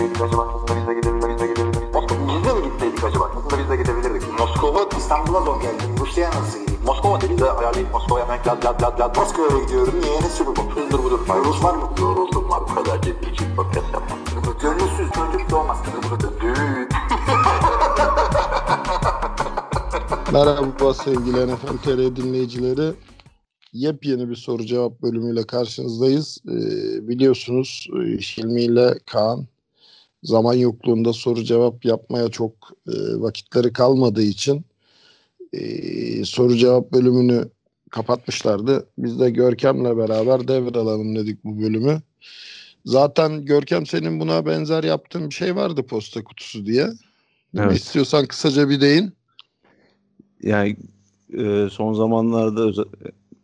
gitseydik acaba? Aslında biz de gidebilirdik. Biz de mi gitseydik acaba? Aslında biz de gidebilirdik. Moskova, İstanbul'a zor geldim. Rusya'ya nasıl gideyim? Moskova dedi de ayarlayıp Moskova'ya hemen lad lad lad lad. Moskova'ya gidiyorum. Niye? Ne sürü bu? Hızdır budur. Rus var mı? Yoruldum var. Bu kadar ciddi için podcast yapmam. Gönülsüz çocuk doğmaz. Düğün. Merhaba sevgili NFL TR dinleyicileri. Yepyeni bir soru cevap bölümüyle karşınızdayız. Ee, biliyorsunuz e, Hilmi ile Kaan zaman yokluğunda soru cevap yapmaya çok e, vakitleri kalmadığı için e, soru cevap bölümünü kapatmışlardı. Biz de Görkem'le beraber devralalım dedik bu bölümü. Zaten Görkem senin buna benzer yaptığın bir şey vardı posta kutusu diye. Evet. İstiyorsan kısaca bir değin. Yani e, son zamanlarda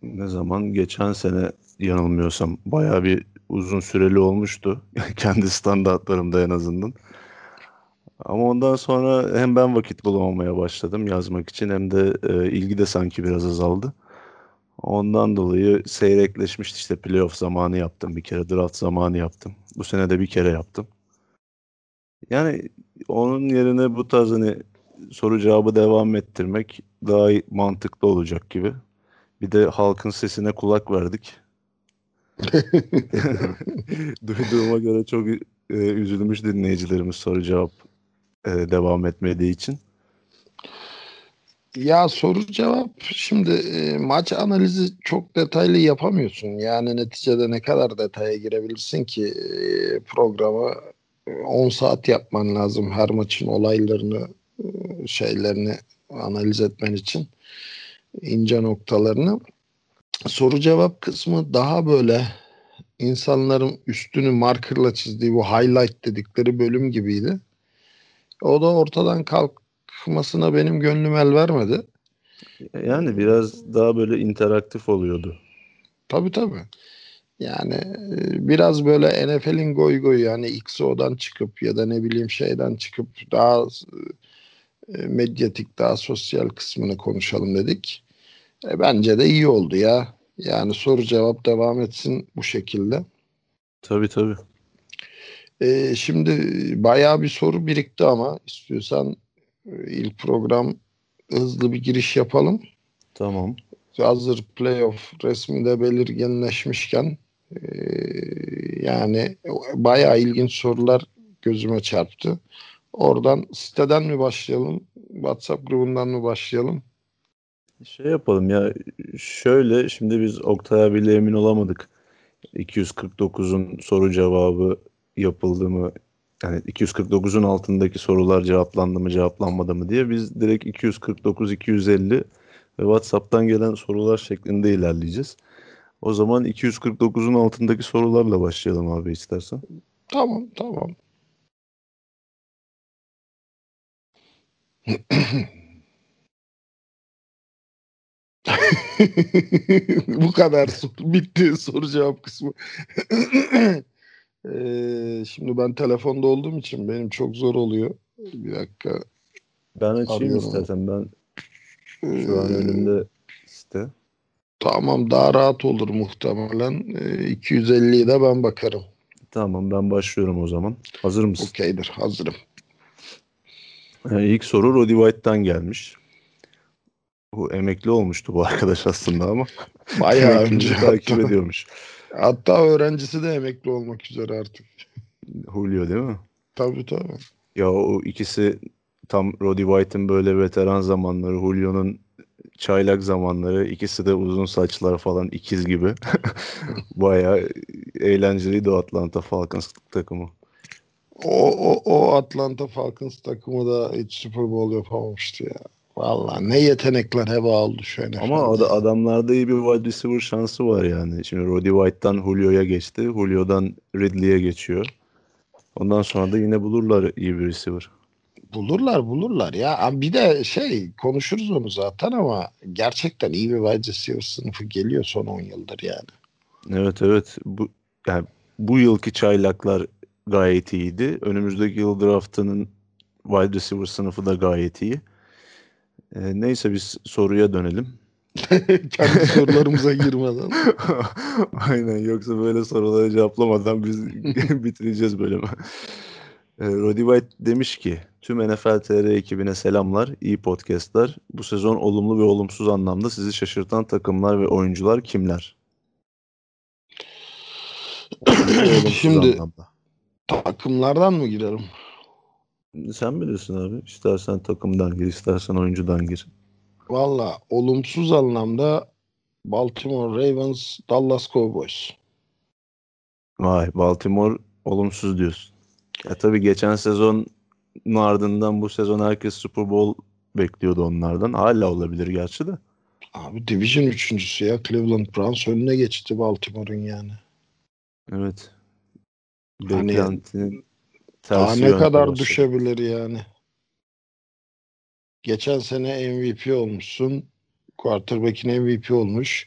ne zaman geçen sene yanılmıyorsam bayağı bir uzun süreli olmuştu. Kendi standartlarımda en azından. Ama ondan sonra hem ben vakit bulamamaya başladım yazmak için hem de e, ilgi de sanki biraz azaldı. Ondan dolayı seyrekleşmişti işte playoff zamanı yaptım bir kere draft zamanı yaptım. Bu sene de bir kere yaptım. Yani onun yerine bu tarz hani soru cevabı devam ettirmek daha mantıklı olacak gibi. Bir de halkın sesine kulak verdik. Duyduğuma göre çok e, üzülmüş dinleyicilerimiz soru cevap e, devam etmediği için. Ya soru cevap şimdi e, maç analizi çok detaylı yapamıyorsun. Yani neticede ne kadar detaya girebilirsin ki e, programı e, 10 saat yapman lazım her maçın olaylarını e, şeylerini analiz etmen için ince noktalarını. Soru cevap kısmı daha böyle insanların üstünü markerla çizdiği bu highlight dedikleri bölüm gibiydi. O da ortadan kalkmasına benim gönlüm el vermedi. Yani biraz daha böyle interaktif oluyordu. Tabii tabii. Yani e, biraz böyle NFL'in goy goyu yani XO'dan çıkıp ya da ne bileyim şeyden çıkıp daha e, medyatik daha sosyal kısmını konuşalım dedik. E, bence de iyi oldu ya. Yani soru cevap devam etsin bu şekilde. Tabii tabii. E, şimdi bayağı bir soru birikti ama istiyorsan e, ilk program hızlı bir giriş yapalım. Tamam. hazır playoff resmi de belirginleşmişken e, yani bayağı ilginç sorular gözüme çarptı. Oradan siteden mi başlayalım? WhatsApp grubundan mı başlayalım? Şey yapalım ya şöyle şimdi biz Oktay abiyle emin olamadık. 249'un soru cevabı yapıldı mı? Yani 249'un altındaki sorular cevaplandı mı cevaplanmadı mı diye biz direkt 249 250 ve WhatsApp'tan gelen sorular şeklinde ilerleyeceğiz. O zaman 249'un altındaki sorularla başlayalım abi istersen. Tamam tamam. Bu kadar soru bitti soru cevap kısmı. Ee, şimdi ben telefonda olduğum için benim çok zor oluyor. Bir dakika. Ben açayım istersen ben şu an Ee, önümde site. Tamam daha rahat olur muhtemelen. Ee, 250'yi de ben bakarım. Tamam ben başlıyorum o zaman. Hazır mısın? Okeydir hazırım. Ee, ilk soru Roddy White'tan gelmiş. Bu emekli olmuştu bu arkadaş aslında ama. Bayağı önce takip ediyormuş. hatta öğrencisi de emekli olmak üzere artık. Julio değil mi? Tabii tabii. Ya o ikisi tam Roddy White'ın böyle veteran zamanları, Julio'nun çaylak zamanları. ikisi de uzun saçlar falan ikiz gibi. Bayağı eğlenceliydi o Atlanta Falcons takımı. O, o, o Atlanta Falcons takımı da hiç Super Bowl yapamamıştı ya. Vallahi ne yetenekler heba oldu NFL'de. Ama ad- adamlarda iyi bir wide receiver şansı var yani. Şimdi Roddy White'tan Julio'ya geçti. Julio'dan Ridley'e geçiyor. Ondan sonra da yine bulurlar iyi bir receiver. Bulurlar bulurlar ya. Bir de şey konuşuruz onu zaten ama gerçekten iyi bir wide receiver sınıfı geliyor son 10 yıldır yani. Evet evet. Bu yani bu yılki çaylaklar gayet iyiydi. Önümüzdeki yıl draftının wide receiver sınıfı da gayet iyi. Ee, neyse biz soruya dönelim. Kendi sorularımıza girmeden. Aynen yoksa böyle soruları cevaplamadan biz bitireceğiz bölümü. E, Roddy White demiş ki tüm NFL TR ekibine selamlar, iyi podcastlar. Bu sezon olumlu ve olumsuz anlamda sizi şaşırtan takımlar ve oyuncular kimler? Şimdi anlamda. takımlardan mı girelim? Sen bilirsin abi. İstersen takımdan gir, istersen oyuncudan gir. Valla olumsuz anlamda Baltimore Ravens, Dallas Cowboys. Vay Baltimore olumsuz diyorsun. Ya tabii geçen sezon ardından bu sezon herkes Super Bowl bekliyordu onlardan. Hala olabilir gerçi de. Abi Division üçüncüsü ya. Cleveland Browns önüne geçti Baltimore'un yani. Evet. Hani Beklentinin daha ne kadar başladı. düşebilir yani. Geçen sene MVP olmuşsun. Quarterback'in MVP olmuş.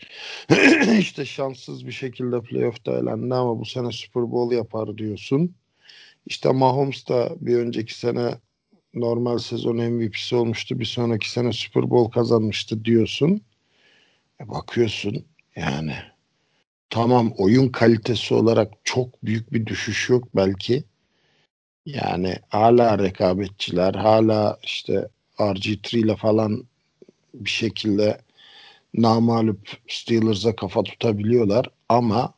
İşte şanssız bir şekilde playoff'ta elendi ama bu sene Super Bowl yapar diyorsun. İşte Mahomes da bir önceki sene normal sezon MVP'si olmuştu. Bir sonraki sene Super Bowl kazanmıştı diyorsun. E bakıyorsun yani tamam oyun kalitesi olarak çok büyük bir düşüş yok belki. Yani hala rekabetçiler, hala işte RG3 ile falan bir şekilde namalup Steelers'a kafa tutabiliyorlar ama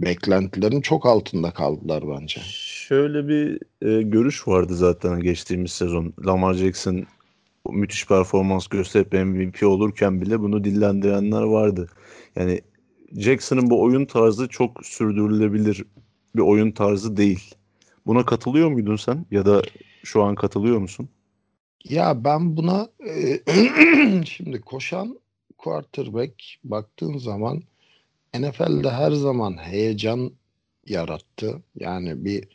beklentilerin çok altında kaldılar bence. Şöyle bir e, görüş vardı zaten geçtiğimiz sezon. Lamar Jackson müthiş performans gösterip MVP olurken bile bunu dillendirenler vardı. Yani Jackson'ın bu oyun tarzı çok sürdürülebilir bir oyun tarzı değil. Buna katılıyor muydun sen ya da şu an katılıyor musun? Ya ben buna e, şimdi koşan quarterback baktığın zaman NFL'de her zaman heyecan yarattı. Yani bir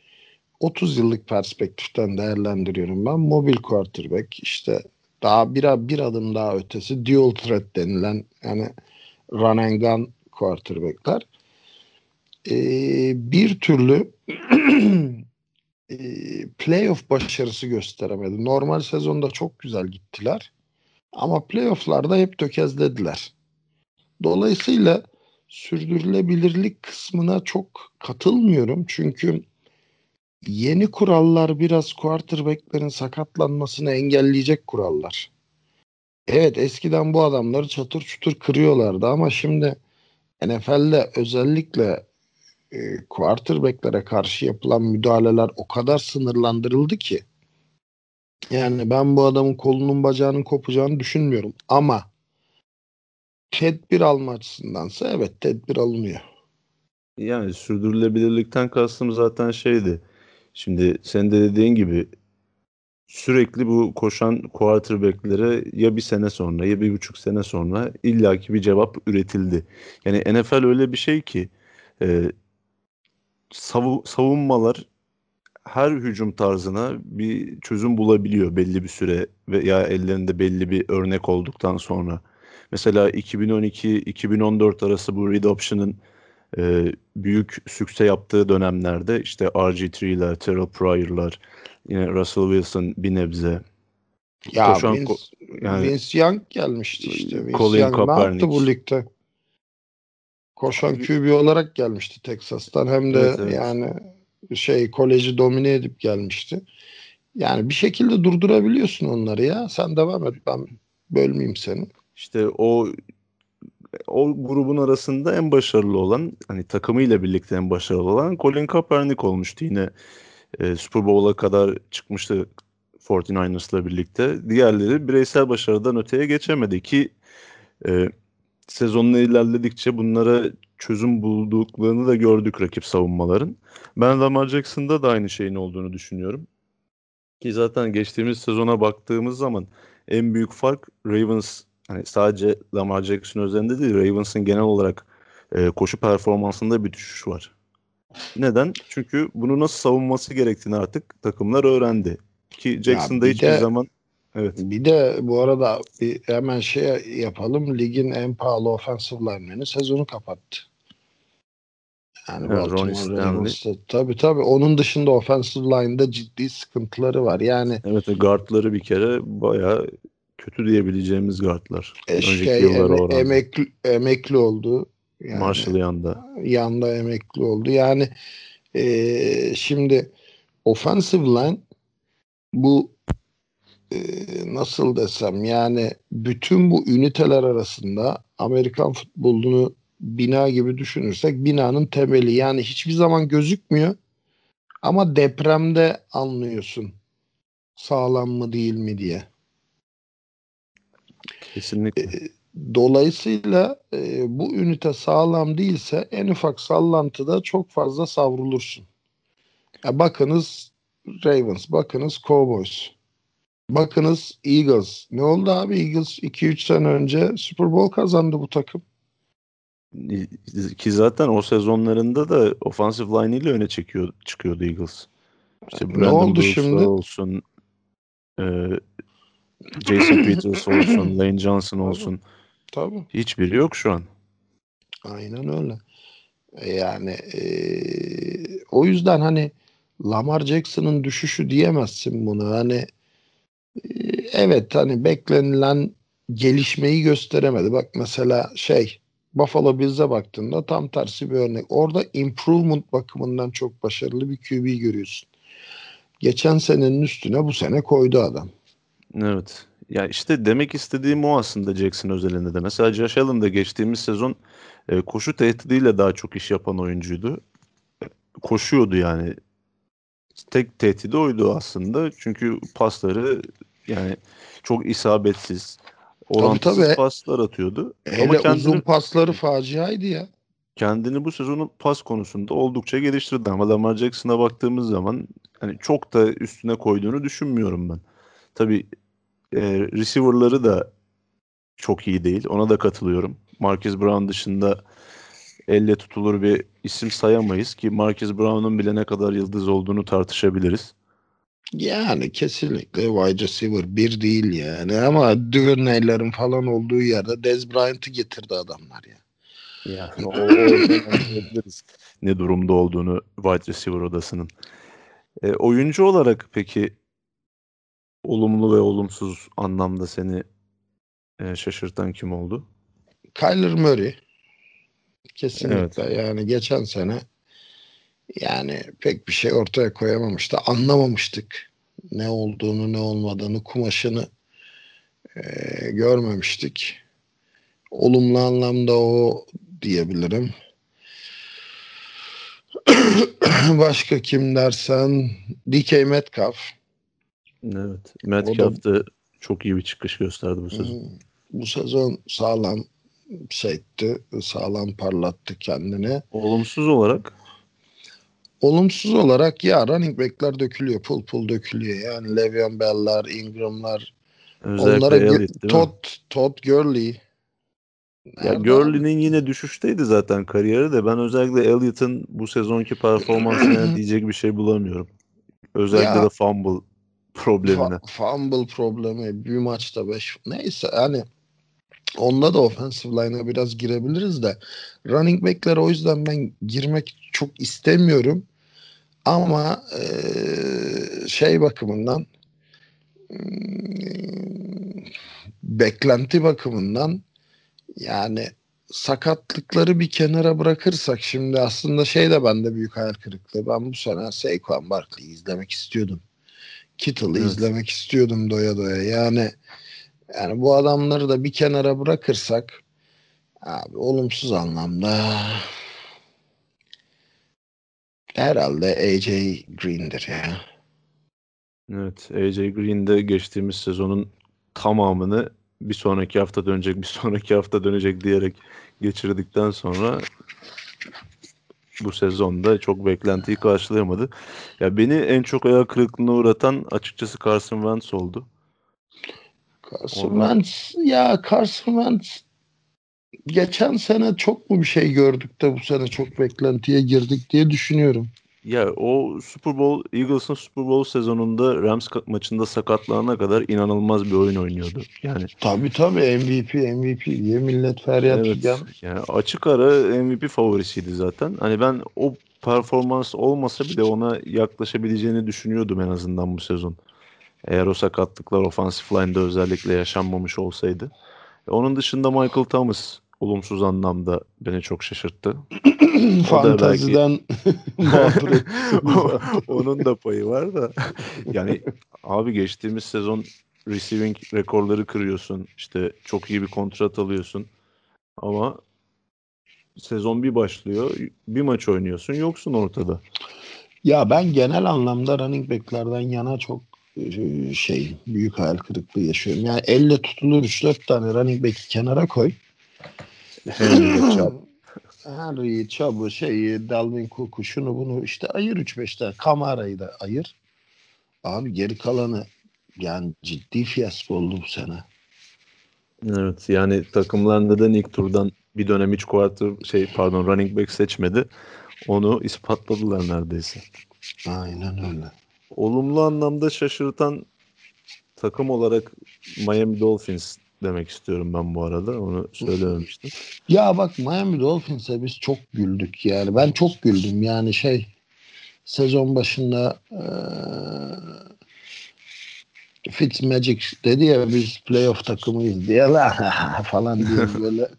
30 yıllık perspektiften değerlendiriyorum ben. Mobil quarterback işte daha bir, bir adım daha ötesi dual threat denilen yani run and gun quarterback'ler. Ee, bir türlü playoff başarısı gösteremedi. Normal sezonda çok güzel gittiler. Ama playofflarda hep tökezlediler. Dolayısıyla sürdürülebilirlik kısmına çok katılmıyorum. Çünkü yeni kurallar biraz quarterback'lerin sakatlanmasını engelleyecek kurallar. Evet eskiden bu adamları çatır çutur kırıyorlardı ama şimdi NFL'de özellikle e, quarterback'lere karşı yapılan müdahaleler o kadar sınırlandırıldı ki yani ben bu adamın kolunun bacağının kopacağını düşünmüyorum ama tedbir alma açısındansa evet tedbir alınıyor. Yani sürdürülebilirlikten kastım zaten şeydi. Şimdi sen de dediğin gibi sürekli bu koşan quarterback'lere ya bir sene sonra ya bir buçuk sene sonra illaki bir cevap üretildi. Yani NFL öyle bir şey ki e, savu, savunmalar her hücum tarzına bir çözüm bulabiliyor belli bir süre veya ellerinde belli bir örnek olduktan sonra. Mesela 2012-2014 arası bu read option'ın e, büyük sükse yaptığı dönemlerde işte RG3'ler, Terrell Pryor'lar, yine Russell Wilson bir nebze. Ya Koşan, Vince, yani, Vince Young gelmişti işte. Vince Colin Young Kaepernick. ne yaptı bu ligde? Koşan QB olarak gelmişti Texas'tan. Hem de evet, evet. yani şey koleji domine edip gelmişti. Yani bir şekilde durdurabiliyorsun onları ya. Sen devam et ben bölmeyeyim seni. İşte o o grubun arasında en başarılı olan hani takımıyla birlikte en başarılı olan Colin Kaepernick olmuştu yine e, Super Bowl'a kadar çıkmıştı 49ers'la birlikte. Diğerleri bireysel başarıdan öteye geçemedi ki e, sezonla ilerledikçe bunlara çözüm bulduklarını da gördük rakip savunmaların. Ben Lamar Jackson'da da aynı şeyin olduğunu düşünüyorum. Ki zaten geçtiğimiz sezona baktığımız zaman en büyük fark Ravens hani sadece Lamar Jackson üzerinde değil Ravens'ın genel olarak e, koşu performansında bir düşüş var. Neden? Çünkü bunu nasıl savunması gerektiğini artık takımlar öğrendi. Ki Jackson'da hiçbir de, zaman Evet. Bir de bu arada bir hemen şey yapalım. Ligin en pahalı offensive lineman'i sezonu kapattı. Yani evet, Baltimore Ravens'ta. Tabii tabii. Onun dışında offensive line'da ciddi sıkıntıları var. Yani Evet guardları bir kere bayağı kötü diyebileceğimiz guardlar. E, Önceki şey, eme, emekli, emekli oldu. Yani, Marshall yanda. Yanda emekli oldu. Yani e, şimdi offensive line bu e, nasıl desem yani bütün bu üniteler arasında Amerikan futbolunu bina gibi düşünürsek binanın temeli yani hiçbir zaman gözükmüyor ama depremde anlıyorsun sağlam mı değil mi diye. Kesinlikle. E, dolayısıyla e, bu ünite sağlam değilse en ufak sallantıda çok fazla savrulursun. Ya bakınız Ravens, bakınız Cowboys, bakınız Eagles. Ne oldu abi Eagles 2-3 sene önce Super Bowl kazandı bu takım. Ki zaten o sezonlarında da offensive line ile öne çekiyor, çıkıyordu Eagles. İşte ne Brandon oldu Brooks'lar şimdi? olsun, e, Jason Peters olsun, Lane Johnson olsun. Tabii. Hiçbiri yok şu an. Aynen öyle. Yani e, o yüzden hani Lamar Jackson'ın düşüşü diyemezsin bunu. Hani e, evet hani beklenilen gelişmeyi gösteremedi. Bak mesela şey Buffalo Bills'e baktığında tam tersi bir örnek. Orada improvement bakımından çok başarılı bir QB görüyorsun. Geçen senenin üstüne bu sene koydu adam. Evet. Ya işte demek istediğim o aslında Jackson özelinde de. Mesela Josh Allen geçtiğimiz sezon e, koşu tehdidiyle daha çok iş yapan oyuncuydu. Koşuyordu yani. Tek tehdidi oydu aslında. Çünkü pasları yani çok isabetsiz, orantısız tabii. paslar atıyordu. Hele Ama kendini, uzun pasları faciaydı ya. kendini bu sezonun pas konusunda oldukça geliştirdi. Ama Lamar Jackson'a baktığımız zaman hani çok da üstüne koyduğunu düşünmüyorum ben. Tabii e, receiver'ları da çok iyi değil. Ona da katılıyorum. Marquez Brown dışında elle tutulur bir isim sayamayız ki Marquez Brown'un bile ne kadar yıldız olduğunu tartışabiliriz. Yani kesinlikle wide receiver bir değil yani ama Duvernay'lerin falan olduğu yerde Dez Bryant'ı getirdi adamlar ya. Yani o, o ne durumda olduğunu wide receiver odasının. E, oyuncu olarak peki olumlu ve olumsuz anlamda seni e, şaşırtan kim oldu? Kyler Murray kesinlikle yani geçen sene yani pek bir şey ortaya koyamamıştı. Anlamamıştık ne olduğunu ne olmadığını kumaşını e, görmemiştik. Olumlu anlamda o diyebilirim. Başka kim dersen DK Metcalf. Evet. Metcalf da çok iyi bir çıkış gösterdi bu sezon. Hmm, Bu sezon sağlam şeytti, sağlam parlattı kendini. Olumsuz olarak Olumsuz olarak ya running back'ler dökülüyor, pul pul dökülüyor. Yani Le'Veon Bell'lar, Ingram'lar, özellikle onlara mi? Todd, Todd Gurley. Ya Gurley'nin yine düşüşteydi zaten kariyeri de ben özellikle Elliott'ın bu sezonki performansına diyecek bir şey bulamıyorum. Özellikle Ya. de fumble problemine. Fa- fumble problemi bir maçta 5 neyse yani onda da offensive line'a biraz girebiliriz de running back'ler o yüzden ben girmek çok istemiyorum ama eee, şey bakımından hmm, beklenti bakımından yani sakatlıkları bir kenara bırakırsak şimdi aslında şey de bende büyük hayal kırıklığı. Ben bu sene Saquon Barkley'i izlemek istiyordum. Kittle'ı Evet. izlemek istiyordum doya doya. Yani yani bu adamları da bir kenara bırakırsak abi olumsuz anlamda herhalde AJ Green'dir ya. Evet, AJ Green de geçtiğimiz sezonun tamamını bir sonraki hafta dönecek, bir sonraki hafta dönecek diyerek geçirdikten sonra bu sezonda çok beklentiyi karşılayamadı. Ya beni en çok hayal kırıklığına uğratan açıkçası Carson Wentz oldu. Carson Ondan- Wentz ya Carson Wentz geçen sene çok mu bir şey gördük de bu sene çok beklentiye girdik diye düşünüyorum. Ya o Super Bowl, Eagles'ın Super Bowl sezonunda Rams maçında sakatlanana kadar inanılmaz bir oyun oynuyordu. Yani Tabii tabii MVP MVP diye millet feryat Evet. figan. Yani açık ara MVP favorisiydi zaten. Hani ben o performans olmasa bile ona yaklaşabileceğini düşünüyordum en azından bu sezon. Eğer o sakatlıklar offensive line'da özellikle yaşanmamış olsaydı. E, Onun dışında Michael Thomas olumsuz anlamda beni çok şaşırttı. Fantaziden etti. Onun da payı var da. Yani abi geçtiğimiz sezon receiving rekorları kırıyorsun. İşte çok iyi bir kontrat alıyorsun. Ama sezon bir başlıyor. Bir maç oynuyorsun. Yoksun ortada. Ya ben genel anlamda running back'lerden yana çok şey büyük hayal kırıklığı yaşıyorum. Yani elle tutulur 3-4 tane running back'i kenara koy. Henry. Henry, Chubb'ı, şeyi, Dalvin Cook'u, şunu bunu işte ayır 3-5 tane. Kamara'yı da ayır. Abi geri kalanı yani ciddi fiyasko oldu bu sene. Evet yani takımlar neden ilk turdan bir dönem hiç quarter şey pardon running back seçmedi. Onu ispatladılar neredeyse. Aynen öyle. Olumlu anlamda şaşırtan takım olarak Miami Dolphins demek istiyorum ben bu arada. Onu söylememiştim. Ya bak Miami Dolphins'e biz çok güldük yani. Ben çok güldüm yani şey sezon başında eee Fitzmagic dedi ya biz playoff takımıyız diye la falan diye böyle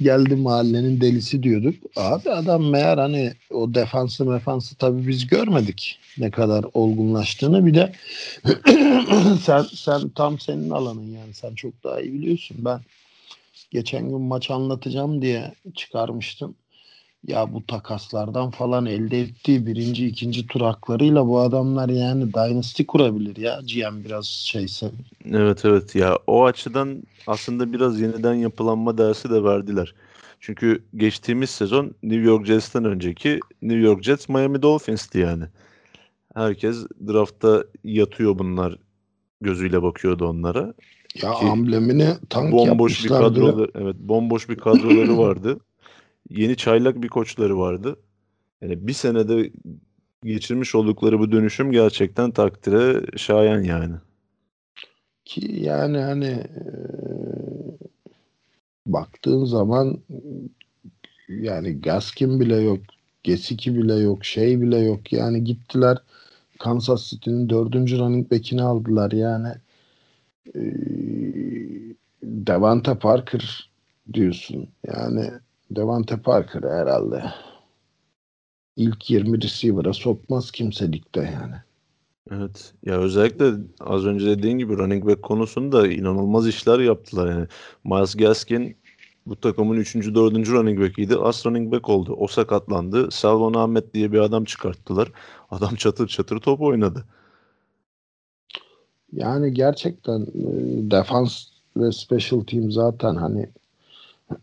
geldi mahallenin delisi diyorduk. Abi adam meğer hani o defansı mefansı tabii biz görmedik ne kadar olgunlaştığını bir de sen sen tam senin alanın yani sen çok daha iyi biliyorsun. Ben geçen gün maç anlatacağım diye çıkarmıştım. Ya bu takaslardan falan elde ettiği birinci, ikinci tur haklarıyla bu adamlar yani dynasty kurabilir ya. GM biraz şeyse. Evet evet ya o açıdan aslında biraz yeniden yapılanma dersi de verdiler. Çünkü geçtiğimiz sezon New York Jets'ten önceki New York Jets Miami Dolphins'ti yani. Herkes draftta yatıyor bunlar gözüyle bakıyordu onlara. Ya Ki amblemini tank bomboş bir kadroları evet bomboş bir kadroları vardı. Yeni çaylak bir koçları vardı. Yani bir senede geçirmiş oldukları bu dönüşüm gerçekten takdire şayan yani. Ki yani hani e, baktığın zaman yani Gaskin bile yok. Gesicki bile yok. Şey bile yok. Yani gittiler Kansas City'nin dördüncü running back'ini aldılar. Yani e, Devante Parker diyorsun. Yani Devante Parker herhalde ilk 20 receiver'a sokmaz kimse ligde yani. Evet. Ya özellikle az önce dediğin gibi running back konusunda inanılmaz işler yaptılar yani. Miles Gaskin bu takımın 3. 4. running back'iydi. As running back oldu. O sakatlandı. Salvon Ahmet diye bir adam çıkarttılar. Adam çatır çatır top oynadı. Yani gerçekten e, defans ve special team zaten hani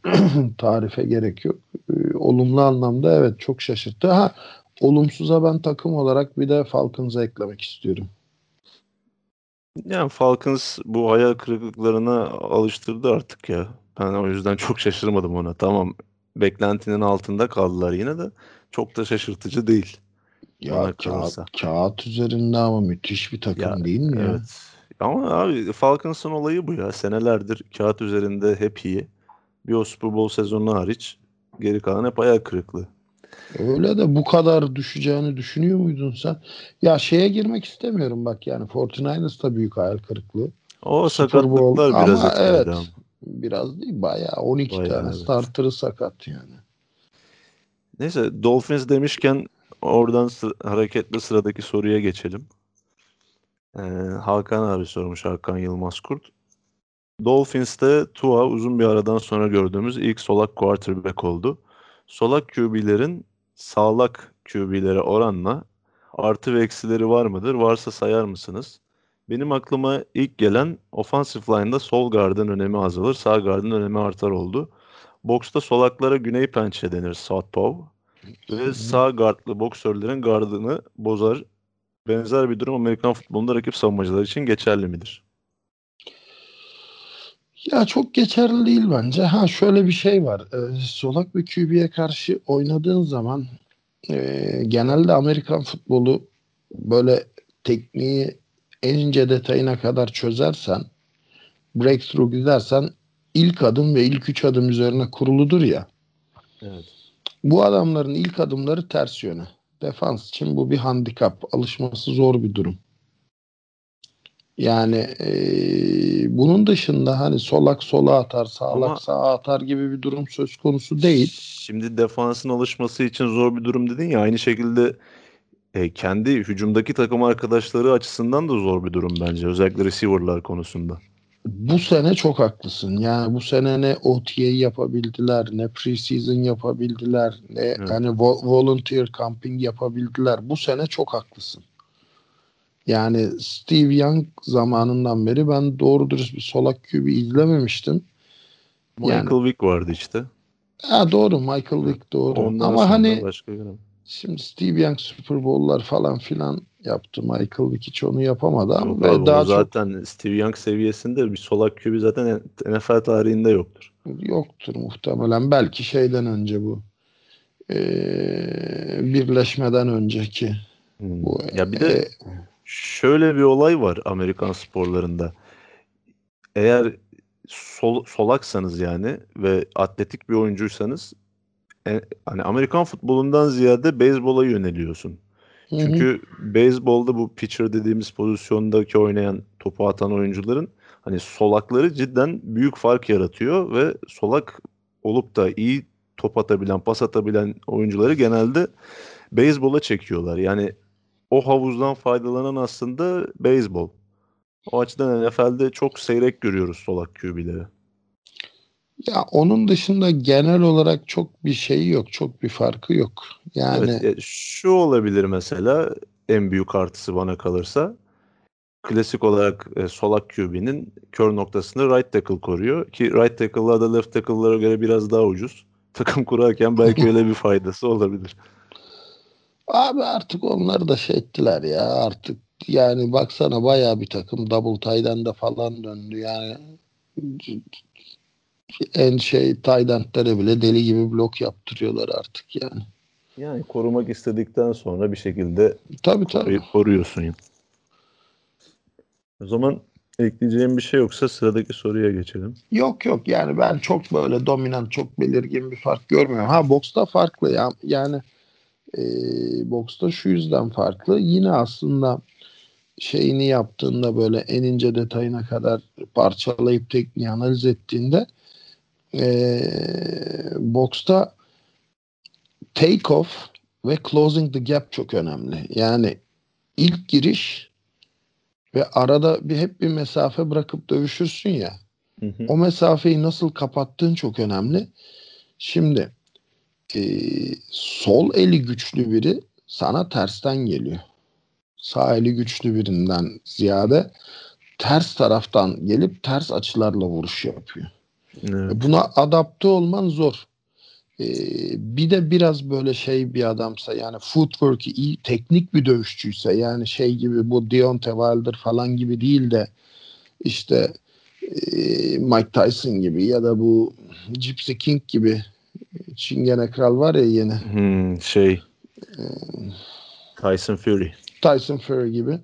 tarife gerek yok. E, olumlu anlamda evet çok şaşırttı. Ha olumsuza ben takım olarak bir de Falcons'a eklemek istiyorum. Yani Falcons bu hayal kırıklıklarına alıştırdı artık ya. Ben o yüzden çok şaşırmadım ona. Tamam beklentinin altında kaldılar yine de çok da şaşırtıcı değil. Ya kağıt, kağıt üzerinde ama müthiş bir takım Ya, değil mi ya? Evet. Ama abi Falcons'ın olayı bu ya. Senelerdir kağıt üzerinde hep iyi. Bir o Super Bowl sezonu hariç geri kalan hep hayal kırıklığı. Öyle de bu kadar düşeceğini düşünüyor muydun sen? Ya şeye girmek istemiyorum bak yani 49ers da büyük hayal kırıklığı. O Super Bowl sakatlıklar biraz ama evet. ama. Biraz değil bayağı 12 Bayağı, tane evet. starter'ı sakat yani. Neyse Dolphins demişken oradan sı- hareketle sıradaki soruya geçelim. Ee, Hakan abi sormuş Hakan Yılmaz Kurt. Dolphins'te Tua uzun bir aradan sonra gördüğümüz ilk solak quarterback oldu. Solak QB'lerin sağlak QB'lere oranla artı ve eksileri var mıdır? Varsa sayar mısınız? Benim aklıma ilk gelen offensive line'da sol guard'ın önemi azalır, sağ guard'ın önemi artar oldu. Box'ta solaklara güney pençe denir, southpaw. Ve sağ guardlı boksörlerin gardını bozar. Benzer bir durum Amerikan futbolunda rakip savunmacılar için geçerli midir? Ya çok geçerli değil bence. Ha şöyle bir şey var. Ee, solak bir QB'ye karşı oynadığın zaman e, genelde Amerikan futbolu böyle tekniği en ince detayına kadar çözersen breakthrough gidersen ilk adım ve ilk üç adım üzerine kuruludur ya. Evet. Bu adamların ilk adımları ters yöne. Defans için bu bir handikap. Alışması zor bir durum. Yani e, bunun dışında hani solak sola atar, sağlak Ama- sağa atar gibi bir durum söz konusu değil. Şimdi defansın alışması için zor bir durum dedin ya aynı şekilde e, kendi hücumdaki takım arkadaşları açısından da zor bir durum bence. Özellikle receiver'lar konusunda. Bu sene çok haklısın. Yani bu sene ne OTA yapabildiler, ne preseason yapabildiler, ne Evet. hani vo- volunteer camping yapabildiler. Bu sene çok haklısın. Yani Steve Young zamanından beri ben doğru dürüst bir solak QB izlememiştim. Michael Yani- Vick vardı işte. Ha doğru Michael Vick doğru. Ondan Ama hani başka göremem. şimdi Steve Young Super Bowl'lar falan filan yaptı. Michael Vick hiç onu yapamadı ama Yok abi, daha çok zaten Steve Young seviyesinde bir solak QB zaten NFL tarihinde yoktur. Yoktur muhtemelen. Belki şeyden önce bu. Ee, birleşmeden önceki. Hmm. Bu, Ya bir de e, şöyle bir olay var Amerikan sporlarında. Eğer sol, solaksanız yani ve atletik bir oyuncuysanız e, hani Amerikan futbolundan ziyade beyzbola yöneliyorsun. hı hı. Çünkü beyzbolda bu pitcher dediğimiz pozisyondaki oynayan topu atan oyuncuların hani solakları cidden büyük fark yaratıyor ve solak olup da iyi top atabilen, pas atabilen oyuncuları genelde beyzbola çekiyorlar. Yani o havuzdan faydalanan aslında beyzbol. O açıdan NFL'de çok seyrek görüyoruz solak QB'leri. ya onun dışında genel olarak çok bir şeyi yok. Çok bir farkı yok. Yani Evet, şu olabilir mesela en büyük artısı bana kalırsa. Klasik olarak e, solak QB'nin kör noktasını right tackle koruyor ki right tackle'lar da left tackle'lara göre biraz daha ucuz. Takım kurarken belki öyle bir faydası olabilir. Abi artık onlar da şey ettiler ya artık yani baksana bayağı bir takım double tight end'e falan döndü yani en şey tight end'lere bile deli gibi blok yaptırıyorlar artık yani. Yani korumak istedikten sonra bir şekilde Tabii tabii. koru- koruyorsun. O zaman ekleyeceğim bir şey yoksa sıradaki soruya geçelim. Yok yok yani ben çok böyle dominant çok belirgin bir fark görmüyorum. Ha boksta farklı ya yani e, boksta şu yüzden farklı. Yine aslında şeyini yaptığında böyle en ince detayına kadar parçalayıp tekniği analiz ettiğinde e, boksta take off ve closing the gap çok önemli. Yani ilk giriş ve arada bir hep bir mesafe bırakıp dövüşürsün ya. Hı hı. O mesafeyi nasıl kapattığın çok önemli. Şimdi e, sol eli güçlü biri sana tersten geliyor. Sağ eli güçlü birinden ziyade ters taraftan gelip ters açılarla vuruş yapıyor. Evet. Buna adapte olman zor. E, bir de biraz böyle şey bir adamsa yani footwork'ü iyi teknik bir dövüşçüyse yani şey gibi bu Deontay Wilder falan gibi değil de işte e, Mike Tyson gibi ya da bu Gypsy King gibi Çingene Kral var ya yeni Hmm, şey Tyson Fury. Tyson Fury gibi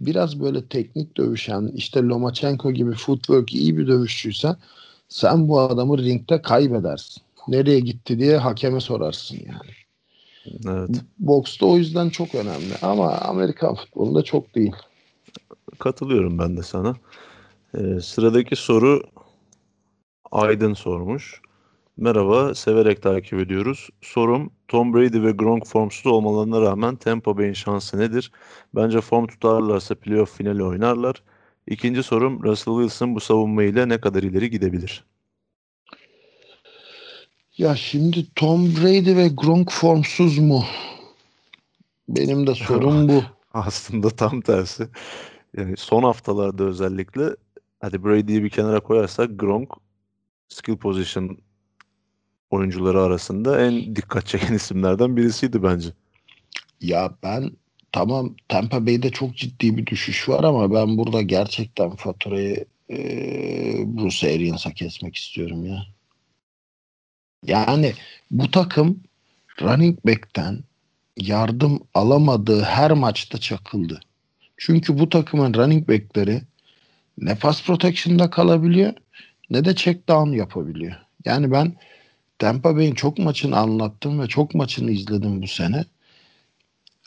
biraz böyle teknik dövüşen işte Lomachenko gibi footwork iyi bir dövüşçüyse sen bu adamı ringde kaybedersin. Nereye gitti diye hakeme sorarsın yani. Evet. Boksta o yüzden çok önemli ama Amerikan futbolunda çok değil. Katılıyorum ben de sana. Ee, sıradaki soru Aydın sormuş. Merhaba, severek takip ediyoruz. Sorum Tom Brady ve Gronk formsuz olmalarına rağmen Tampa Bay'in şansı nedir? Bence form tutarlarsa playoff finali oynarlar. İkinci sorum Russell Wilson bu savunmayla ne kadar ileri gidebilir? Ya şimdi Tom Brady ve Gronk formsuz mu? Benim de sorum bu. Aslında tam tersi. Yani son haftalarda özellikle hadi Brady'yi bir kenara koyarsak Gronk skill position oyuncuları arasında en dikkat çeken isimlerden birisiydi bence. Ya ben tamam Tampa Bay'de çok ciddi bir düşüş var ama ben burada gerçekten faturayı e, Bruce Arians'a kesmek istiyorum ya. Yani bu takım running back'ten yardım alamadığı her maçta çakıldı. Çünkü bu takımın running back'leri ne pass protection'da kalabiliyor ne de check down yapabiliyor. Yani ben Tampa Bay'in çok maçını anlattım ve çok maçını izledim bu sene.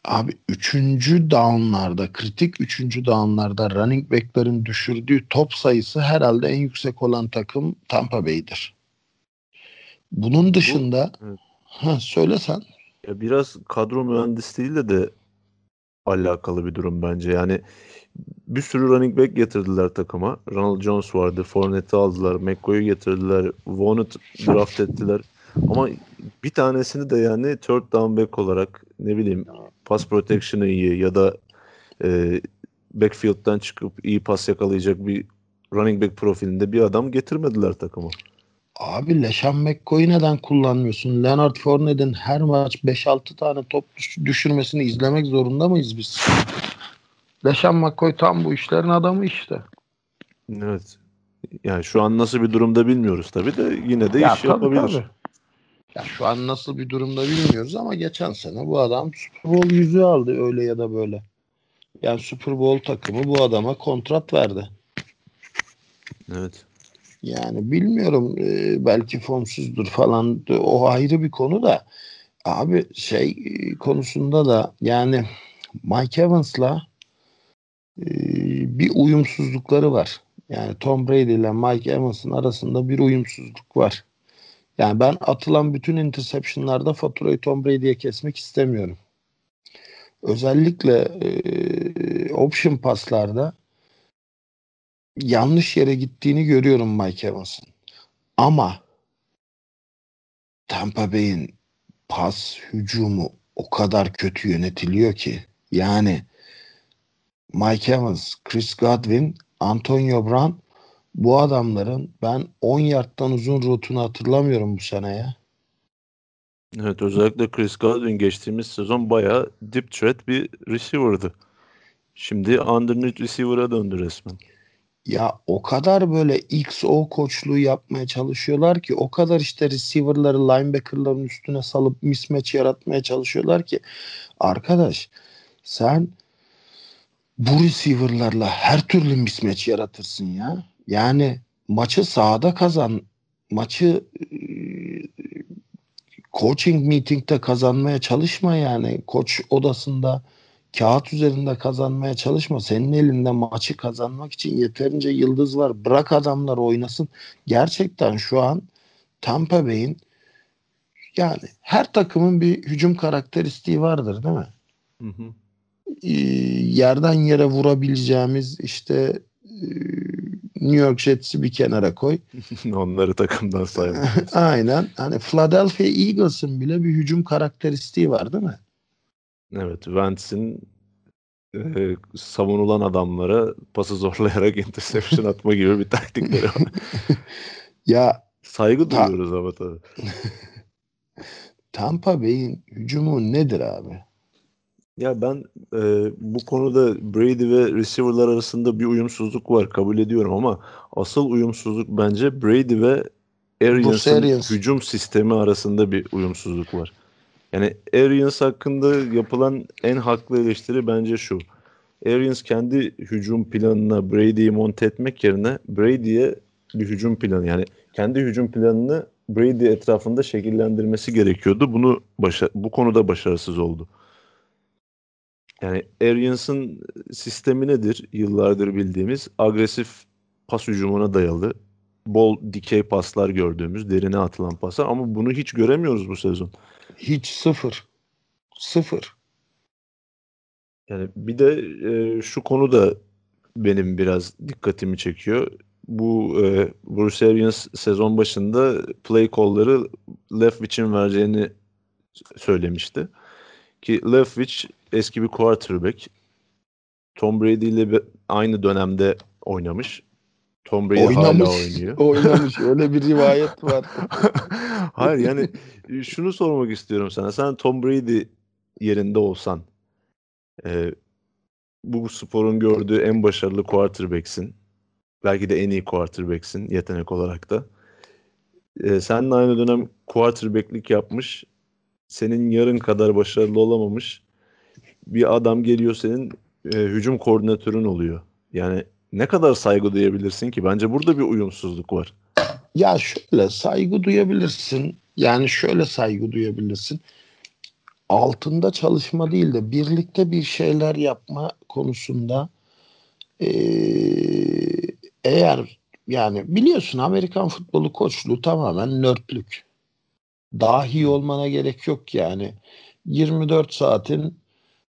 Abi üçüncü downlarda, kritik üçüncü downlarda running back'lerin düşürdüğü top sayısı herhalde en yüksek olan takım Tampa Bay'dir. Bunun dışında Bu, evet. ha, söyle sen. Ya biraz kadro mühendisliğiyle de alakalı bir durum bence. Yani bir sürü running back getirdiler takıma. Ronald Jones vardı. Fournette'i aldılar. McCoy'u getirdiler. Vaughn'u draft ettiler. Ama bir tanesini de yani third down back olarak ne bileyim pass protection'ı iyi ya da e, backfield'dan çıkıp iyi pas yakalayacak bir running back profilinde bir adam getirmediler takıma. Abi Leşan McCoy'u neden kullanmıyorsun? Leonard Fournette'in her maç 5-6 tane top düşürmesini izlemek zorunda mıyız biz? Leşan McCoy tam bu işlerin adamı işte. Evet. Yani şu an nasıl bir durumda bilmiyoruz tabii de yine de ya, iş tabii, yapabilir. Tabii. Ya şu an nasıl bir durumda bilmiyoruz ama geçen sene bu adam Super Bowl yüzüğü aldı öyle ya da böyle. Yani Super Bowl takımı bu adama kontrat verdi. Evet. Yani bilmiyorum e, belki formsuzdur falan o ayrı bir konu da abi şey e, konusunda da yani Mike Evans'la e, bir uyumsuzlukları var. Yani Tom Brady ile Mike Evans'ın arasında bir uyumsuzluk var. Yani ben atılan bütün interceptionlarda faturayı Tom Brady'ye kesmek istemiyorum. Özellikle e, option paslarda yanlış yere gittiğini görüyorum Mike Evans'ın. Ama Tampa Bay'in pas hücumu o kadar kötü yönetiliyor ki yani Mike Evans, Chris Godwin, Antonio Brown bu adamların ben 10 yardtan uzun rutunu hatırlamıyorum bu sene ya. Evet özellikle Chris Godwin geçtiğimiz sezon bayağı deep threat bir receiver'dı. Şimdi underneath receiver'a döndü resmen. Ya o kadar böyle XO koçluğu yapmaya çalışıyorlar ki o kadar işte receiver'ları linebacker'ların üstüne salıp mismatch yaratmaya çalışıyorlar ki arkadaş sen bu receiver'larla her türlü mismatch yaratırsın ya. Yani maçı sahada kazan, maçı e, coaching meeting'de kazanmaya çalışma yani. Koç odasında kağıt üzerinde kazanmaya çalışma. Senin elinde maçı kazanmak için yeterince yıldız var. Bırak adamlar oynasın. Gerçekten şu an Tampa Bay'in yani her takımın bir hücum karakteristiği vardır değil mi? Hı hı. Ee, yerden yere vurabileceğimiz işte e, New York Jets'i bir kenara koy. Onları takımdan sayma. Aynen. Hani Philadelphia Eagles'ın bile bir hücum karakteristiği var değil mi? Evet. Vance'in e, savunulan adamlara pası zorlayarak interception atma gibi bir taktikleri var. ya saygı ta- duyuyoruz ama tabii. Tampa Bay'in hücumu nedir abi? Ya ben e, bu konuda Brady ve receiver'lar arasında bir uyumsuzluk var kabul ediyorum ama asıl uyumsuzluk bence Brady ve Arians'ın hücum sistemi arasında bir uyumsuzluk var. Yani Arians hakkında yapılan en haklı eleştiri bence şu. Arians kendi hücum planına Brady'yi monte etmek yerine Brady'ye bir hücum planı yani kendi hücum planını Brady etrafında şekillendirmesi gerekiyordu. Bunu başa bu konuda başarısız oldu. Yani Arians'ın sistemi nedir? Yıllardır bildiğimiz agresif pas hücumuna dayalı bol dikey paslar gördüğümüz derine atılan paslar ama bunu hiç göremiyoruz bu sezon. Hiç sıfır. Sıfır. Yani bir de e, şu konu da benim biraz dikkatimi çekiyor. Bu e, Bruce Arians sezon başında play call'ları Leftwich'in vereceğini söylemişti. Ki Leftwich eski bir quarterback. Tom Brady ile aynı dönemde oynamış. Tom Brady oynamış, hala oynuyor. Oynamış. Öyle bir rivayet var. Hayır yani şunu sormak istiyorum sana. Sen Tom Brady yerinde olsan e, bu sporun gördüğü en başarılı quarterback'sin. Belki de en iyi quarterback'sin yetenek olarak da. E, seninle aynı dönem quarterback'lik yapmış. Senin yarın kadar başarılı olamamış. Bir adam geliyor senin e, hücum koordinatörün oluyor. Yani ne kadar saygı duyabilirsin ki? Bence burada bir uyumsuzluk var. Ya şöyle saygı duyabilirsin. Yani şöyle saygı duyabilirsin. altında çalışma değil de birlikte bir şeyler yapma konusunda e, eğer yani biliyorsun Amerikan futbolu koçluğu tamamen nörtlük. Dahi olmana gerek yok yani. 24 saatin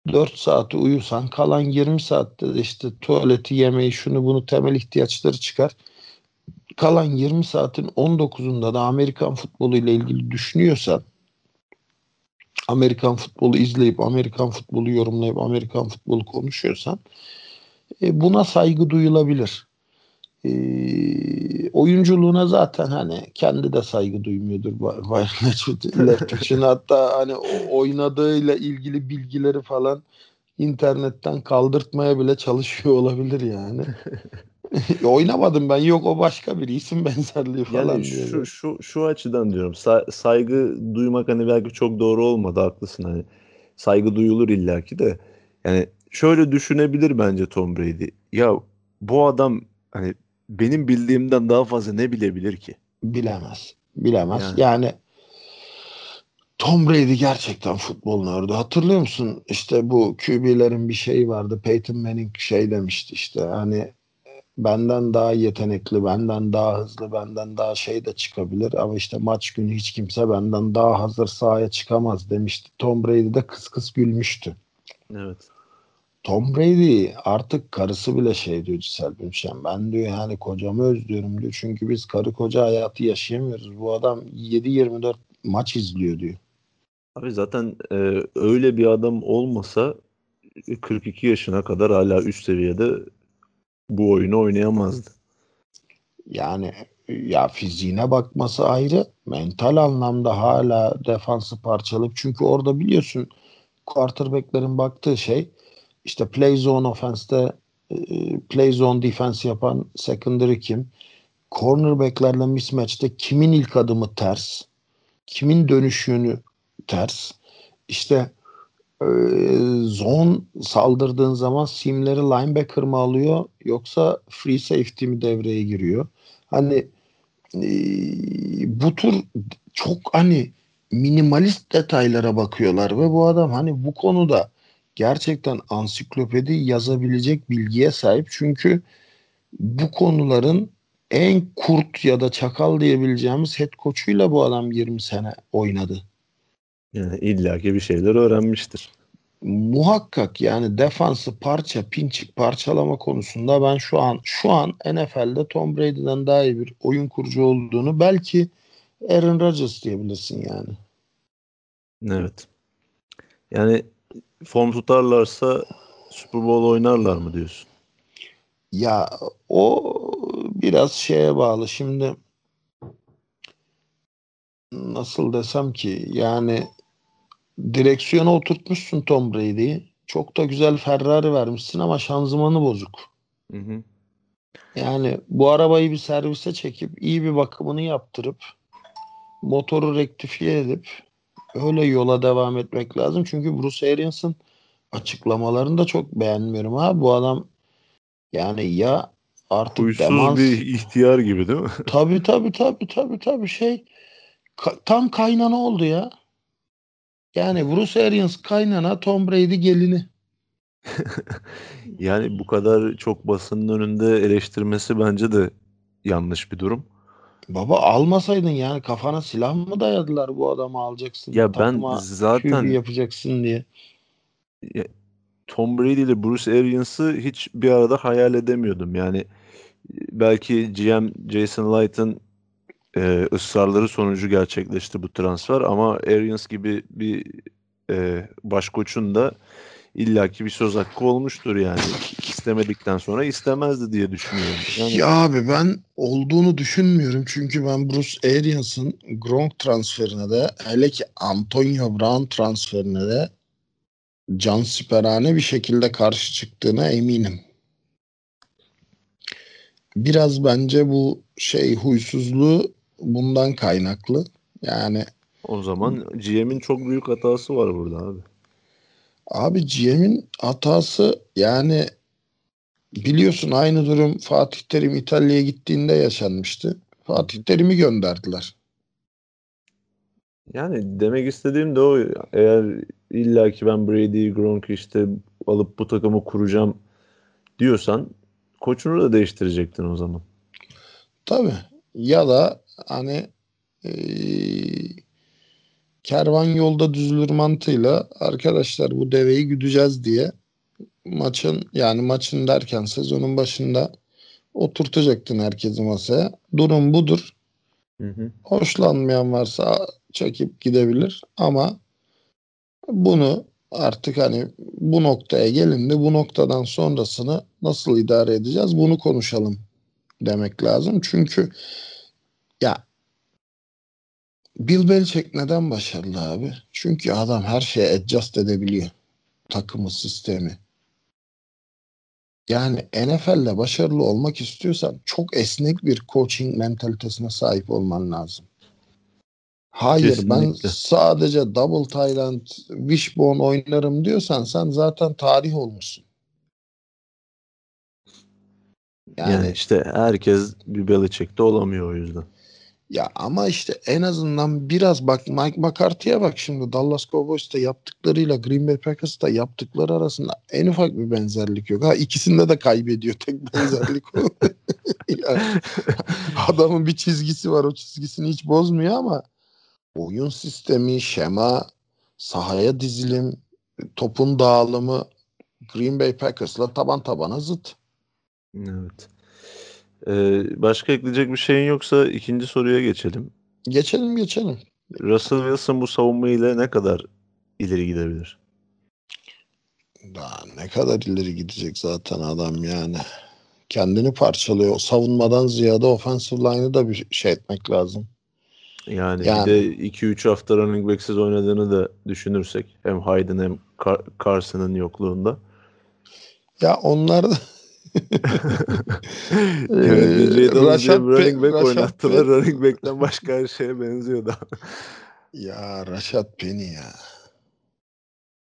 4 saati uyusan kalan 20 saatte de işte tuvaleti yemeği şunu bunu temel ihtiyaçları çıkar. Kalan 20 saatin 19'unda da Amerikan futbolu ile ilgili düşünüyorsan Amerikan futbolu izleyip Amerikan futbolu yorumlayıp Amerikan futbolu konuşuyorsan e, buna saygı duyulabilir. E, oyunculuğuna zaten hani kendi de saygı duymuyordur Bayern Leverkusen'in hatta hani oynadığıyla ilgili bilgileri falan internetten kaldırtmaya bile çalışıyor olabilir yani. Oynamadım ben yok o başka bir isim benzerliği falan yani. Şu, şu, şu açıdan diyorum Sa- saygı duymak hani belki çok doğru olmadı haklısın hani saygı duyulur illaki de yani şöyle düşünebilir bence Tom Brady ya bu adam hani benim bildiğimden daha fazla ne bilebilir ki? Bilemez. Bilemez. Yani, yani Tom Brady gerçekten futbolun ördü. Hatırlıyor musun? İşte bu QB'lerin bir şeyi vardı. Peyton Manning şey demişti işte hani benden daha yetenekli, benden daha hızlı, benden daha şey de çıkabilir ama işte maç günü hiç kimse benden daha hazır sahaya çıkamaz demişti. Tom Brady de kıs kıs gülmüştü. Evet. Tom Brady artık karısı bile şey diyor Cisel Bündchen. Ben diyor yani kocamı özlüyorum diyor. Çünkü biz karı koca hayatı yaşayamıyoruz. Bu adam 7-24 maç izliyor diyor. Abi zaten e, öyle bir adam olmasa 42 yaşına kadar hala üst seviyede bu oyunu oynayamazdı. Yani ya fiziğine bakması ayrı. Mental anlamda hala defansı parçalayıp çünkü orada biliyorsun quarterback'lerin baktığı şey işte play zone offense'te e, play zone defense yapan secondary kim? Cornerback'lerle mismatch'te kimin ilk adımı ters? Kimin dönüş yönü ters? İşte e, zone saldırdığın zaman simleri linebacker mı alıyor yoksa free safety mi devreye giriyor? Hani e, bu tür çok hani minimalist detaylara bakıyorlar ve bu adam hani bu konuda gerçekten ansiklopedi yazabilecek bilgiye sahip. Çünkü bu konuların en kurt ya da çakal diyebileceğimiz head coach'uyla bu adam 20 sene oynadı. Yani illaki bir şeyler öğrenmiştir. Muhakkak yani defansı parça pinçik parçalama konusunda ben şu an şu an NFL'de Tom Brady'den daha iyi bir oyun kurucu olduğunu belki Aaron Rodgers diyebilirsin yani. Evet. Yani form tutarlarsa Super Bowl oynarlar mı diyorsun? Ya o biraz şeye bağlı. Şimdi nasıl desem ki yani direksiyona oturtmuşsun Tom Brady'yi. Çok da güzel Ferrari vermişsin ama şanzımanı bozuk. Hı hı. Yani bu arabayı bir servise çekip iyi bir bakımını yaptırıp motoru rektifiye edip öyle yola devam etmek lazım. Çünkü Bruce Arians'ın açıklamalarını da çok beğenmiyorum ha. Bu adam yani ya artık Huysuz demans... bir ihtiyar gibi değil mi? tabii tabii tabii tabii tabii şey ka- tam kaynana oldu ya. Yani Bruce Arians kaynana Tom Brady gelini. yani bu kadar çok basının önünde eleştirmesi bence de yanlış bir durum. Baba almasaydın yani kafana silah mı dayadılar bu adamı alacaksın. Ya ben zaten yapacaksın diye. Tom Brady ile Bruce Arians'ı hiç bir arada hayal edemiyordum. Yani belki GM Jason Light'ın e, ısrarları sonucu gerçekleşti bu transfer ama Arians gibi bir e, başkoçun da illaki bir söz hakkı olmuştur yani. İstemedikten sonra istemezdi diye düşünüyorum. Yani... Ya abi ben olduğunu düşünmüyorum çünkü ben Bruce Arians'ın Gronk transferine de hele ki Antonio Brown transferine de can siperhane bir şekilde karşı çıktığına eminim. Biraz bence bu şey huysuzluğu bundan kaynaklı. Yani o zaman GM'in çok büyük hatası var burada abi. Abi GM'in hatası yani biliyorsun aynı durum Fatih Terim İtalya'ya gittiğinde yaşanmıştı. Fatih Terim'i gönderdiler. Yani demek istediğim de o eğer illa ki ben Brady, Gronk'u işte alıp bu takımı kuracağım diyorsan koçunu da değiştirecektin o zaman. Tabii. Ya da hani e, kervan yolda düzülür mantığıyla arkadaşlar bu deveyi güdeceğiz diye maçın yani maçın derken sezonun başında oturtacaktın herkesi masaya. Durum budur. Hı hı. Hoşlanmayan varsa çekip gidebilir ama bunu artık hani bu noktaya gelindi bu noktadan sonrasını nasıl idare edeceğiz bunu konuşalım demek lazım. Çünkü ya Bill Belichick neden başarılı abi? Çünkü adam her şeye adjust edebiliyor. Takımı, sistemi. Yani NFL'de başarılı olmak istiyorsan çok esnek bir coaching mentalitesine sahip olman lazım. Hayır ben Kesinlikle. sadece double Thailand wishbone oynarım diyorsan sen zaten tarih olmuşsun. Yani, Yani, işte herkes bir Belichick'te olamıyor o yüzden. Ya ama işte en azından biraz bak Mike McCarthy'ye bak şimdi Dallas Cowboys'ta yaptıklarıyla Green Bay Packers'ta yaptıkları arasında en ufak bir benzerlik yok. Ha ikisinde de kaybediyor tek benzerlik o. Yani adamın bir çizgisi var o çizgisini hiç bozmuyor ama oyun sistemi, şema, sahaya dizilim, topun dağılımı Green Bay Packers'la taban tabana zıt. Evet. Ee, başka ekleyecek bir şeyin yoksa ikinci soruya geçelim. Geçelim geçelim. Russell Wilson bu savunma ile ne kadar ileri gidebilir? Daha ne kadar ileri gidecek zaten adam yani. Kendini parçalıyor. Savunmadan ziyade offensive line'ı da bir şey etmek lazım. Yani, Yani. bir de 2-3 hafta running back'siz oynadığını da düşünürsek hem Hayden hem Car- Carson'ın yokluğunda. Ya onlar da Evet, Rashad running back Rashad oynattılar. Pe- running back'ten başka her şeye benziyordu. ya Rashad Penny ya.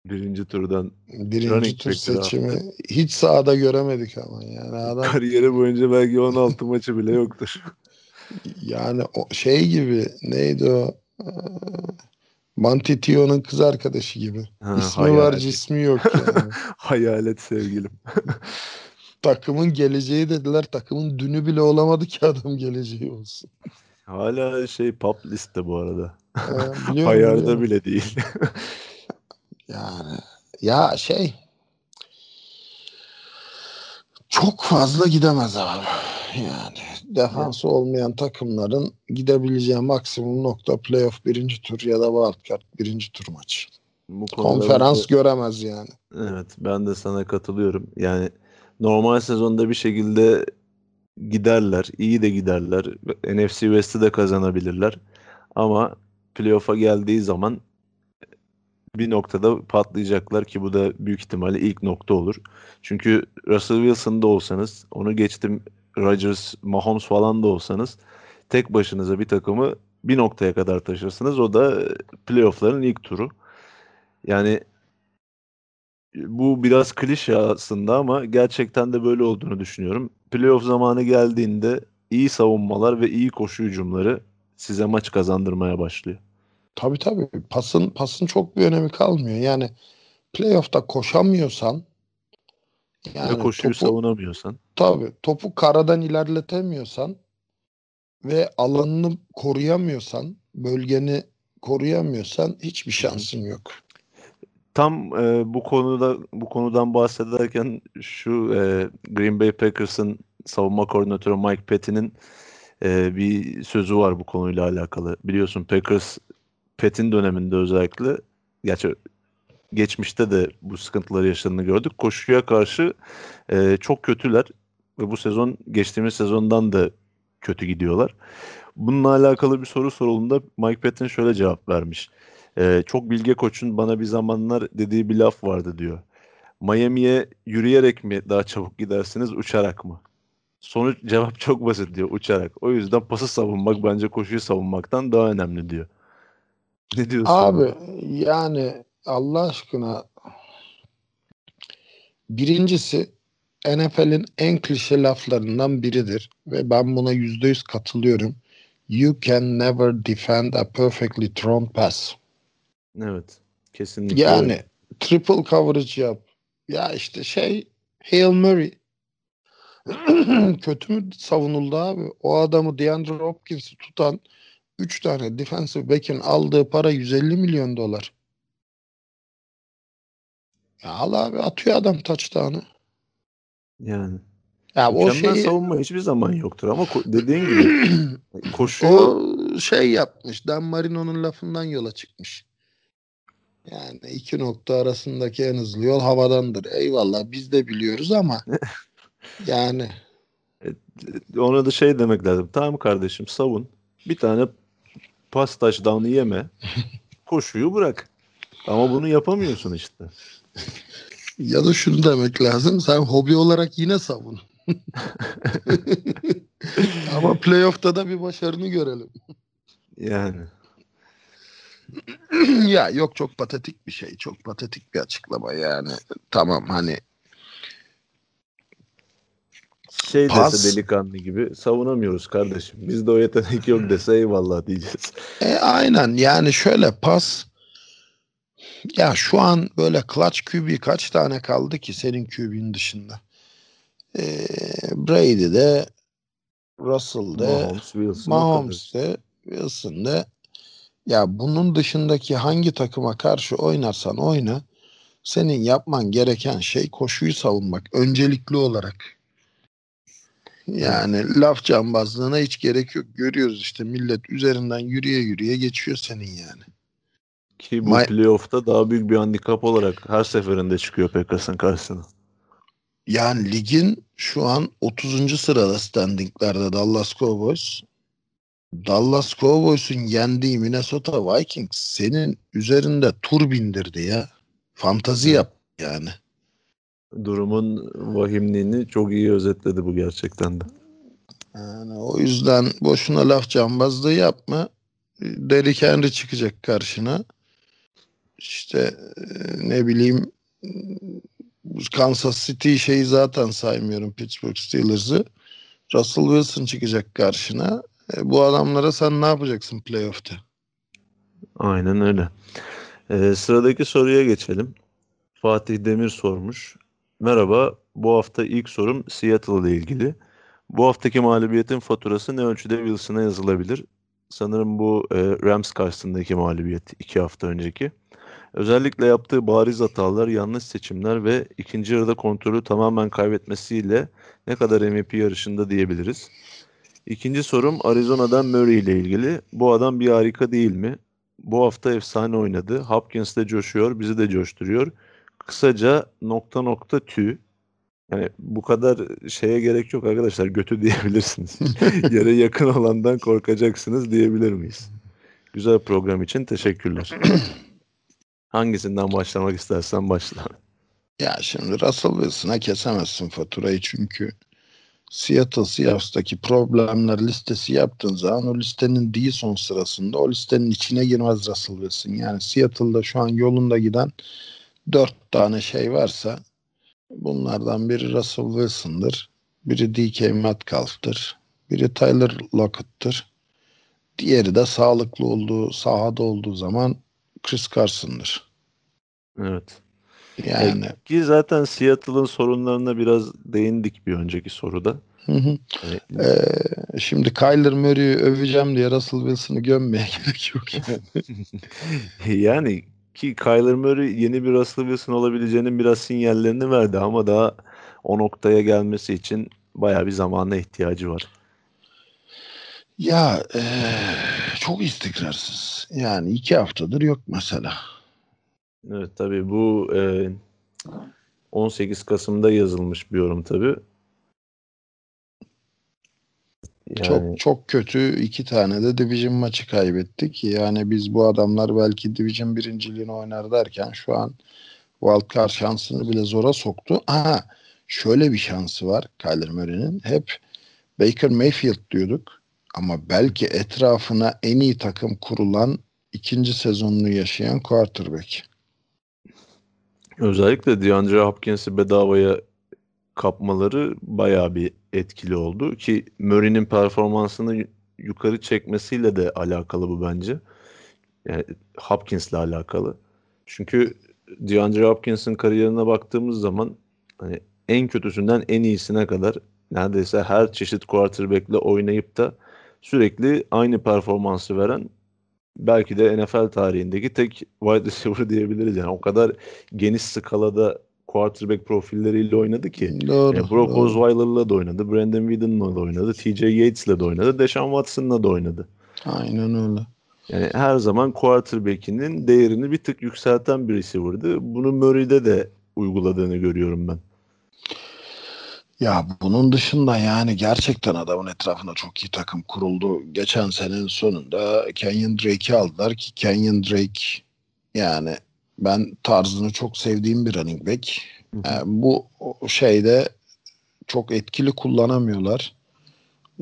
Birinci turdan Birinci tur seçimi hiç sahada göremedik ama yani adam kariyeri boyunca belki 16 maçı bile yoktur. yani o şey gibi neydi o Ee, Monty Tio'nun kız arkadaşı gibi. Ha, İsmi var hayalet. cismi yok yani. Hayalet sevgilim. takımın geleceği dediler. Takımın dünü bile olamadı ki adam geleceği olsun. Hala şey pop liste bu arada. Ee, biliyorum. bile değil. Yani ya şey çok fazla gidemez abi. Yani defansı olmayan takımların gidebileceği maksimum nokta playoff birinci tur ya da wildcard birinci tur maçı. bu Konferans de- göremez yani. evet ben de sana katılıyorum. Yani normal sezonda bir şekilde giderler. iyi de giderler. NFC West'i de kazanabilirler. Ama playoff'a geldiği zaman bir noktada patlayacaklar ki bu da büyük ihtimalle ilk nokta olur. Çünkü Russell Wilson'da olsanız, onu geçtim Rodgers, Mahomes falan da olsanız tek başınıza bir takımı bir noktaya kadar taşırsınız. O da playoff'ların ilk turu. Yani bu biraz klişe aslında ama gerçekten de böyle olduğunu düşünüyorum. Playoff zamanı geldiğinde iyi savunmalar ve iyi koşu hücumları size maç kazandırmaya başlıyor. Tabii tabii. Pasın pasın çok bir önemi kalmıyor. Yani playoff'ta koşamıyorsan yani ve koşuyu topu, savunamıyorsan. tabii topu karadan ilerletemiyorsan ve alanını koruyamıyorsan, bölgeni koruyamıyorsan hiçbir şansın yok. Tam e, bu konuda bu konudan bahsederken şu e, Green Bay Packers'ın savunma koordinatörü Mike Pettin'in e, bir sözü var bu konuyla alakalı. Biliyorsun Packers Pettin döneminde özellikle gerçi geçmişte de bu sıkıntıları yaşadığını gördük. Koşuya karşı e, çok kötüler ve bu sezon geçtiğimiz sezondan da kötü gidiyorlar. Bununla alakalı bir soru sorulduğunda Mike Patton şöyle cevap vermiş. E, çok bilge koçun bana bir zamanlar dediği bir laf vardı diyor. Miami'ye yürüyerek mi daha çabuk gidersiniz uçarak mı? Sonuç cevap çok basit diyor uçarak. O yüzden pası savunmak bence koşuyu savunmaktan daha önemli diyor. Ne diyorsun? Abi yani Allah aşkına birincisi NFL'in en klişe laflarından biridir ve ben buna yüzde yüz katılıyorum. You can never defend a perfectly thrown pass. Evet. Kesinlikle. Yani öyle. triple coverage yap. Ya işte şey Hail Murray kötü mü savunuldu abi? O adamı DeAndre Hopkins'i tutan 3 tane defensive back'in aldığı para 150 milyon dolar. Ya al abi atıyor adam touchdown'ı. yani. Ya o şeyi savunma hiçbir zaman yoktur ama dediğin gibi koşuyor. o şey yapmış. Dan Marino'nun lafından yola çıkmış. Yani iki nokta arasındaki en hızlı yol havadandır. Eyvallah biz de biliyoruz ama yani Ona da şey demek lazım. Tamam kardeşim savun. Bir tane pas touchdown'ı yeme. Koşuyu bırak. Ama bunu yapamıyorsun işte. ya da şunu demek lazım. Sen hobi olarak yine savun. ama playoff'ta da bir başarını görelim. Yani. ya yok çok patetik bir şey. Çok patetik bir açıklama yani. Tamam hani Şey Pas. dese delikanlı gibi savunamıyoruz kardeşim. Bizde o yetenek yok dese eyvallah diyeceğiz. E, aynen yani şöyle pas ya şu an böyle clutch QB kaç tane kaldı ki senin QB'nin dışında? E, Brady'de Russell'de Mahomes, Wilson. o kadar. Mahomes'de Wilson'de ya bunun dışındaki hangi takıma karşı oynarsan oyna senin yapman gereken şey koşuyu savunmak öncelikli olarak. Yani laf cambazlığına hiç gerek yok. Görüyoruz işte millet üzerinden yürüye yürüye geçiyor senin yani. Ki bu Ma- playoff'ta daha büyük bir handikap olarak her seferinde çıkıyor Packers'ın karşısına. Yani ligin şu an 30. sırada standinglerde Dallas Cowboys. Dallas Cowboys'un yendiği Minnesota Vikings senin üzerinde tur bindirdi ya. Fantazi yap yani. Durumun vahimliğini çok iyi özetledi bu gerçekten de. Yani o yüzden boşuna laf cambazlığı yapma. Derrick Henry çıkacak karşına. İşte e, ne bileyim Kansas City şeyi zaten saymıyorum Pittsburgh Steelers'ı. Russell Wilson çıkacak karşına. E, bu adamlara sen ne yapacaksın playoff'ta? Aynen öyle. Ee, sıradaki soruya geçelim. Fatih Demir sormuş. Merhaba, bu hafta ilk sorum Seattle ile ilgili. Bu haftaki mağlubiyetin faturası ne ölçüde Wilson'a yazılabilir? Sanırım bu e, Rams karşısındaki mağlubiyet iki hafta önceki. Özellikle yaptığı bariz hatalar, yanlış seçimler ve ikinci yarıda kontrolü tamamen kaybetmesiyle ne kadar MVP yarışında diyebiliriz. İkinci sorum Arizona'dan Murray ile ilgili. Bu adam bir harika değil mi? Bu hafta efsane oynadı. Hopkins de coşuyor, bizi de coşturuyor. Kısaca nokta nokta tü. Yani bu kadar şeye gerek yok arkadaşlar. Götü diyebilirsiniz. Yere yakın olandan korkacaksınız diyebilir miyiz? Güzel program için teşekkürler. Hangisinden başlamak istersen başla. Ya şimdi Russell Wilson'a kesemezsin faturayı çünkü Seattle Seahawks'taki problemler listesi yaptığın zaman o listenin değil son sırasında o listenin içine girmez Russell Wilson. Yani Seattle'da şu an yolunda giden dört tane şey varsa bunlardan biri Russell Wilson'dır. Biri DK Metcalf'tır. Biri Tyler Lockett'tır. Diğeri de sağlıklı olduğu, sahada olduğu zaman Chris Carson'dır. Evet. Yani E, ki zaten Seattle'ın sorunlarına biraz değindik bir önceki soruda. hı hı. E, Ee, şimdi Kyler Murray'i öveceğim diye Russell Wilson'ı gömmeye gerek yok. Yani. yani ki Kyler Murray yeni bir Russell Wilson olabileceğinin biraz sinyallerini verdi ama daha o noktaya gelmesi için bayağı bir zamana ihtiyacı var. Ya ee, çok istikrarsız. Yani iki haftadır yok mesela. Evet tabii bu e, 18 Kasım'da yazılmış bir yorum tabii. Yani Çok çok kötü iki tane de division maçı kaybettik. Yani biz bu adamlar belki division birinciliğini oynar derken şu an wildcard şansını bile zora soktu. Aha şöyle bir şansı var Kyler Murray'nin. Hep Baker Mayfield diyorduk. Ama belki etrafına en iyi takım kurulan ikinci sezonunu yaşayan quarterback. Özellikle DeAndre Hopkins'i bedavaya kapmaları bayağı bir etkili oldu ki Murray'nin performansını yu- yukarı çekmesiyle de alakalı bu bence. Yani Hopkins'le alakalı. Çünkü DeAndre Hopkins'in kariyerine baktığımız zaman hani en kötüsünden en iyisine kadar neredeyse her çeşit quarterback'le oynayıp da sürekli aynı performansı veren belki de NFL tarihindeki tek wide receiver diyebiliriz. Yani o kadar geniş skalada quarterback profilleriyle oynadı ki. Doğru. Yani Brock. Osweiler'la da oynadı, Brandon Whedon'la da oynadı, TJ Yates'la da oynadı, Deshaun Watson'la da oynadı. Aynen öyle. Yani her zaman quarterback'inin değerini bir tık yükselten bir receiver'dı. Bunu Murray'de de uyguladığını görüyorum ben. Ya bunun dışında yani gerçekten adamın etrafında çok iyi takım kuruldu. Geçen senenin sonunda Kenyon Drake'i aldılar ki Kenyon Drake yani ben tarzını çok sevdiğim bir running back. Yani bu şeyde çok etkili kullanamıyorlar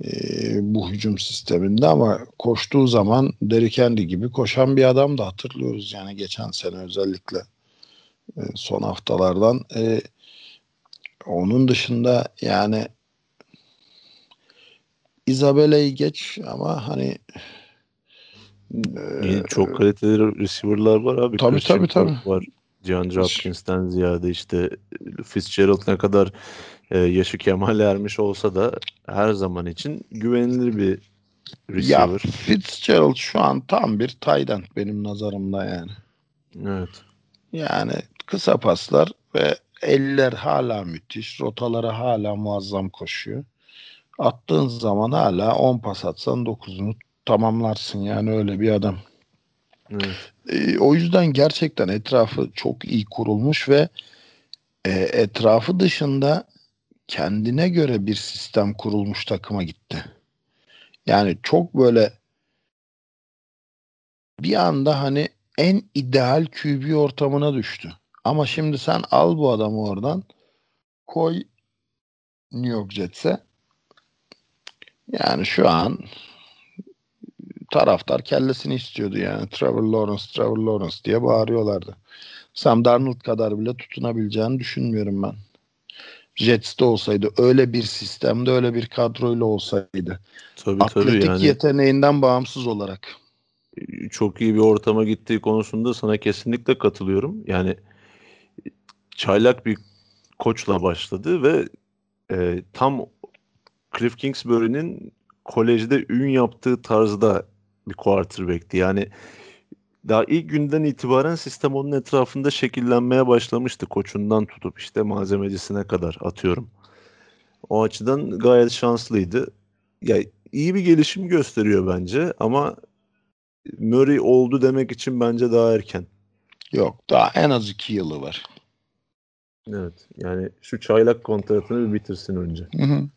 ee, bu hücum sisteminde ama koştuğu zaman Derrick Henry gibi koşan bir adam da hatırlıyoruz yani geçen sene özellikle e, son haftalardan. E, onun dışında yani Isabella'yı geç ama hani e, Yeni çok kaliteli receiver'lar var abi. Tabii, Christian tabii, tabii. Var. DeAndre Hopkins'ten ziyade işte Fitzgerald ne kadar e, yaşı kemale ermiş olsa da her zaman için güvenilir bir ya receiver. Fitzgerald şu an tam bir tight end benim nazarımda yani. Evet. Yani kısa paslar ve eller hala müthiş. Rotaları hala muazzam koşuyor. Attığın zaman hala 10 pas atsan 9'unu tamamlarsın yani öyle bir adam. Evet. E, o yüzden gerçekten etrafı çok iyi kurulmuş ve e, etrafı dışında kendine göre bir sistem kurulmuş takıma gitti. Yani çok böyle bir anda hani en ideal QB ortamına düştü. Ama şimdi sen al bu adamı oradan koy New York Jets'e yani şu an taraftar kellesini istiyordu yani. Trevor Lawrence, Trevor Lawrence diye bağırıyorlardı. Sam Darnold kadar bile tutunabileceğini düşünmüyorum ben. Jets'te olsaydı öyle bir sistemde öyle bir kadroyla olsaydı. Tabii tabii Atletik yani yeteneğinden bağımsız olarak. çok iyi bir ortama gittiği konusunda sana kesinlikle katılıyorum. Yani çaylak bir koçla başladı ve e, tam Cliff Kingsbury'nin kolejde ün yaptığı tarzda bir quarterback'ti. Yani daha ilk günden itibaren sistem onun etrafında şekillenmeye başlamıştı. Koçundan tutup işte malzemecisine kadar atıyorum. O açıdan gayet şanslıydı. Ya iyi bir gelişim gösteriyor bence ama Murray oldu demek için bence daha erken. Yok daha en az iki yılı var. Evet. Yani şu çaylak kontratını bir bitirsin önce. Hı hı.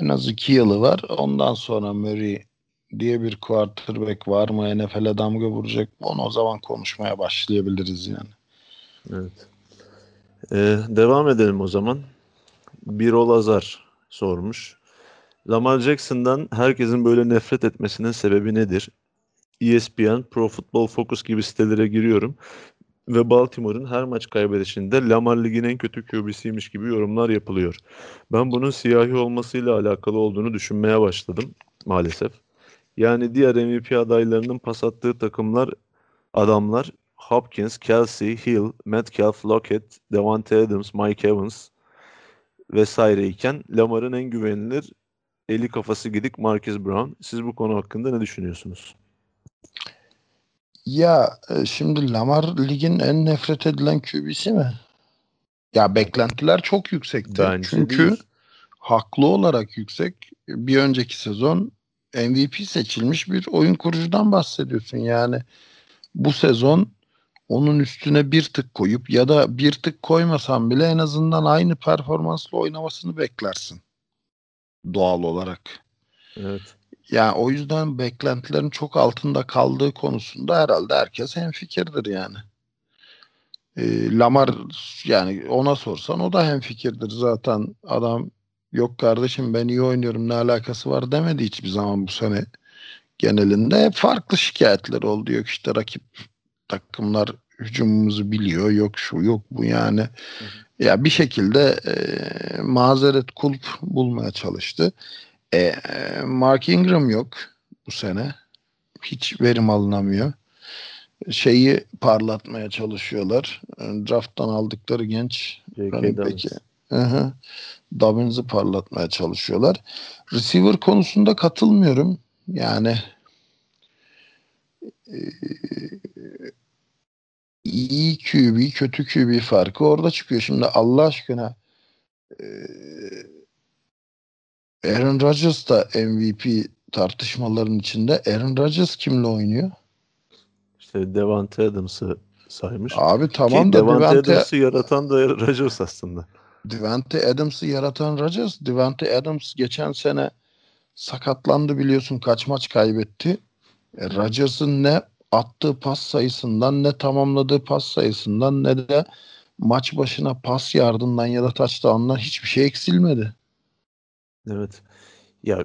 En az iki yılı var. Ondan sonra Murray diye bir quarterback var mı? NFL'e damga vuracak mı? Onu o zaman konuşmaya başlayabiliriz yani. Evet. Ee, devam edelim o zaman. Birol Azar sormuş. Lamar Jackson'dan herkesin böyle nefret etmesinin sebebi nedir? ESPN, Pro Football Focus gibi sitelere giriyorum ve Baltimore'un her maç kaybedişinde Lamar ligin en kötü QB'siymiş gibi yorumlar yapılıyor. Ben bunun siyahi olmasıyla alakalı olduğunu düşünmeye başladım maalesef. Yani diğer MVP adaylarının pas attığı takımlar adamlar Hopkins, Kelsey, Hill, Metcalf, Lockett, Devante Adams, Mike Evans vesaire iken Lamar'ın en güvenilir eli kafası gidik Marcus Brown. Siz bu konu hakkında ne düşünüyorsunuz? Ya e, şimdi Lamar ligin en nefret edilen QB'si mi? Ya beklentiler çok yüksekti. Bence Çünkü değil. haklı olarak yüksek. Bir önceki sezon MVP seçilmiş bir oyun kurucudan bahsediyorsun. Yani bu sezon onun üstüne bir tık koyup ya da bir tık koymasan bile en azından aynı performansla oynamasını beklersin. Doğal olarak. Evet. Yani o yüzden beklentilerin çok altında kaldığı konusunda herhalde herkes hemfikirdir yani. Ee, Lamar yani ona sorsan o da hemfikirdir zaten. Adam yok kardeşim ben iyi oynuyorum ne alakası var demedi hiçbir zaman bu sene genelinde. Farklı şikayetler oldu. Yok işte rakip takımlar hücumumuzu biliyor. Yok şu yok bu yani. Ya bir şekilde e, mazeret kulp bulmaya çalıştı. E, Mark Ingram yok bu sene. Hiç verim alınamıyor. şeyi parlatmaya çalışıyorlar. Draft'tan aldıkları genç. Hı Dobbins'i parlatmaya çalışıyorlar. Receiver konusunda katılmıyorum. Yani e, iyi QB, kötü QB farkı orada çıkıyor. Şimdi Allah aşkına e, Aaron Rodgers da MVP tartışmaların içinde. Aaron Rodgers kimle oynuyor? İşte Devante Adams'ı saymış. Abi tamam Ki da Devante, Devante, Adams'ı yaratan da Rodgers aslında. Devante Adams'ı yaratan Rodgers. Devante Adams geçen sene sakatlandı biliyorsun kaç maç kaybetti. E, Rodgers'ın ne attığı pas sayısından ne tamamladığı pas sayısından ne de maç başına pas yardımdan ya da touchdown'dan hiçbir şey eksilmedi. Evet. Ya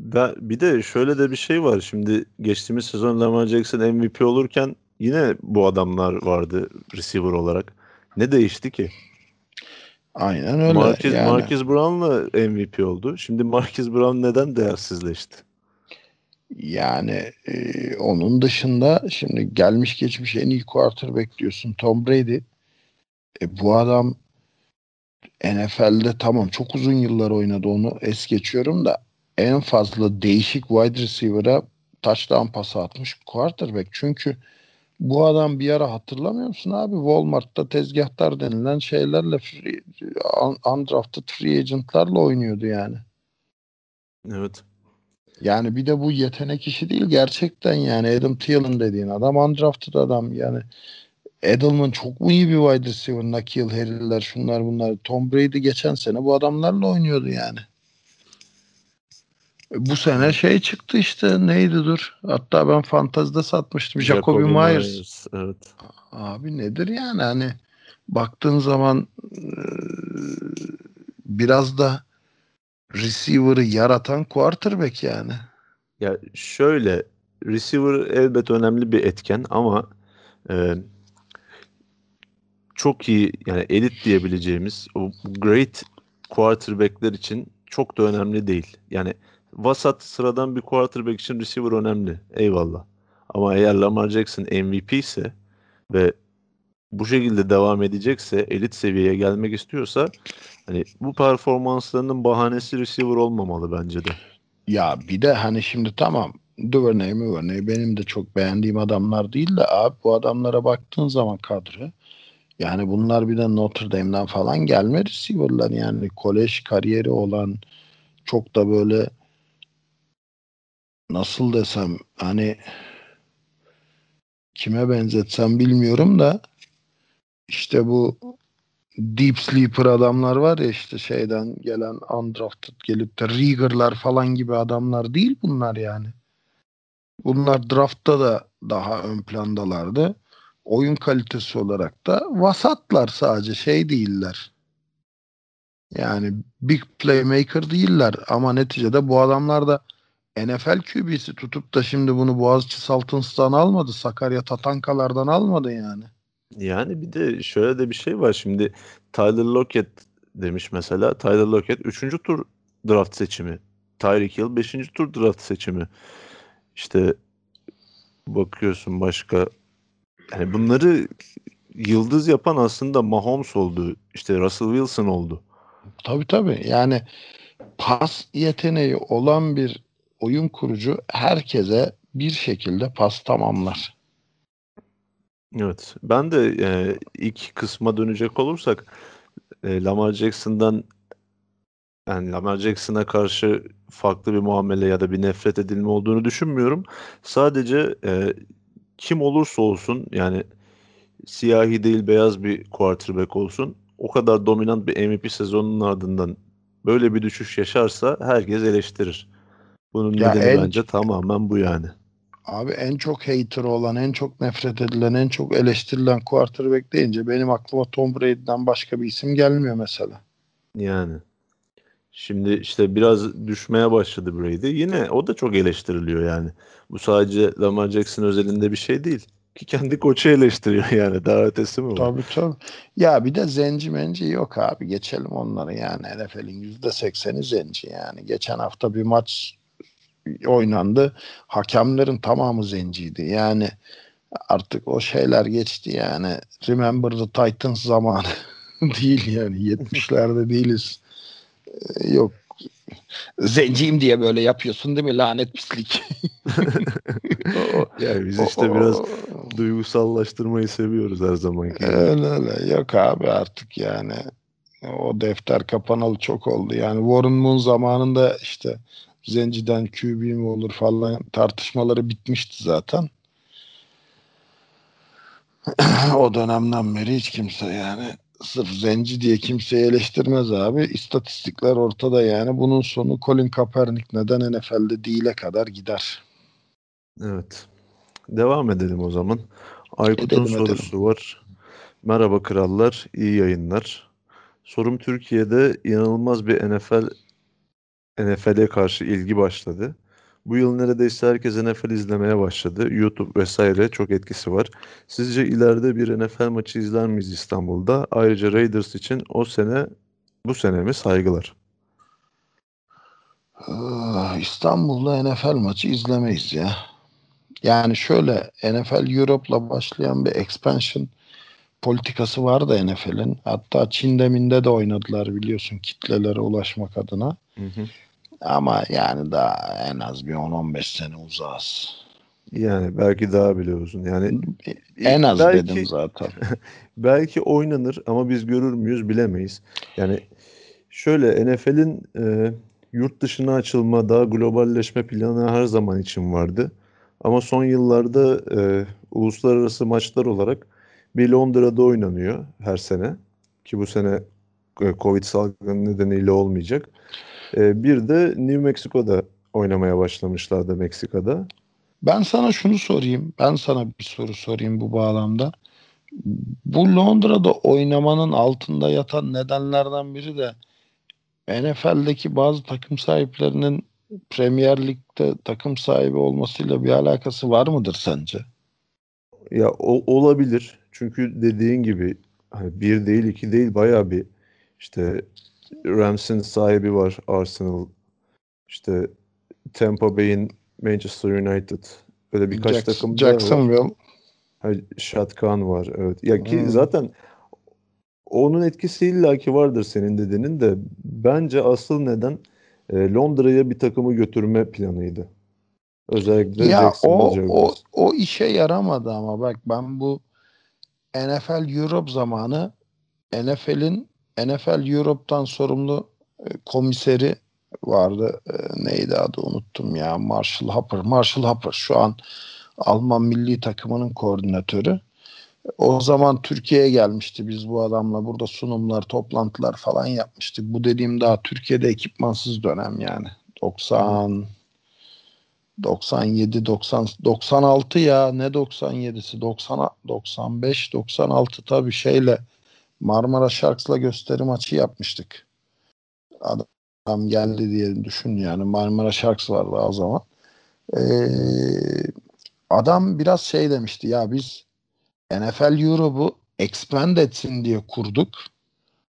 ben, bir de şöyle de bir şey var. Şimdi geçtiğimiz sezon Lamar Jackson MVP olurken yine bu adamlar vardı receiver olarak. Ne değişti ki? Aynen öyle. Marquez, yani. Marquez Brown'la MVP oldu. Şimdi Marquez Brown neden değersizleşti? Yani e, onun dışında şimdi gelmiş geçmiş en iyi quarterback diyorsun Tom Brady. E, bu adam NFL'de tamam çok uzun yıllar oynadı onu es geçiyorum da en fazla değişik wide receiver'a touchdown pası atmış quarterback. Çünkü bu adam bir ara hatırlamıyor musun abi? Walmart'ta tezgahtar denilen şeylerle free, undrafted free agent'larla oynuyordu yani. Evet. Yani bir de bu yetenek işi değil gerçekten yani Adam Thielen dediğin adam undrafted adam yani Edelman çok mu iyi bir wide receiver Nakil Harry'ler şunlar bunlar Tom Brady geçen sene bu adamlarla oynuyordu yani. E, Bu sene şey çıktı işte neydi dur. Hatta ben fantazide satmıştım. Jacoby, Myers. Evet. Abi nedir yani hani baktığın zaman e, biraz da receiver'ı yaratan quarterback yani. Ya şöyle receiver elbet önemli bir etken ama e, çok iyi yani elit diyebileceğimiz o great quarterback'ler için çok da önemli değil. Yani vasat sıradan bir quarterback için receiver önemli. Eyvallah. Ama eğer Lamar Jackson MVP ise ve bu şekilde devam edecekse, elit seviyeye gelmek istiyorsa hani bu performanslarının bahanesi receiver olmamalı bence de. Ya bir de hani şimdi tamam Duvernay Duvernay benim de çok beğendiğim adamlar değil de abi bu adamlara baktığın zaman kadro yani bunlar bir de Notre Dame'den falan gelme receiver'lar yani kolej kariyeri olan çok da böyle nasıl desem hani kime benzetsem bilmiyorum da işte bu deep sleeper adamlar var ya işte şeyden gelen undrafted gelip de Rieger'lar falan gibi adamlar değil bunlar yani. Bunlar draftta da daha ön plandalardı. Oyun kalitesi olarak da vasatlar sadece şey değiller. Yani big playmaker değiller ama neticede bu adamlar da NFL QB'si tutup da şimdi bunu Boğaziçi Saltins'tan almadı. Sakarya Tatankalardan almadı yani. Yani bir de şöyle de bir şey var şimdi Tyler Lockett demiş mesela. Tyler Lockett 3. tur draft seçimi. Tyreek Hill 5. tur draft seçimi. İşte bakıyorsun başka yani bunları yıldız yapan aslında Mahomes oldu. İşte Russell Wilson oldu. Tabii tabii. Yani pas yeteneği olan bir oyun kurucu herkese bir şekilde pas tamamlar. Evet. Ben de e, ilk kısma dönecek olursak e, Lamar Jackson'dan yani Lamar Jackson'a karşı farklı bir muamele ya da bir nefret edilme olduğunu düşünmüyorum. Sadece e, kim olursa olsun yani siyahi değil beyaz bir quarterback olsun o kadar dominant bir MVP sezonunun ardından böyle bir düşüş yaşarsa herkes eleştirir. Bunun Ya nedeni en- bence tamamen bu yani. Abi en çok hater olan, en çok nefret edilen, en çok eleştirilen quarterback deyince benim aklıma Tom Brady'den başka bir isim gelmiyor mesela. Yani. Şimdi işte biraz düşmeye başladı Brady. Yine o da çok eleştiriliyor yani. Bu sadece Lamar Jackson özelinde bir şey değil. Ki kendi koçu eleştiriyor yani. Daha ötesi mi var? Tabii tabii. Ya bir de zenci menci yok abi. Geçelim onları yani. NFL'in yüzde sekseni zenci yani. Geçen hafta bir maç oynandı. Hakemlerin tamamı zenciydi. Yani artık o şeyler geçti yani. Remember the Titans zamanı değil yani. 70'lerde değiliz. Yok zenciyim diye böyle yapıyorsun değil mi lanet pislik. yani biz işte o, biraz duygusallaştırmayı seviyoruz her zaman. Öyle öyle yok abi artık yani o defter kapanalı çok oldu. Yani Warren Moon zamanında işte Zenci'den QB mi olur falan tartışmaları bitmişti zaten. o dönemden beri hiç kimse yani sırf zenci diye kimseyi eleştirmez abi. İstatistikler ortada yani. Bunun sonu Colin Kaepernick neden NFL'de değile kadar gider. Evet. Devam edelim o zaman. Aykut'un sorusu edelim. var. Merhaba krallar, iyi yayınlar. Sorum Türkiye'de inanılmaz bir NFL NFL'e karşı ilgi başladı. Bu yıl neredeyse herkes NFL izlemeye başladı. YouTube vesaire çok etkisi var. Sizce ileride bir NFL maçı izler miyiz İstanbul'da? Ayrıca Raiders için o sene bu sene mi saygılar? Ah, İstanbul'da NFL maçı izlemeyiz ya. Yani şöyle NFL Europe'la başlayan bir expansion politikası vardı NFL'in. Hatta Çin'de minde de oynadılar biliyorsun kitlelere ulaşmak adına. Hı hı. Ama yani daha en az bir 10-15 sene uzağız. Yani belki daha bile uzun. Yani en az belki, dedim zaten. belki oynanır ama biz görür müyüz bilemeyiz. Yani şöyle NFL'in e, yurt dışına açılma, daha globalleşme planı her zaman için vardı. Ama son yıllarda e, uluslararası maçlar olarak bir Londra'da oynanıyor her sene. Ki bu sene e, Covid salgını nedeniyle olmayacak. E, bir de New Mexico'da oynamaya başlamışlardı Meksika'da. Ben sana şunu sorayım. Ben sana bir soru sorayım bu bağlamda. Bu Londra'da oynamanın altında yatan nedenlerden biri de NFL'deki bazı takım sahiplerinin Premier Lig'de takım sahibi olmasıyla bir alakası var mıdır sence? Ya o, olabilir. Çünkü dediğin gibi hani bir değil iki değil bayağı bir işte Rams'in sahibi var Arsenal. İşte Tampa Bay'in Manchester United. Böyle birkaç Jackson, takım Jacksonville. var. Ha, Şatkan var. Evet. Ya ki hmm. zaten onun etkisi illaki vardır senin dediğinin de bence asıl neden e, Londra'ya bir takımı götürme planıydı. Özellikle ya o, o, o işe yaramadı ama bak ben bu NFL Europe zamanı NFL'in NFL Europe'dan sorumlu e, komiseri vardı. E, neydi adı unuttum ya. Marshall Hopper. Marshall Hopper şu an Alman milli takımının koordinatörü. O zaman Türkiye'ye gelmişti. Biz bu adamla burada sunumlar, toplantılar falan yapmıştık. Bu dediğim daha Türkiye'de ekipmansız dönem yani. 90 97 90 96 ya ne 97'si 90 95 96 tabii şeyle Marmara Sharks'la gösteri maçı yapmıştık. Adam geldi diye düşün yani Marmara Sharks vardı o zaman. Ee, adam biraz şey demişti ya biz NFL Europe'u expand etsin diye kurduk.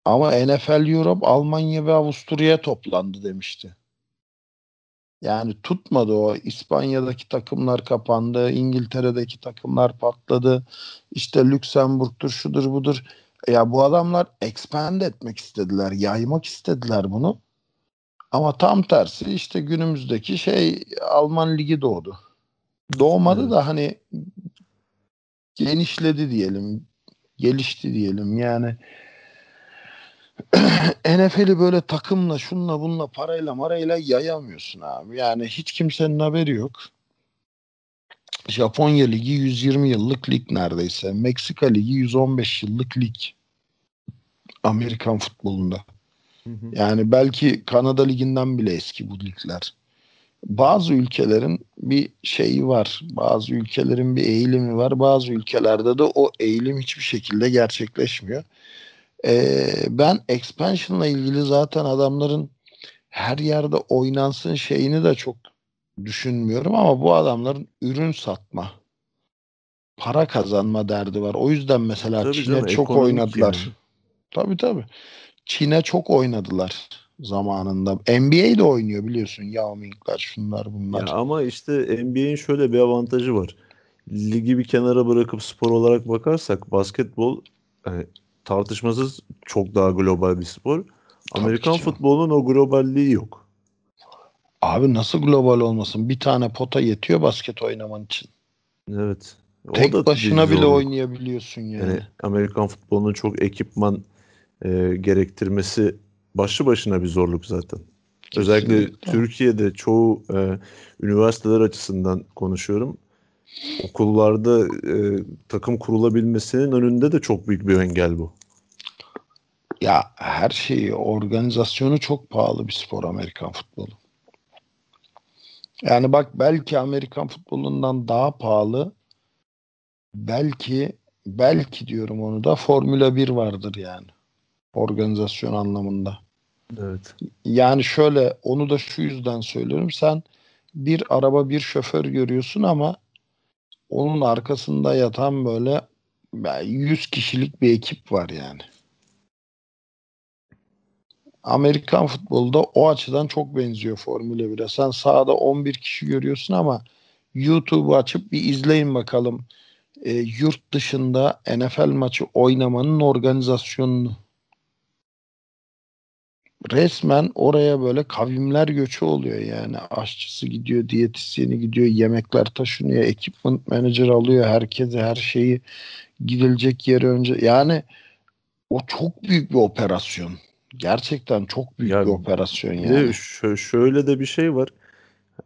Ama NFL Europe Almanya ve Avusturya'ya toplandı demişti. Yani tutmadı o. İspanya'daki takımlar kapandı. İngiltere'deki takımlar patladı. İşte Lüksemburg'dur, şudur budur. Ya bu adamlar expand etmek istediler, yaymak istediler bunu. Ama tam tersi işte günümüzdeki şey Alman ligi doğdu. Doğmadı evet. da hani genişledi diyelim, gelişti diyelim. Yani NFL'i böyle takımla, şunla, bunla, parayla, marayla yayamıyorsun abi. Yani hiç kimsenin haberi yok. Japonya Ligi 120 yıllık lig neredeyse. Meksika Ligi 115 yıllık lig. Amerikan futbolunda. Yani belki Kanada Ligi'nden bile eski bu ligler. Bazı ülkelerin bir şeyi var. Bazı ülkelerin bir eğilimi var. Bazı ülkelerde de o eğilim hiçbir şekilde gerçekleşmiyor. Ee, ben expansion'la ilgili zaten adamların her yerde oynansın şeyini de çok düşünmüyorum ama bu adamların ürün satma, para kazanma derdi var. O yüzden mesela tabii Çin'e canım, çok oynadılar. Yani. Tabii tabii. Çin'e çok oynadılar zamanında. NBA de oynuyor biliyorsun. Yao Ming'ler şunlar bunlar. Ya ama işte NBA'in şöyle bir avantajı var. ligi bir kenara bırakıp spor olarak bakarsak basketbol yani tartışmasız çok daha global bir spor. Amerikan canım. futbolunun o globalliği yok. Abi nasıl global olmasın? Bir tane pota yetiyor basket oynaman için. Evet. O Tek da başına bile zorluk. oynayabiliyorsun yani. Yani Amerikan futbolunun çok ekipman e, gerektirmesi başlı başına bir zorluk zaten. Özellikle Kesinlikle. Türkiye'de çoğu e, üniversiteler açısından konuşuyorum. Okullarda e, takım kurulabilmesinin önünde de çok büyük bir engel bu. Ya her şeyi, organizasyonu çok pahalı bir spor Amerikan futbolu. Yani bak belki Amerikan futbolundan daha pahalı. Belki belki diyorum onu da Formula 1 vardır yani. Organizasyon anlamında. Evet. Yani şöyle onu da şu yüzden söylüyorum. Sen bir araba bir şoför görüyorsun ama onun arkasında yatan böyle 100 kişilik bir ekip var yani. Amerikan futbolda o açıdan çok benziyor Formula 1'e. Sen sahada 11 kişi görüyorsun ama YouTube'u açıp bir izleyin bakalım. E, yurt dışında NFL maçı oynamanın organizasyonunu. Resmen oraya böyle kavimler göçü oluyor yani. Aşçısı gidiyor, diyetisyeni gidiyor, yemekler taşınıyor, equipment manager alıyor herkese her şeyi gidilecek yere önce. Yani o çok büyük bir operasyon. Gerçekten çok büyük Ya bir operasyon yani. şö- şöyle de bir şey var.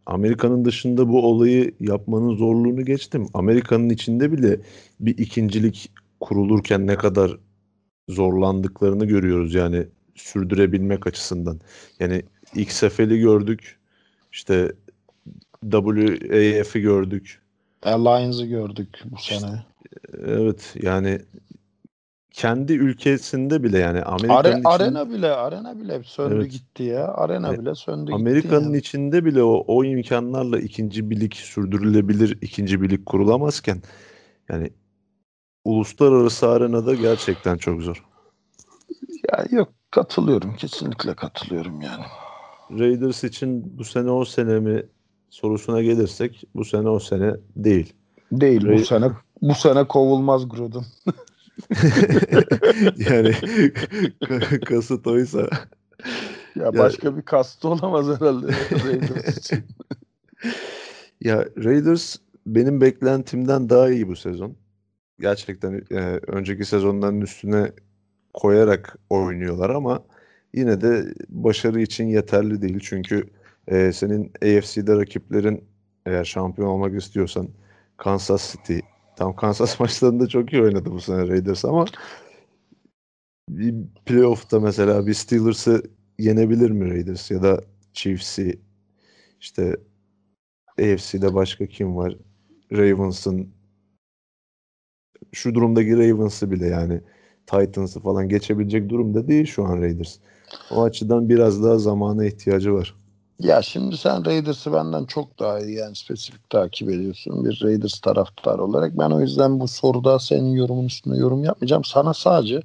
Amerika'nın dışında bu olayı yapmanın zorluğunu geçtim. Amerika'nın içinde bile bir ikincilik kurulurken ne kadar zorlandıklarını görüyoruz yani sürdürebilmek açısından. Yani XFL'i gördük. işte WAF'i gördük. Alliance'ı gördük bu sene. Evet yani kendi ülkesinde bile yani Amerika'nın Are- içinde- arena bile arena bile söndü Evet. gitti ya. Arena Yani bile söndü gitti. Amerika'nın yani. içinde bile o, o imkanlarla ikinci bir lig sürdürülebilir ikinci bir lig kurulamazken yani uluslararası arenada gerçekten çok zor. Ya yok katılıyorum. Kesinlikle katılıyorum yani. Raiders için bu sene o sene mi sorusuna gelirsek bu sene o sene değil. Değil bu Ray- sene bu sene kovulmaz Gruden. yani ka- kasıt oysa Ya başka bir kastı olamaz herhalde Raiders için. ya Raiders benim beklentimden daha iyi bu sezon. Gerçekten e, önceki sezonların üstüne koyarak oynuyorlar ama yine de başarı için yeterli değil. Çünkü e, senin AFC'de rakiplerin eğer şampiyon olmak istiyorsan Kansas City tam Kansas maçlarında çok iyi oynadı bu sene Raiders ama bir playoff'ta mesela bir Steelers'ı yenebilir mi Raiders ya da Chiefs'i işte AFC'de başka kim var? Ravens'ın şu durumdaki Ravens'ı bile yani Titans'ı falan geçebilecek durumda değil şu an Raiders. O açıdan biraz daha zamana ihtiyacı var. Ya şimdi sen Raiders'ı benden çok daha iyi yani spesifik takip ediyorsun bir Raiders taraftarı olarak. Ben o yüzden bu soruda senin yorumun üstüne yorum yapmayacağım. Sana sadece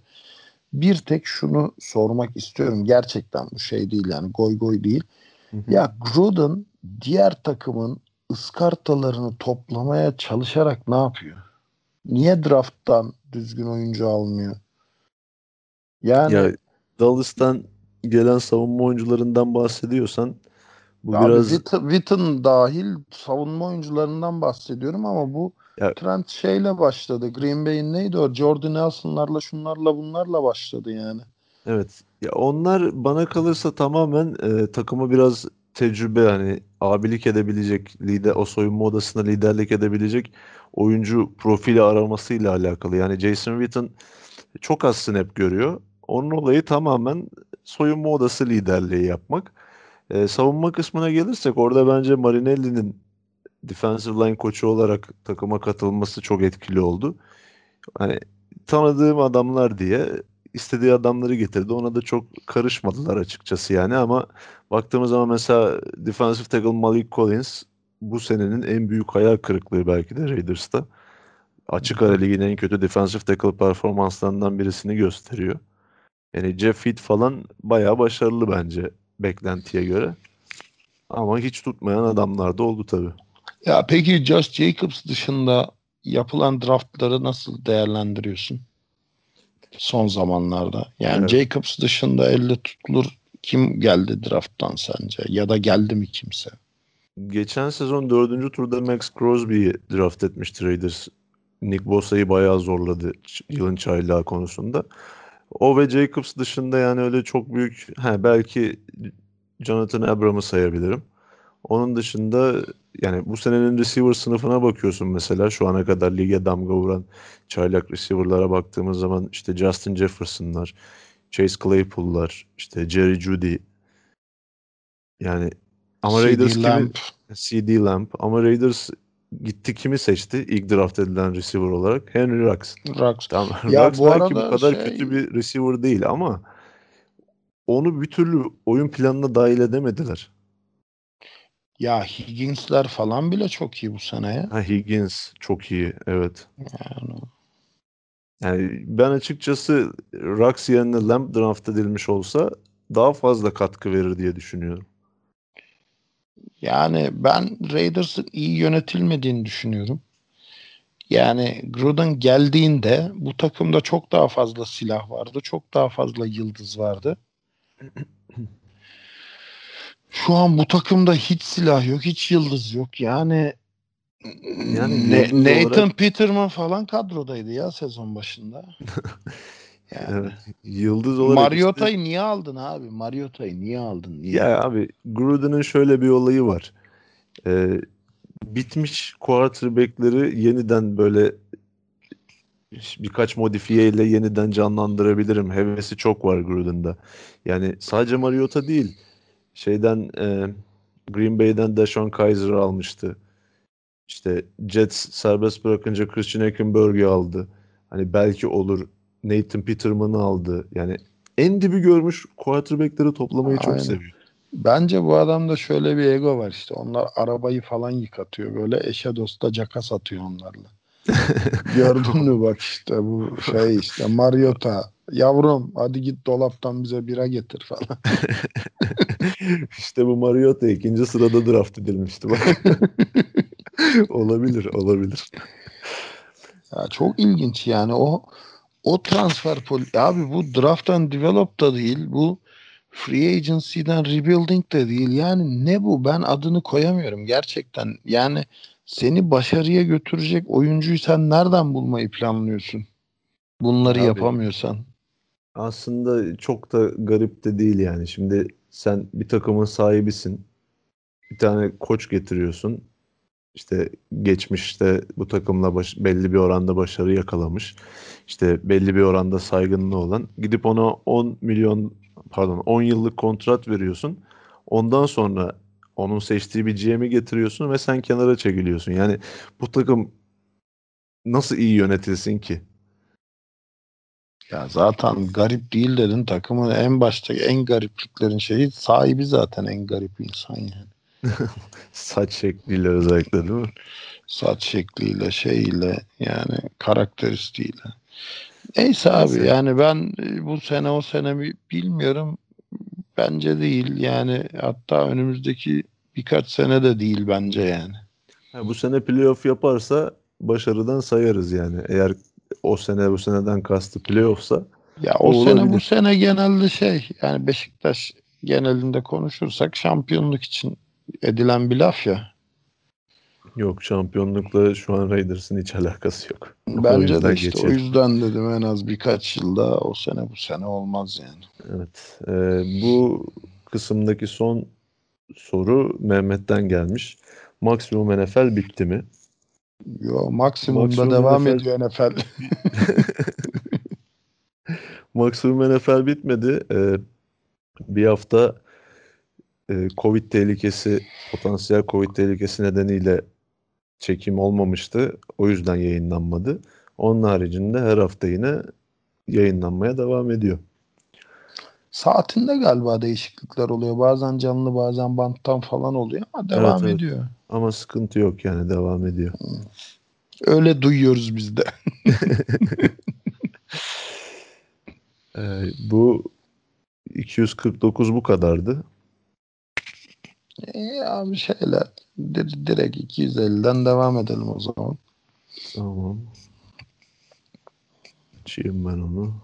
bir tek şunu sormak istiyorum. Gerçekten bu şey değil yani goy goy değil. Hı hı. Ya Gruden diğer takımın ıskartalarını toplamaya çalışarak ne yapıyor? Niye drafttan düzgün oyuncu almıyor? Yani Ya Dallas'tan gelen savunma oyuncularından bahsediyorsan bu Abi biraz Witten dahil savunma oyuncularından bahsediyorum ama bu Ya- trend şeyle başladı. Green Bay'in neydi o? Jordan Nelson'larla şunlarla bunlarla başladı yani. Evet. Ya onlar bana kalırsa tamamen e, takımı biraz tecrübe hani abilik edebilecek lider o soyunma odasına liderlik edebilecek oyuncu profili aramasıyla alakalı. Yani Jason Witten çok az snap görüyor. Onun olayı tamamen soyunma odası liderliği yapmak. E, savunma kısmına gelirsek orada bence Marinelli'nin defensive line koçu olarak takıma katılması çok etkili oldu. Hani tanıdığım adamlar diye istediği adamları getirdi. Ona da çok karışmadılar açıkçası yani ama baktığımız zaman mesela defensive tackle Malik Collins bu senenin en büyük hayal kırıklığı belki de Raiders'ta. Açık ara ligin en kötü defensive tackle performanslarından birisini gösteriyor. Yani Jeff Heath falan bayağı başarılı bence beklentiye göre. Ama hiç tutmayan adamlar da oldu tabii. Ya peki Josh Jacobs dışında yapılan draftları nasıl değerlendiriyorsun? Son zamanlarda. Yani Evet. Jacobs dışında elle tutulur kim geldi drafttan sence? Ya da geldi mi kimse? Geçen sezon dördüncü turda Max Crosby'yi draft etmişti Raiders. Nick Bosa'yı bayağı zorladı yılın çaylağı konusunda. O ve Jacobs dışında yani öyle çok büyük he, belki Jonathan Abram'ı sayabilirim. Onun dışında yani bu senenin receiver sınıfına bakıyorsun mesela şu ana kadar lige damga vuran çaylak receiver'lara baktığımız zaman işte Justin Jefferson'lar, Chase Claypool'lar, işte Jerry Jeudy yani ama CD Raiders kimi Lamb. CD Lamb ama Raiders gitti kimi seçti ilk draft edilen receiver olarak? Henry Ruggs. Ruggs. Tamam. Ya Ruggs bu belki bu kadar şey- kötü bir receiver değil ama onu bir türlü oyun planına dahil edemediler. Ya Higgins'ler falan bile çok iyi bu sene ya. Ha Higgins çok iyi evet. Yani Yani ben açıkçası Ruggs yerine Lamb draft edilmiş olsa daha fazla katkı verir diye düşünüyorum. Yani ben Raiders'ın iyi yönetilmediğini düşünüyorum. Yani Gruden geldiğinde bu takımda çok daha fazla silah vardı. Çok daha fazla yıldız vardı. Şu an bu takımda hiç silah yok, hiç yıldız yok. Yani Yani Ne- Nathan olarak- Peterman falan kadrodaydı ya sezon başında. Yani. Yıldız olarak işte- Mariota'yı niye aldın abi? Mariota'yı niye aldın? Niye? Ya abi Gruden'ın şöyle bir olayı var. Ee, bitmiş quarterback'leri yeniden böyle birkaç modifiyeyle yeniden canlandırabilirim. Hevesi çok var Gruden'da. Yani sadece Mariota değil. Şeyden e, Green Bay'den Deshaun Kaiser almıştı. İşte Jets serbest bırakınca Christian Hackenberg'i aldı. Hani belki olur. Nathan Peterman'ı aldı. Yani en dibi görmüş quarterback'leri toplamayı çok Aynen. seviyor. Bence bu adamda şöyle bir ego var işte. Onlar arabayı falan yıkatıyor. Böyle eşe dosta caka satıyor onlarla. Gördün mü bak işte bu şey işte Mariota. Yavrum hadi git dolaptan bize bira getir falan. İşte bu Mariota ikinci sırada draft edilmişti. Bak. olabilir, olabilir. Ya çok ilginç yani o o transfer poli abi bu draft and develop da değil bu free agency'den rebuilding de değil yani ne bu ben adını koyamıyorum gerçekten yani seni başarıya götürecek oyuncuyu sen nereden bulmayı planlıyorsun bunları Abi, yapamıyorsan Aslında çok da garip de değil yani. Şimdi sen bir takımın sahibisin. Bir tane koç getiriyorsun. İşte geçmişte bu takımla baş- belli bir oranda başarı yakalamış. İşte belli bir oranda saygınlığı olan. Gidip ona 10 milyon pardon 10 yıllık kontrat veriyorsun. Ondan sonra onun seçtiği bir GM'i getiriyorsun ve sen kenara çekiliyorsun. Yani bu takım nasıl iyi yönetilsin ki? ya zaten garip değil dedin takımın en başta en garipliklerin şeyi sahibi zaten en garip insan yani Saç şekliyle özellikle değil mi? saç şekliyle şeyle yani karakteristiğiyle. Neyse abi Neyse. yani ben e, bu sene o sene mi bilmiyorum. Bence değil yani hatta önümüzdeki birkaç sene de değil bence yani. Ha, bu sene playoff yaparsa başarıdan sayarız yani. Eğer o sene bu seneden kastı playoffsa Ya o O sene bu olabilir. sene genelde şey yani Beşiktaş genelinde konuşursak şampiyonluk için edilen bir laf ya. yok şampiyonlukla şu an Raiders'ın hiç alakası yok. O Bence de işte o geçelim. yüzden dedim en az birkaç yılda o sene bu sene olmaz yani. Evet. Ee, bu kısımdaki son soru Mehmet'ten gelmiş. Maksimum NFL bitti mi? Yo maksimumda Maksimum devam NFL ediyor NFL. Maksimum NFL bitmedi. Ee, bir hafta e, Covid tehlikesi, potansiyel Covid tehlikesi nedeniyle çekim olmamıştı. O yüzden yayınlanmadı. Onun haricinde her hafta yine yayınlanmaya devam ediyor. Saatinde galiba değişiklikler oluyor. Bazen canlı bazen banttan falan oluyor ama devam Evet, evet. ediyor. Ama sıkıntı yok yani devam ediyor. Öyle duyuyoruz biz de. Ee, bu 249 bu kadardı. E abi şeyler di- direkt 250'den devam edelim o zaman. Tamam. Açayım ben onu.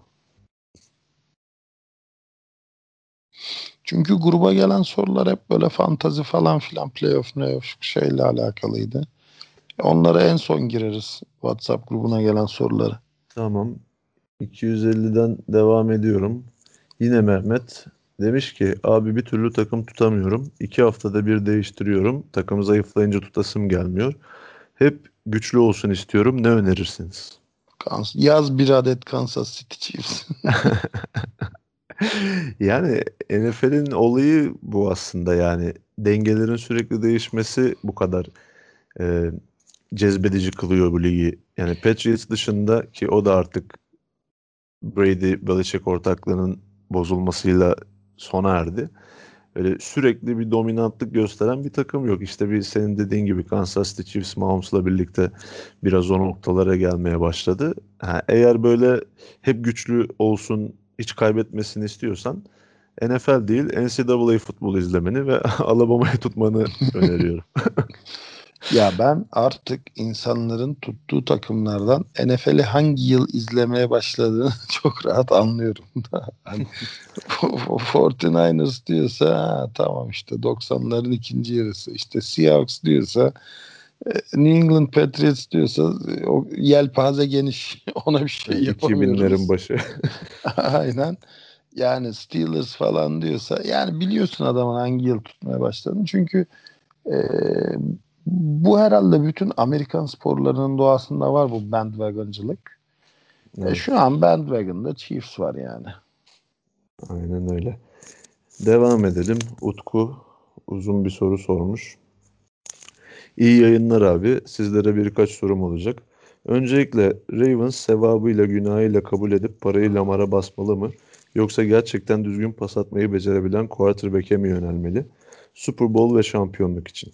Çünkü gruba gelen sorular hep böyle fantazi falan filan playoff playoff şeyle alakalıydı. Onlara en son gireriz. WhatsApp grubuna gelen soruları. Tamam. 250'den devam ediyorum. Yine Mehmet demiş ki abi bir türlü takım tutamıyorum. İki haftada bir değiştiriyorum. Takım zayıflayınca tutasım gelmiyor. Hep güçlü olsun istiyorum. Ne önerirsiniz? Yaz bir adet Kansas City Chiefs. Yani NFL'in olayı bu aslında yani dengelerin sürekli değişmesi bu kadar e, cezbedici kılıyor bu ligi. Yani Patriots dışında ki o da artık Brady Belichick ortaklığının bozulmasıyla sona erdi. Öyle sürekli bir dominantlık gösteren bir takım yok. İşte bir senin dediğin gibi Kansas City Chiefs Mahomes'la birlikte biraz o noktalara gelmeye başladı. Ha, eğer böyle hep güçlü olsun, hiç kaybetmesini istiyorsan NFL değil NCAA futbol izlemeni ve Alabama'yı tutmanı öneriyorum. ya ben artık insanların tuttuğu takımlardan NFL'i hangi yıl izlemeye başladığını çok rahat anlıyorum. hani 49ers diyorsa ha, tamam işte 90'ların ikinci yarısı. İşte Seahawks diyorsa e, New England Patriots diyorsa o yelpaze geniş ona bir şey yapamıyoruz. 2000'lerin başı. Aynen. Yani Steelers falan diyorsa yani biliyorsun adamın hangi yıl tutmaya başladığını. Çünkü e, bu herhalde bütün Amerikan sporlarının doğasında var bu bandwagoncılık. Evet. E, şu an bandwagon'da Chiefs var yani. Aynen öyle. Devam edelim. Utku uzun bir soru sormuş. İyi yayınlar abi. Sizlere birkaç sorum olacak. Öncelikle Ravens sevabıyla günahıyla kabul edip parayı Lamar'a basmalı mı? Yoksa gerçekten düzgün pas atmayı becerebilen quarterback'e mi yönelmeli? Super Bowl ve şampiyonluk için.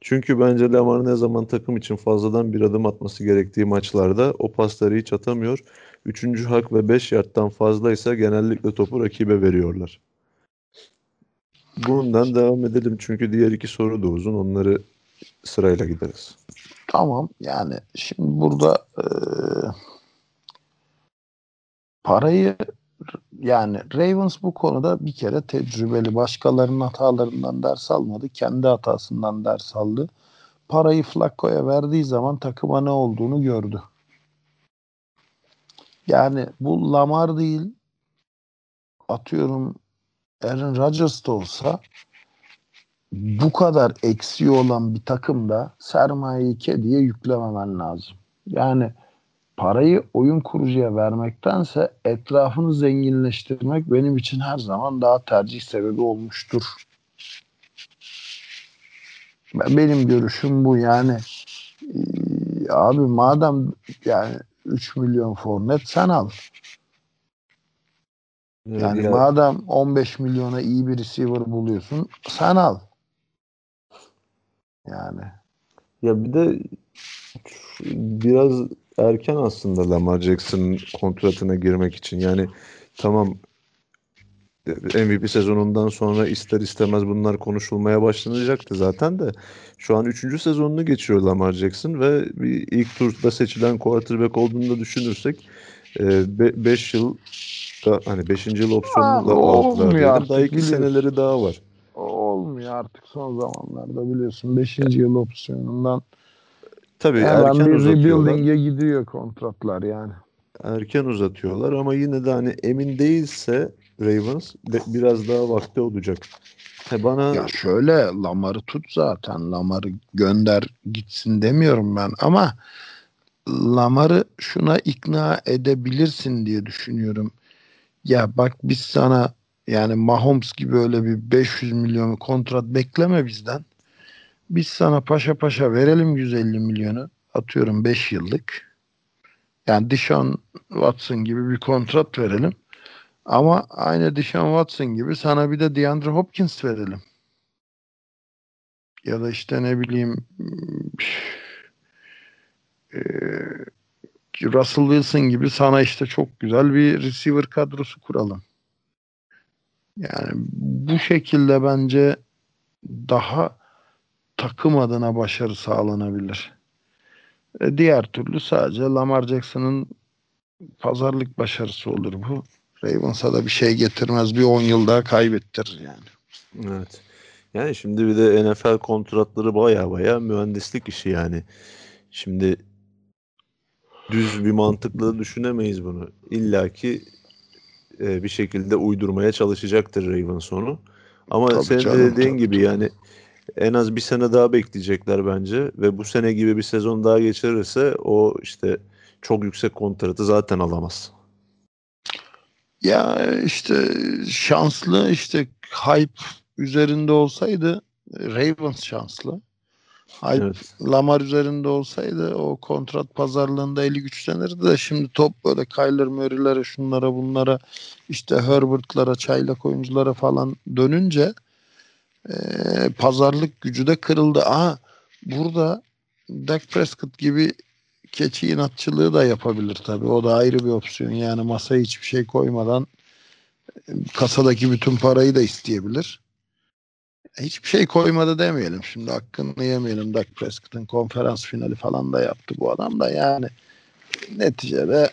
Çünkü bence Lamar ne zaman takım için fazladan bir adım atması gerektiği maçlarda o pasları hiç atamıyor. Üçüncü hak ve 5 yardtan fazlaysa genellikle topu rakibe veriyorlar. Bundan devam edelim çünkü diğer iki soru da uzun. Onları sırayla gideriz. Tamam yani şimdi burada e, parayı yani Ravens bu konuda bir kere tecrübeli. Başkalarının hatalarından ders almadı. Kendi hatasından ders aldı. Parayı Flacco'ya verdiği zaman takıma ne olduğunu gördü. Yani bu Lamar değil atıyorum Aaron Rodgers da olsa bu kadar eksiği olan bir takımda sermayeyi kediye yüklememen lazım. Yani parayı oyun kurucuya vermektense etrafını zenginleştirmek benim için her zaman daha tercih sebebi olmuştur. Benim görüşüm bu yani. Ee, abi madem yani 3 milyon fornet sen al. Yani ya. madem 15 milyona iyi bir receiver buluyorsun sen al. Yani. Ya bir de biraz erken aslında Lamar Jackson kontratına girmek için. Yani tamam MVP sezonundan sonra ister istemez bunlar konuşulmaya başlanacaktı zaten de şu an 3. sezonunu geçiyor Lamar Jackson ve bir ilk turda seçilen quarterback olduğunu da düşünürsek 5 e, yıl da hani 5. yıl opsiyonu da olmuyor daha iki seneleri daha var. Olmuyor artık son zamanlarda biliyorsun 5. yıl opsiyonundan Tabii Hemen erken bir uzatıyorlar. rebuilding'e gidiyor kontratlar yani. Erken uzatıyorlar ama yine de hani emin değilse Ravens biraz daha vakti olacak. He bana Ya şöyle Lamar'ı tut zaten. Lamar'ı gönder gitsin demiyorum ben ama Lamar'ı şuna ikna edebilirsin diye düşünüyorum. Ya bak biz sana yani Mahomes gibi öyle bir 500 milyon kontrat bekleme bizden. Biz sana paşa paşa verelim 150 milyonu. Atıyorum 5 yıllık. Yani Dishon Watson gibi bir kontrat verelim. Ama aynı Dishon Watson gibi sana bir de DeAndre Hopkins verelim. Ya da işte ne bileyim e, Russell Wilson gibi sana işte çok güzel bir receiver kadrosu kuralım. Yani bu şekilde bence daha takım adına başarı sağlanabilir. E, diğer türlü sadece Lamar Jackson'ın pazarlık başarısı olur bu. Ravens'a da bir şey getirmez. Bir 10 yıl daha kaybettirir yani. Evet. Yani şimdi bir de NFL kontratları baya baya mühendislik işi yani. Şimdi düz bir mantıkla düşünemeyiz bunu. İlla ki e, bir şekilde uydurmaya çalışacaktır Ravens onu. Ama Tabii senin de canım, dediğin tabii, gibi tabii. yani en az bir sene daha bekleyecekler bence ve bu sene gibi bir sezon daha geçirirse o işte çok yüksek kontratı zaten alamaz. Ya işte şanslı işte hype üzerinde olsaydı Ravens şanslı. Hype Evet. Lamar üzerinde olsaydı o kontrat pazarlığında eli güçlenirdi de şimdi top böyle Kyler Murray'lere şunlara bunlara işte Herbert'lara çaylak oyunculara falan dönünce eee, pazarlık gücü de kırıldı. Aha burada Dak Prescott gibi keçi inatçılığı da yapabilir tabii. O da ayrı bir opsiyon. Yani masaya hiçbir şey koymadan e, kasadaki bütün parayı da isteyebilir. Hiçbir şey koymadı demeyelim. Şimdi hakkını yemeyelim. Dak Prescott'ın konferans finali falan da yaptı bu adam da yani neticede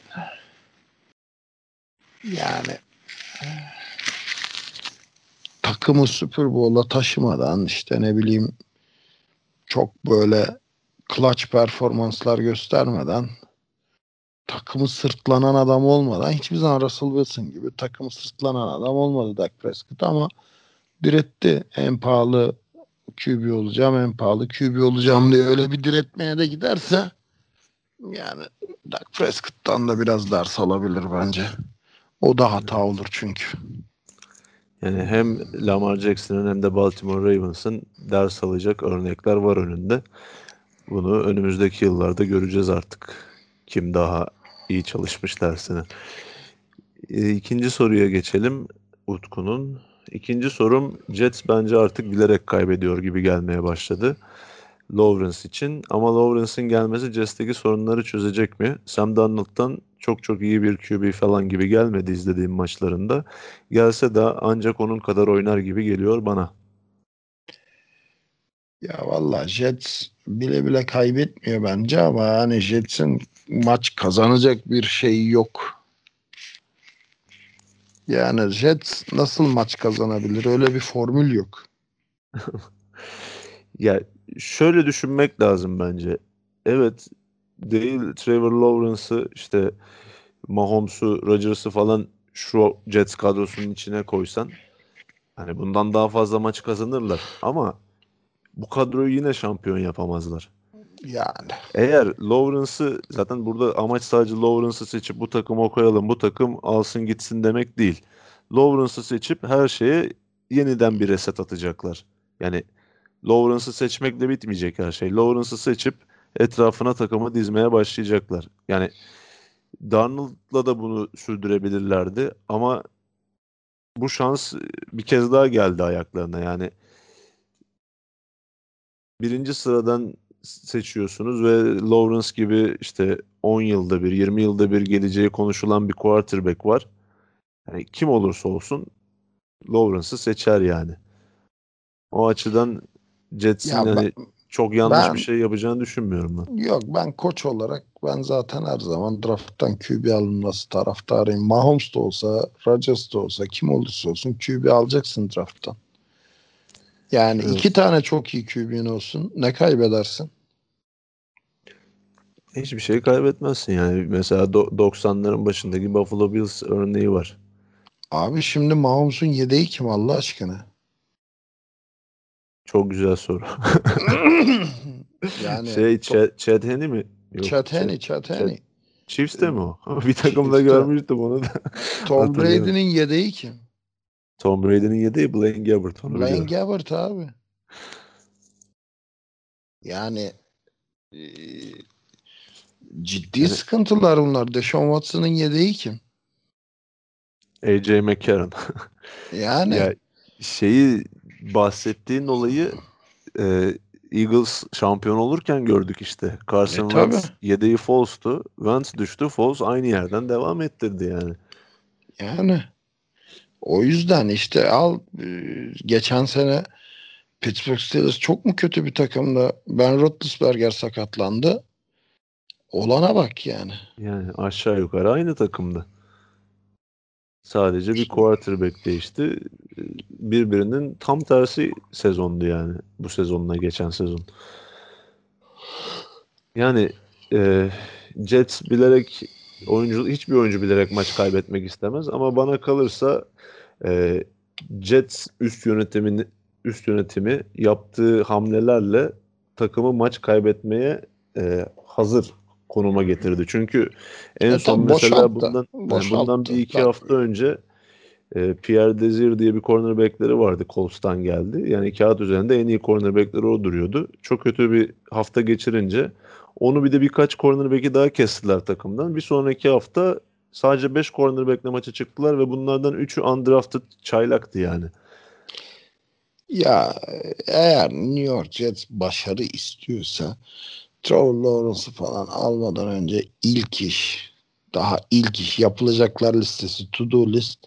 yani takımı Super Bowl'a taşımadan işte ne bileyim çok böyle clutch performanslar göstermeden takımı sırtlanan adam olmadan hiçbir zaman Russell Wilson gibi takımı sırtlanan adam olmadı Dak Prescott ama diretti. En pahalı QB olacağım, en pahalı QB olacağım diye öyle bir diretmeye de giderse yani Dak Prescott'tan da biraz ders alabilir bence. O da hata olur çünkü. Yani hem Lamar Jackson'ın hem de Baltimore Ravens'ın ders alacak örnekler var önünde. Bunu önümüzdeki yıllarda göreceğiz artık. Kim daha iyi çalışmış dersini. E, İkinci soruya geçelim Utku'nun. İkinci sorum Jets bence artık bilerek kaybediyor gibi gelmeye başladı. Lawrence için ama Lawrence'ın gelmesi Jets'teki sorunları çözecek mi? Sam Darnold'dan çok çok iyi bir QB falan gibi gelmedi izlediğim maçlarında. Gelse de ancak onun kadar oynar gibi geliyor bana. Ya valla Jets bile bile kaybetmiyor bence ama yani Jets'in maç kazanacak bir şeyi yok. Yani Jets nasıl maç kazanabilir? Öyle bir formül yok. Ya şöyle düşünmek lazım bence. Evet değil Trevor Lawrence'ı işte Mahomes'u, Rodgers'ı falan şu Jets kadrosunun içine koysan hani bundan daha fazla maç kazanırlar ama bu kadroyu yine şampiyon yapamazlar. Yani Eğer Lawrence'ı zaten burada amaç sadece Lawrence'ı seçip bu takıma koyalım bu takım alsın gitsin demek değil. Lawrence'ı seçip her şeye yeniden bir reset atacaklar. Yani Lawrence'ı seçmekle bitmeyecek her şey. Lawrence'ı seçip etrafına takımı dizmeye başlayacaklar. Yani Darnold'la da bunu sürdürebilirlerdi ama bu şans bir kez daha geldi ayaklarına. Yani birinci sıradan seçiyorsunuz ve Lawrence gibi işte 10 yılda bir, 20 yılda bir geleceği konuşulan bir quarterback var. Yani kim olursa olsun Lawrence'ı seçer yani. O açıdan Jets'in Ya ben- hani çok yanlış ben- bir şey yapacağını düşünmüyorum ben. yok ben koç olarak ben zaten her zaman drafttan QB alınması taraftarıyım. Mahomes da olsa, Rodgers da olsa kim olursa olsun QB alacaksın drafttan. Yani Evet. iki tane çok iyi QB'nin olsun. Ne kaybedersin? Hiçbir şey kaybetmezsin yani. Mesela do- 90'ların başındaki Buffalo Bills örneği var. Abi şimdi Mahomes'un yedeği kim Allah aşkına? Çok güzel soru. yani şey Chad, Chad Henne mi? Yok, Chad Henne, Chad- Henne. Chiefs'te mi o? bir takımda görmüştüm onu da. Tom. Brady'nin yedeği kim? Tom Brady'nin yedeği Blaine Gabbert. Onu Blaine biliyorum. Gabbert abi. Yani e, ciddi Yani- sıkıntılar bunlar. Deshaun Watson'ın yedeği kim? AJ McCarron. Yani Ya şeyi bahsettiğin olayı e, Eagles şampiyon olurken gördük işte. Carson E. Wentz yedeği Foles'tu. Wentz düştü. Foles aynı yerden devam ettirdi yani. yani o yüzden işte al e, geçen sene Pittsburgh Steelers çok mu kötü bir takımda? Ben Roethlisberger sakatlandı. olana bak yani. Yani aşağı yukarı aynı takımda. Sadece bir quarterback değişti. Birbirinin tam tersi sezondu yani. Bu sezonla geçen sezon. Yani e, Jets bilerek oyuncu hiçbir oyuncu bilerek maç kaybetmek istemez ama bana kalırsa e, Jets üst yönetimini üst yönetimi yaptığı hamlelerle takımı maç kaybetmeye e, hazır konuma getirdi. Çünkü en E, son mesela boşalttı, bundan yani bundan bir iki Tabii. hafta önce e, Pierre Desir diye bir cornerbackleri vardı. Colts'tan geldi. Yani kağıt üzerinde en iyi cornerbackleri o duruyordu. Çok kötü bir hafta geçirince onu bir de birkaç cornerback'i daha kestiler takımdan. Bir sonraki hafta sadece 5 cornerback'le maça çıktılar ve bunlardan 3'ü undrafted çaylaktı yani. Ya eğer New York Jets başarı istiyorsa Trevor Lawrence'ı falan almadan önce ilk iş daha ilk iş yapılacaklar listesi to do list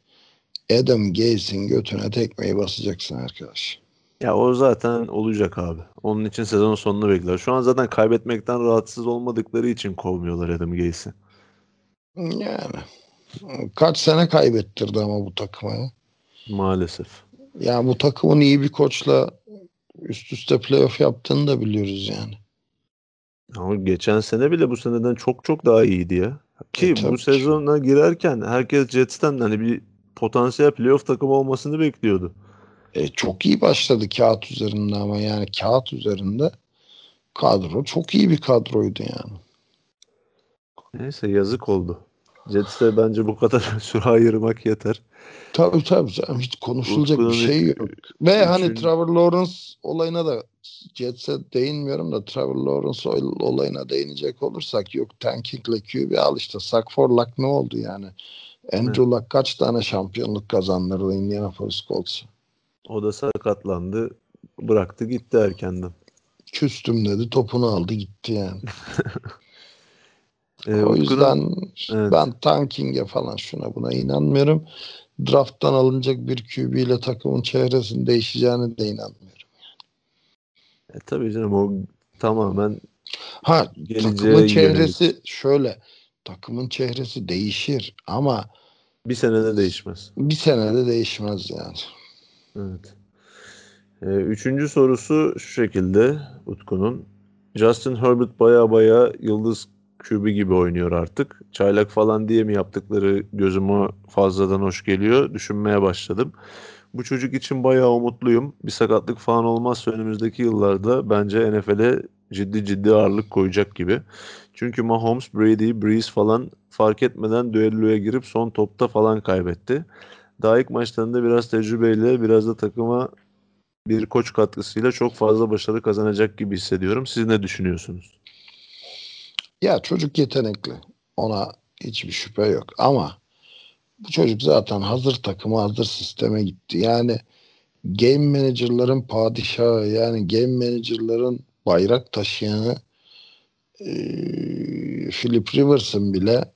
Adam Gaze'in götüne tekmeyi basacaksın arkadaş. Ya o zaten olacak abi. Onun için sezonun sonunu bekler. Şu an zaten kaybetmekten rahatsız olmadıkları için kovmuyorlar Adam Gaze'i. Yani kaç sene kaybettirdi ama bu takıma ya. Maalesef. Ya bu takımın iyi bir koçla üst üste playoff yaptığını da biliyoruz yani. Ama geçen sene bile bu seneden çok çok daha iyiydi ya. Ki E, bu ki. sezona girerken herkes Jets'ten hani bir potansiyel playoff takımı olmasını bekliyordu. E, çok iyi başladı kağıt üzerinde ama yani kağıt üzerinde kadro çok iyi bir kadroydu yani. Neyse yazık oldu. Jets'e bence bu kadar süre ayırmak yeter. Tabii tabii canım hiç konuşulacak bir Utku'nun şey yok. Ve hani üçün- Trevor Lawrence olayına da Jets'e değinmiyorum da Trevor Lawrence ol- olayına değinecek olursak yok tankingle QB al işte suck for luck ne oldu yani? Andrew Luck kaç tane şampiyonluk kazandırdı Indianapolis Colts'a? O da sakatlandı. Bıraktı gitti erkenden. Küstüm dedi topunu aldı gitti yani. Ee, o yüzden Evet. ben tanking'e falan şuna buna inanmıyorum. Draft'tan alınacak bir QB ile takımın çehresinin değişeceğine de inanmıyorum. E, tabii canım o tamamen Ha takımın çehresi yönelik. şöyle takımın çehresi değişir ama bir senede değişmez. bir senede değişmez yani. Evet. Ee, üçüncü sorusu şu şekilde Utku'nun. Justin Herbert baya baya yıldız QB gibi oynuyor artık. Çaylak falan diye mi yaptıkları gözüme fazladan hoş geliyor. Düşünmeye başladım. Bu çocuk için bayağı umutluyum. Bir sakatlık falan olmazsa önümüzdeki yıllarda bence NFL'e ciddi ciddi ağırlık koyacak gibi. Çünkü Mahomes, Brady, Breeze falan fark etmeden düelloya girip son topta falan kaybetti. Daha ilk maçlarında biraz tecrübeyle biraz da takıma bir koç katkısıyla çok fazla başarı kazanacak gibi hissediyorum. Siz ne düşünüyorsunuz? Ya çocuk yetenekli. Ona hiçbir şüphe yok ama bu çocuk zaten hazır takıma hazır sisteme gitti. Yani game manager'ların padişahı yani game manager'ların bayrak taşıyanı eee, Philip Rivers'ın bile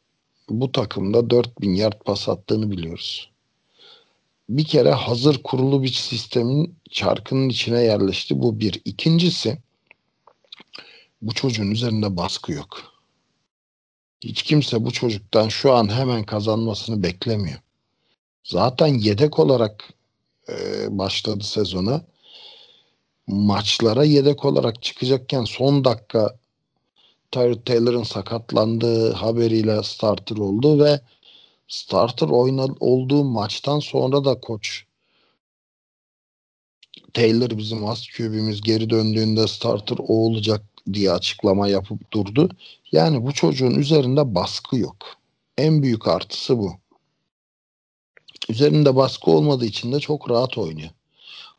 bu takımda 4000 yard pas attığını biliyoruz. Bir kere hazır kurulu bir sistemin çarkının içine yerleşti. Bu bir. İkincisi bu çocuğun üzerinde baskı yok. Hiç kimse bu çocuktan şu an hemen kazanmasını beklemiyor. Zaten yedek olarak e, başladı sezona. Maçlara yedek olarak çıkacakken son dakika Tyrod Taylor'ın sakatlandığı haberiyle starter oldu ve starter oyna, olduğu maçtan sonra da koç Taylor bizim az QB'miz geri döndüğünde starter o olacak diye açıklama yapıp durdu. Yani bu çocuğun üzerinde baskı yok. En büyük artısı bu. Üzerinde baskı olmadığı için de çok rahat oynuyor.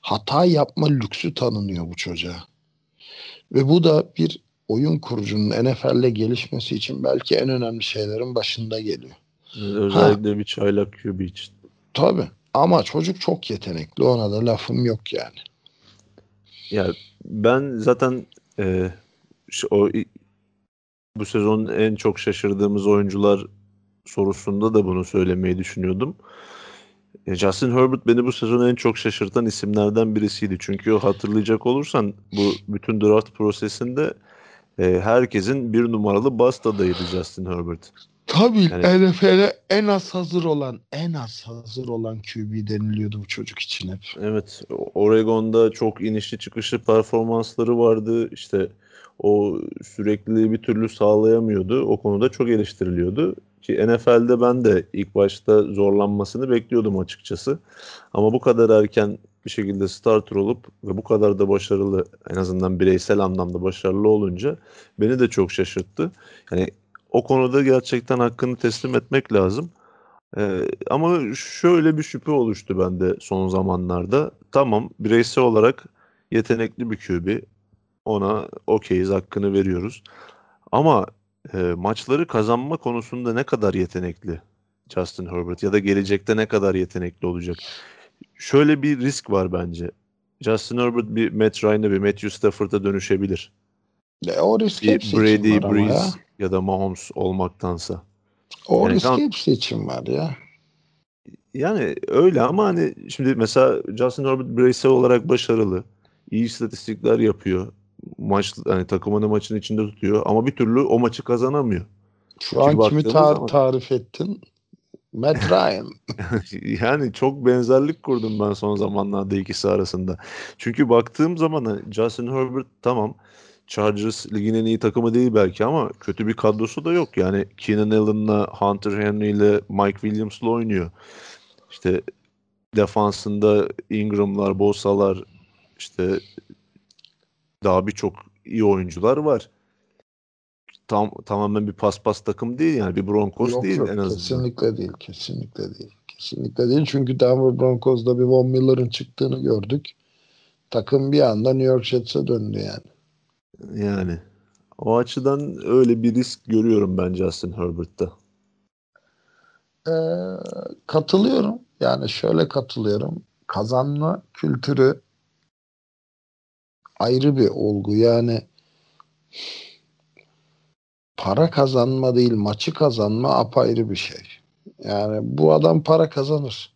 Hata yapma lüksü tanınıyor bu çocuğa. Ve bu da bir oyun kurucunun NFL'le gelişmesi için belki en önemli şeylerin başında geliyor. Özellikle bir çaylak QB için. Tabii. Ama çocuk çok yetenekli. Ona da lafım yok yani. Ya ben zaten e, o bu sezon en çok şaşırdığımız oyuncular sorusunda da bunu söylemeyi düşünüyordum. E, Justin Herbert beni bu sezon en çok şaşırtan isimlerden birisiydi. Çünkü hatırlayacak olursan bu bütün draft prosesinde e, herkesin bir numaralı bast adayıydı Justin Herbert. Tabii Yani- NFL'e en az hazır olan, en az hazır olan QB deniliyordu bu çocuk için hep. Evet, Oregon'da çok inişli çıkışlı performansları vardı. İşte o sürekli bir türlü sağlayamıyordu. O konuda çok eleştiriliyordu. Ki NFL'de ben de ilk başta zorlanmasını bekliyordum açıkçası. Ama bu kadar erken bir şekilde starter olup ve bu kadar da başarılı en azından bireysel anlamda başarılı olunca beni de çok şaşırttı. Yani o konuda gerçekten hakkını teslim etmek lazım. Ee, ama şöyle bir şüphe oluştu bende son zamanlarda. Tamam bireysel olarak yetenekli bir QB. Ona okeyiz hakkını veriyoruz. Ama e, maçları kazanma konusunda ne kadar yetenekli Justin Herbert ya da gelecekte ne kadar yetenekli olacak? Şöyle bir risk var bence. Justin Herbert bir Matt Ryan'a bir Matthew Stafford'a dönüşebilir. E, o risk Bir hepsi için Brady, var ama ya. Breeze ya da Mahomes olmaktansa. O Yani risk tamam. hepsi için var ya. Yani öyle ama hani şimdi mesela Justin Herbert bireysel olarak başarılı. iyi istatistikler yapıyor. Maç hani takımını maçın içinde tutuyor ama bir türlü o maçı kazanamıyor. Şu an kimi tar- zaman- tarif ettin? Matt Ryan. yani çok benzerlik kurdum ben son zamanlarda ikisi arasında. Çünkü baktığım zaman hani Justin Herbert tamam Chargers ligin en iyi takımı değil belki ama kötü bir kadrosu da yok. Yani Keenan Allen'la Hunter Henry'le Mike Williams'la oynuyor. İşte defansında Ingram'lar, Bosa'lar işte daha birçok iyi oyuncular var. Tam tamamen bir paspas takım değil yani bir Broncos yok değil yok en azından. kesinlikle değil. Kesinlikle değil. Kesinlikle değil. Çünkü Denver Broncos'da bir Von Miller'ın çıktığını gördük. Takım bir anda New York Jets'e döndü yani. Yani o açıdan öyle bir risk görüyorum ben Justin Herbert'ta. Ee, katılıyorum. Yani şöyle katılıyorum. Kazanma kültürü ayrı bir olgu. Yani para kazanma değil, maçı kazanma apayrı bir şey. Yani bu adam para kazanır.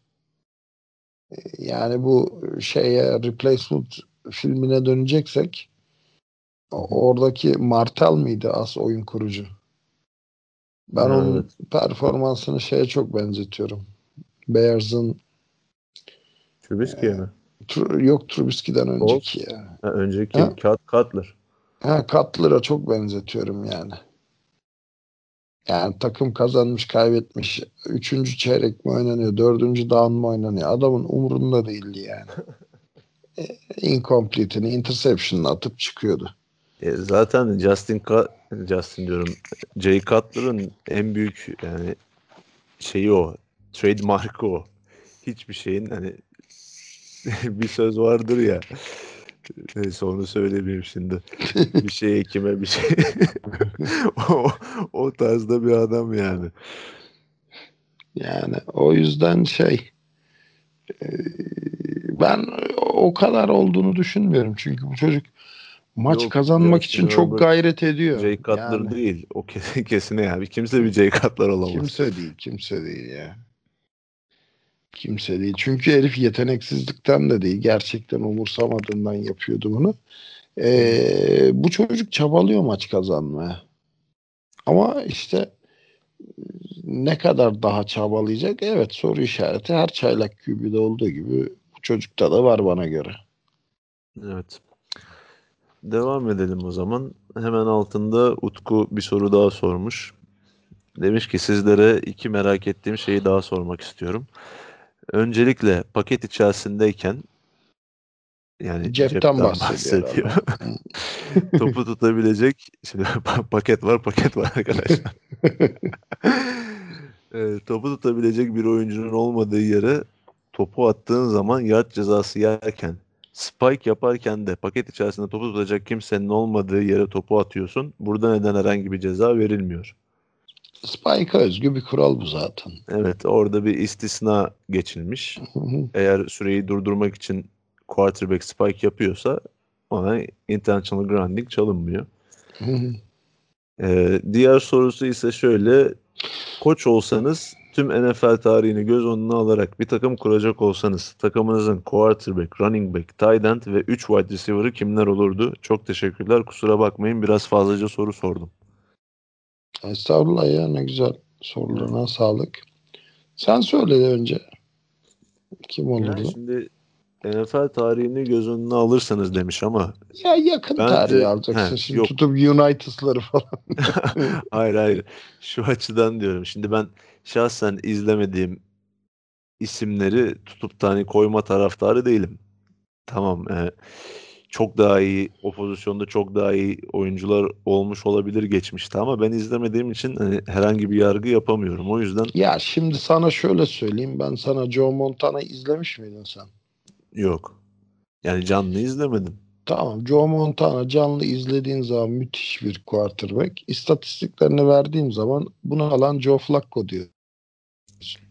Yani bu şeye Replacement filmine döneceksek oradaki Martel miydi as oyun kurucu? Ben Evet. onun performansını şeye çok benzetiyorum. Bears'ın Trubisky'ye mi? Tr- yok Trubisky'den önceki ya. Ha, önceki Ha? Cut Cutler. Ha, Cutler'a çok benzetiyorum yani. Yani takım kazanmış, kaybetmiş. Üçüncü çeyrek mi oynanıyor, dördüncü down mı oynanıyor? Adamın umurunda değildi yani. E, Incomplete'ini, interception'ını atıp çıkıyordu. E, zaten Justin Cut- Justin diyorum. Jay Cutler'ın en büyük yani şeyi o. Trademark'ı o. Hiçbir şeyin hani bir söz vardır ya. Neyse onu söylemeyeyim şimdi. Bir şey ekime bir şey. o, o tarzda bir adam yani. Yani o yüzden şey e, ben o kadar olduğunu düşünmüyorum. Çünkü bu çocuk maç Yok, kazanmak için çok gayret ediyor. Jay Cutler Yani değil. O kesin, kesine yani. Kimse bir Jay Cutler olamaz. kimse değil, kimse değil ya. Kimse değil. Çünkü herif yeteneksizlikten de değil. Gerçekten umursamadığından yapıyordu bunu. Ee, bu çocuk çabalıyor maç kazanmaya. Ama işte ne kadar daha çabalayacak? Evet soru işareti. Her çaylak QB'de olduğu gibi bu çocukta da var bana göre. Evet. Devam edelim o zaman. Hemen altında Utku bir soru daha sormuş. Demiş ki sizlere iki merak ettiğim şeyi daha sormak istiyorum. Öncelikle paket içerisindeyken yani Cepten bahsediyor bahsediyor. Topu tutabilecek şimdi pa- paket var paket var arkadaşlar. Ee, topu tutabilecek bir oyuncunun olmadığı yere topu attığın zaman yard cezası yerken spike yaparken de paket içerisinde topu tutacak kimsenin olmadığı yere topu atıyorsun. Burada neden herhangi bir ceza verilmiyor? Spike'a özgü bir kural bu zaten. Evet orada bir istisna geçilmiş. Eğer süreyi durdurmak için quarterback spike yapıyorsa ona intentional grounding çalınmıyor. Ee, diğer sorusu ise şöyle. Koç olsanız tüm NFL tarihini göz önüne alarak bir takım kuracak olsanız takımınızın quarterback, running back, tight end ve 3 wide receiver'ı kimler olurdu? Çok teşekkürler. Kusura bakmayın biraz fazlaca soru sordum. Estağfurullah ya ne güzel sorularına sağlık. Sen söyle de önce. Kim olurdu? Yani şimdi NFL tarihini göz önüne alırsanız demiş ama Ya yakın Bence- tarihi alacaksın. He, Şimdi yok. tutup United'ları falan. hayır hayır şu açıdan diyorum. Şimdi ben şahsen izlemediğim isimleri tutup da hani koyma taraftarı değilim. Tamam e, çok daha iyi o pozisyonda çok daha iyi oyuncular olmuş olabilir geçmişte ama ben izlemediğim için hani herhangi bir yargı yapamıyorum. O yüzden Ya şimdi sana şöyle söyleyeyim. Ben sana Joe Montana izlemiş miydin sen? yok. Yani canlı izlemedim. Tamam. Joe Montana canlı izlediğin zaman müthiş bir quarterback. İstatistiklerini verdiğim zaman bunu alan Joe Flacco diyor.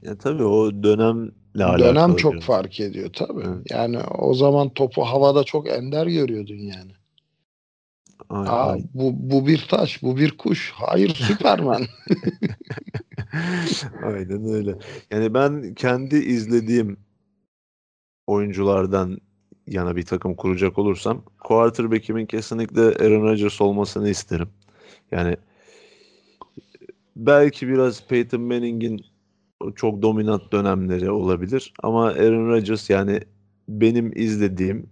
Ya tabii o alakalı. Dönem çok biraz. fark ediyor tabii. Evet. Yani o zaman topu havada çok ender görüyordun yani. Aynen. Aa, bu, bu bir taş, bu bir kuş. Hayır Süperman. Aynen öyle. Yani ben kendi izlediğim oyunculardan yana bir takım kuracak olursam quarterback'imin kesinlikle Aaron Rodgers olmasını isterim. Yani belki biraz Peyton Manning'in çok dominant dönemleri olabilir ama Aaron Rodgers yani benim izlediğim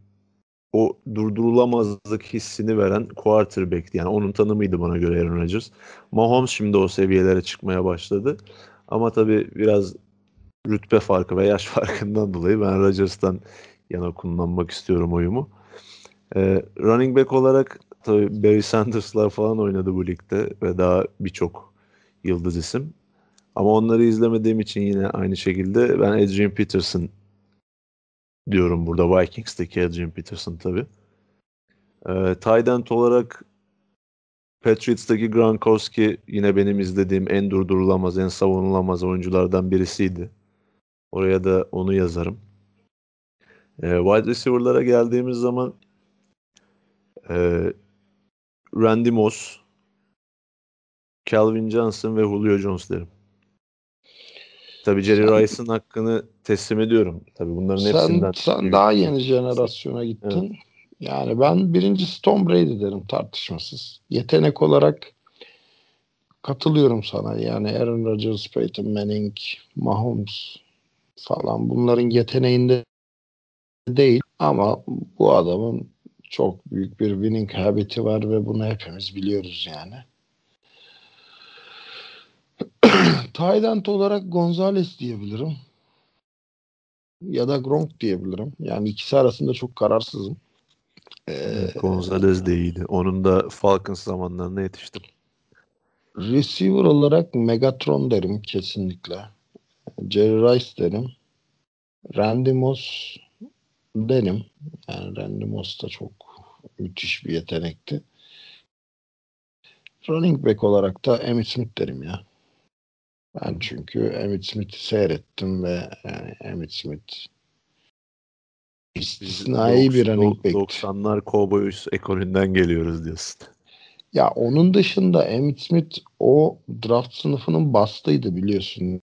o durdurulamazlık hissini veren quarterback'ti. Yani onun tanımıydı bana göre Aaron Rodgers. Mahomes şimdi o seviyelere çıkmaya başladı. Ama tabii biraz rütbe farkı ve yaş farkından dolayı ben Rodgers'tan yana kullanmak istiyorum oyumu. Ee, running back olarak tabii Barry Sanders'lar falan oynadı bu ligde ve daha birçok yıldız isim. Ama onları izlemediğim için yine aynı şekilde ben Adrian Peterson diyorum burada Vikings'teki Adrian Peterson tabii. Ee, tight olarak Patriots'taki Gronkowski yine benim izlediğim en durdurulamaz, en savunulamaz oyunculardan birisiydi. Oraya da onu yazarım. Ee, wide receiver'lara geldiğimiz zaman e, Randy Moss, Calvin Johnson ve Julio Jones derim. Tabii Jerry Sen- Rice'ın hakkını teslim ediyorum. Tabii bunların sen hepsinden. sen daha yeni jenerasyona gittin. Yani ben birincisi Tom Brady derim tartışmasız. Yetenek olarak katılıyorum sana. Yani Aaron Rodgers, Peyton Manning, Mahomes falan bunların yeteneğinde değil ama bu adamın çok büyük bir winning habit'i var ve bunu hepimiz biliyoruz yani. Tayland olarak Gonzalez diyebilirim. Ya da Gronk diyebilirim. Yani ikisi arasında çok kararsızım. Ee, Gonzalez de iyiydi. Onun da Falcons zamanlarına yetiştim. receiver olarak Megatron derim kesinlikle. Jerry Rice derim. Randy Moss derim. Yani Randy Moss da çok müthiş bir yetenekti. Running back olarak da Emmitt Smith derim ya. Ben çünkü Emmitt Smith'i seyrettim ve yani Emmitt Smith istisnai bir running back'ti. 90'lar Cowboys ekolünden geliyoruz diyorsun. Ya onun dışında Emmitt Smith o draft sınıfının bastıydı biliyorsun.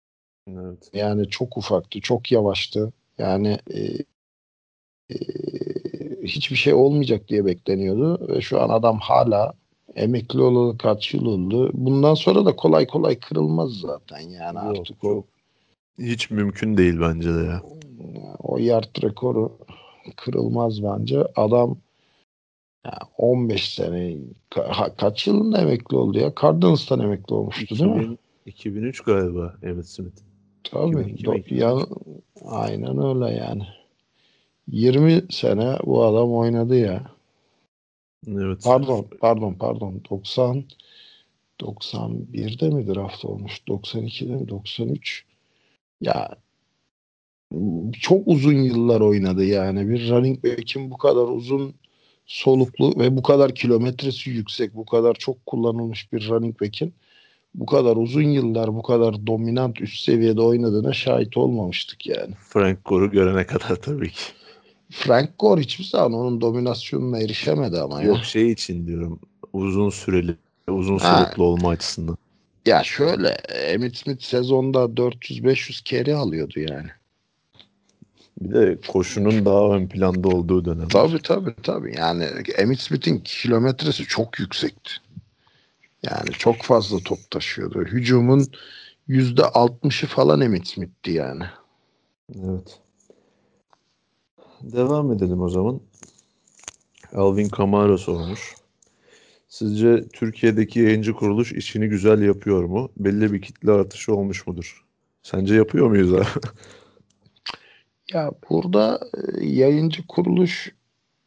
Evet. Yani çok ufaktı, çok yavaştı. Yani e, e, hiçbir şey olmayacak diye bekleniyordu. Ve şu an adam hala emekli olalı kaç yıl oldu. Bundan sonra da kolay kolay kırılmaz zaten yani Yok, artık o, Hiç mümkün değil bence de ya. o yard rekoru kırılmaz bence. Adam ya 15 sene ka- kaç yılında emekli oldu ya? Cardinals'tan emekli olmuştu değil mi? 2000 2003 galiba Emmitt Smith. Tabii. 2002, Do- 2003. ya, aynen öyle yani. 20 sene bu adam oynadı ya. Evet. Pardon, pardon, pardon. 90 91'de mi draft olmuş? 92'de mi? 93. Ya çok uzun yıllar oynadı yani. Bir running back'in bu kadar uzun soluklu ve bu kadar kilometresi yüksek, bu kadar çok kullanılmış bir running back'in bu kadar uzun yıllar bu kadar dominant üst seviyede oynadığına şahit olmamıştık yani. Frank Gore'u görene kadar tabii ki. Frank Gore hiçbir zaman onun dominasyonuna erişemedi ama ya. Yok şey için diyorum. Uzun süreli, uzun soluklu olma açısından. Ya şöyle Emmitt Smith sezonda 400-500 kere alıyordu yani. Bir de koşunun daha ön planda olduğu dönem. Tabii tabii tabii. Yani Emmitt Smith'in kilometresi çok yüksekti. Yani çok fazla top taşıyordu. Hücumun yüzde altmışı falan Emmitt Smith'ti yani. Evet. Devam edelim o zaman. Alvin Kamara sormuş. Sizce Türkiye'deki yayıncı kuruluş işini güzel yapıyor mu? Belli bir kitle artışı olmuş mudur? Sence yapıyor muyuz abi? Ya burada e, yayıncı kuruluş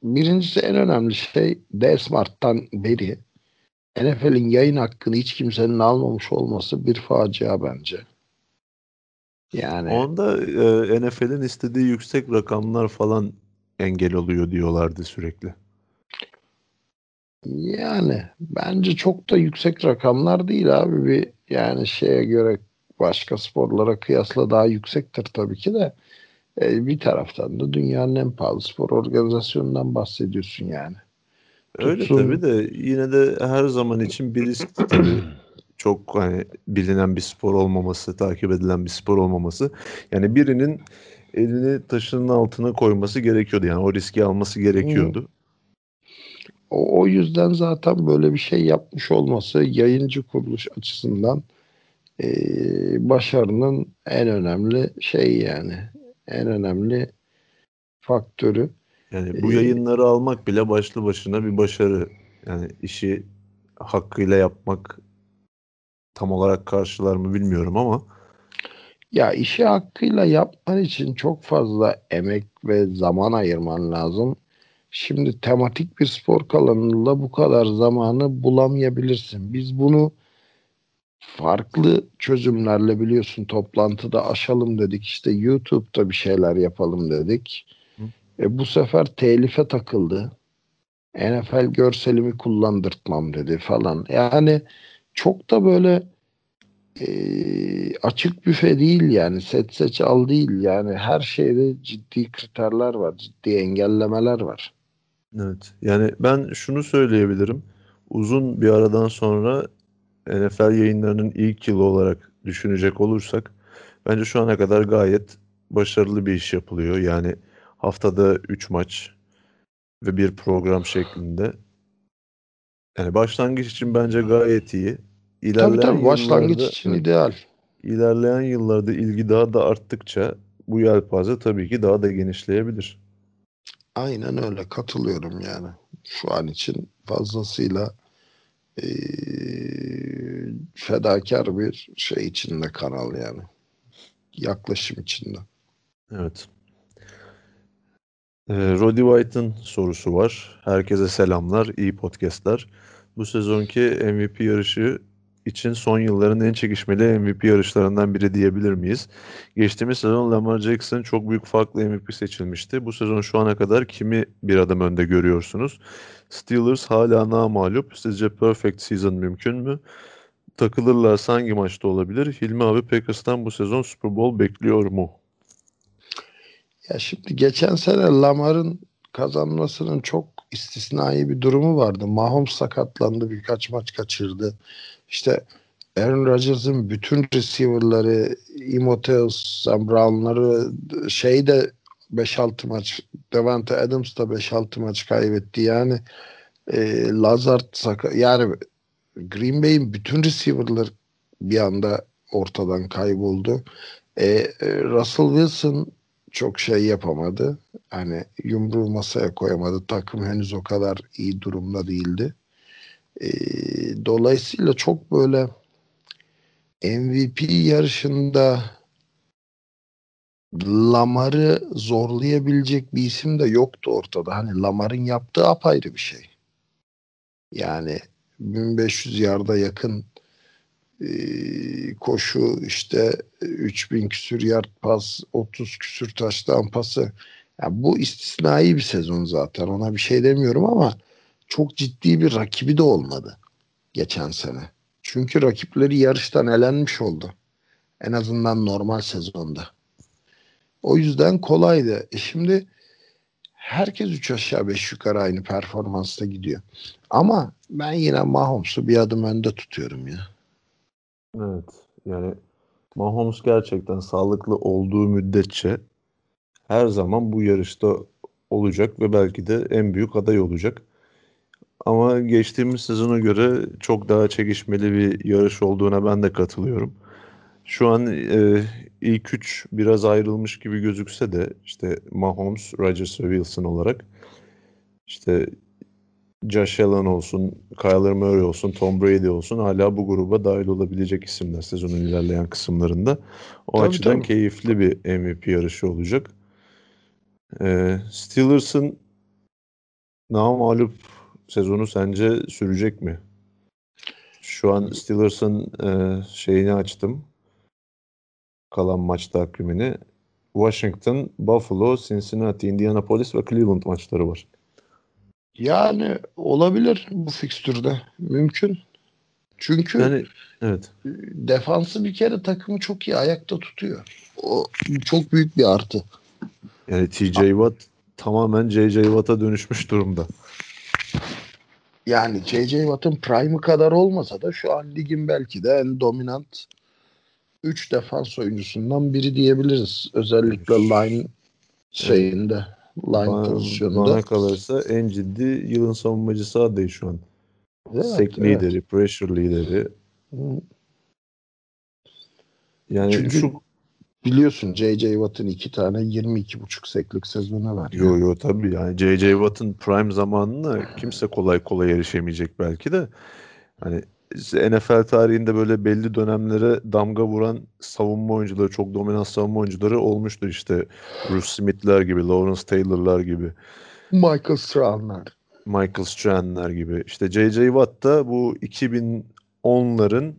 birincisi en önemli şey D-Smart'tan beri NFL'in yayın hakkını hiç kimsenin almamış olması bir facia bence. Yani Onda e, NFL'in istediği yüksek rakamlar falan engel oluyor diyorlardı sürekli. yani bence çok da yüksek rakamlar değil abi bir yani şeye göre başka sporlara kıyasla daha yüksektir tabii ki de E, bir taraftan da dünyanın en pahalı spor organizasyonundan bahsediyorsun yani. Öyle Tutsun. tabii de yine de her zaman için bir risk tabii. Çok hani bilinen bir spor olmaması, takip edilen bir spor olmaması. Yani birinin elini taşının altına koyması gerekiyordu. Yani o riski alması gerekiyordu. O, o yüzden zaten böyle bir şey yapmış olması yayıncı kuruluş açısından e, başarının en önemli şey yani. En önemli faktörü. Yani bu Ee, yayınları almak bile başlı başına bir başarı. Yani işi hakkıyla yapmak tam olarak karşılar mı bilmiyorum ama Ya işi hakkıyla yapman için çok fazla emek ve zaman ayırman lazım. Şimdi tematik bir spor kanalında bu kadar zamanı bulamayabilirsin. Biz bunu farklı çözümlerle biliyorsun toplantıda aşalım dedik. İşte YouTube'da bir şeyler yapalım dedik. Hı. E bu sefer telife takıldı. NFL görselimi kullandırtmam dedi falan. Yani çok da böyle e, açık büfe değil yani set seç al değil yani her şeyde ciddi kriterler var ciddi engellemeler var. evet. Yani ben şunu söyleyebilirim. Uzun bir aradan sonra NFL yayınlarının ilk yılı olarak düşünecek olursak bence şu ana kadar gayet başarılı bir iş yapılıyor. Yani haftada 3 maç ve bir program şeklinde. Yani başlangıç için bence gayet iyi. Tabii İlerleyen tabii başlangıç yıllarda- için ideal. İlerleyen yıllarda ilgi daha da arttıkça bu yelpaze tabii ki daha da genişleyebilir. Aynen öyle katılıyorum yani. Şu an için fazlasıyla e, fedakar bir şey içinde kanal yani. Yaklaşım içinde. Evet. Ee, Roddy White'ın sorusu var. Herkese selamlar, iyi podcastler. Bu sezonki MVP yarışı için son yılların en çekişmeli MVP yarışlarından biri diyebilir miyiz? Geçtiğimiz sezon Lamar Jackson çok büyük farklı MVP seçilmişti. Bu sezon şu ana kadar kimi bir adım önde görüyorsunuz? Steelers hala namağlup. Sizce perfect season mümkün mü? Takılırlarsa hangi maçta olabilir? Hilmi abi Packers'tan bu sezon Super Bowl bekliyor mu? Ya şimdi geçen sene Lamar'ın kazanmasının çok istisnai bir durumu vardı. Mahomes sakatlandı, birkaç maç kaçırdı. İşte Aaron Rodgers'ın bütün receiver'ları, Imoteus, Sam Brown'ları şeyde 5-6 maç, Devante Adams da 5-6 maç kaybetti. Yani e, Lazard sakat, yani Green Bay'in bütün receiver'ları bir anda ortadan kayboldu. E, e, Russell Wilson çok şey yapamadı. Hani yumruğu masaya koyamadı. Takım henüz o kadar iyi durumda değildi. Ee, dolayısıyla çok böyle MVP yarışında Lamar'ı zorlayabilecek bir isim de yoktu ortada. Hani Lamar'ın yaptığı apayrı bir şey. Yani 1500 yarda yakın e, koşu işte 3000 küsür yard pas 30 küsür taştan pası ya bu istisnai bir sezon zaten ona bir şey demiyorum ama çok ciddi bir rakibi de olmadı geçen sene. Çünkü rakipleri yarıştan elenmiş oldu. En azından normal sezonda. O yüzden kolaydı. E şimdi herkes 3 aşağı 5 yukarı aynı performansta gidiyor. Ama ben yine Mahomes'u bir adım önde tutuyorum ya. Evet. Yani Mahomes gerçekten sağlıklı olduğu müddetçe her zaman bu yarışta olacak ve belki de en büyük aday olacak. Ama geçtiğimiz sezona göre çok daha çekişmeli bir yarış olduğuna ben de katılıyorum. Şu an e, ilk üç biraz ayrılmış gibi gözükse de işte Mahomes, Rodgers ve Wilson olarak işte Josh Allen olsun, Kyler Murray olsun, Tom Brady olsun hala bu gruba dahil olabilecek isimler sezonun ilerleyen kısımlarında. O Tabii, açıdan tabii. keyifli bir MVP yarışı olacak. Ee, Steelers'ın namağlup sezonu sence sürecek mi? Şu an Steelers'ın e, şeyini açtım. Kalan maç takvimini. Washington, Buffalo, Cincinnati, Indianapolis ve Cleveland maçları var. Yani olabilir bu fikstürde. Mümkün. Çünkü Yani evet. defansı bir kere takımı çok iyi ayakta tutuyor. O çok büyük bir artı. Yani TJ Watt tamamen JJ Watt'a dönüşmüş durumda. Yani J.J. Watt'ın prime'ı kadar olmasa da şu an ligin belki de en dominant 3 defans oyuncusundan biri diyebiliriz. Özellikle line şeyinde, line Bana, pozisyonunda. bana kalırsa en ciddi yılın savunmacısı adayı şu an. Evet, Sek evet. lideri, pressure lideri. Yani Çünkü şu biliyorsun J.J. Watt'ın iki tane 22,5 seklik sezonu var. Yo yo tabii yani JJ Watt'ın prime zamanına kimse kolay kolay erişemeyecek belki de. Hani NFL tarihinde böyle belli dönemlere damga vuran savunma oyuncuları, çok dominant savunma oyuncuları olmuştur işte. Bruce Smith'ler gibi, Lawrence Taylor'lar gibi, Michael Strahan'lar. Michael Strahan'lar gibi. İşte JJ Watt da bu 2010'ların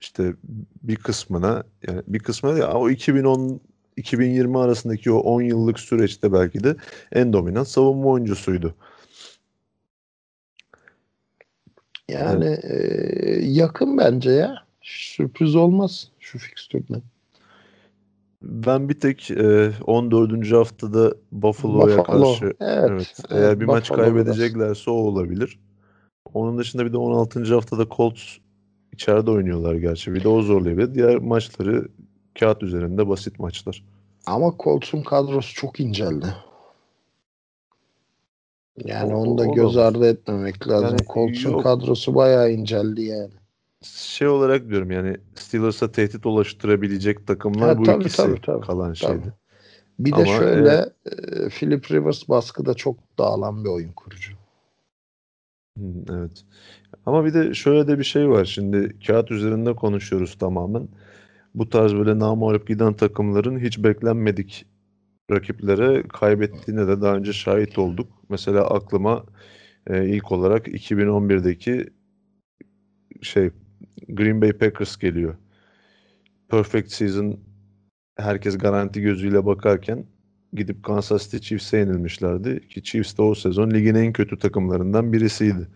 işte bir kısmına yani bir kısmına değil, o 2010 2020 arasındaki o 10 yıllık süreçte belki de en dominant savunma oyuncusuydu. Yani e, yakın bence ya. Sürpriz olmaz şu fikstürde. Ben bir tek e, 14. haftada Buffalo'ya Buffalo. karşı Evet. evet, eğer bir maç Buffalo biraz. kaybedeceklerse o olabilir. Onun dışında bir de 16. haftada Colts içeride oynuyorlar gerçi. Bir de o zorlayabilir. Diğer maçları kağıt üzerinde basit maçlar. Ama Colts'un kadrosu çok inceldi. Yani O- onu da o- göz ardı etmemek lazım. Yani Colts'un yok. kadrosu bayağı inceldi yani. Şey olarak diyorum yani Steelers'a tehdit ulaştırabilecek takımlar Ha, bu tabii, ikisi tabii, tabii. kalan Tabii. şeydi. Bir de Ama, şöyle e, Philip Rivers baskıda çok dağılan bir oyun kurucu. Evet. Ama bir de şöyle de bir şey var. Şimdi kağıt üzerinde konuşuyoruz tamamen. Bu tarz böyle namağlup giden takımların hiç beklenmedik rakiplere kaybettiğine de daha önce şahit olduk. Mesela aklıma e, ilk olarak 2011'deki şey Green Bay Packers geliyor. Perfect season herkes garanti gözüyle bakarken gidip Kansas City Chiefs'e yenilmişlerdi ki Chiefs de o sezon ligin en kötü takımlarından birisiydi.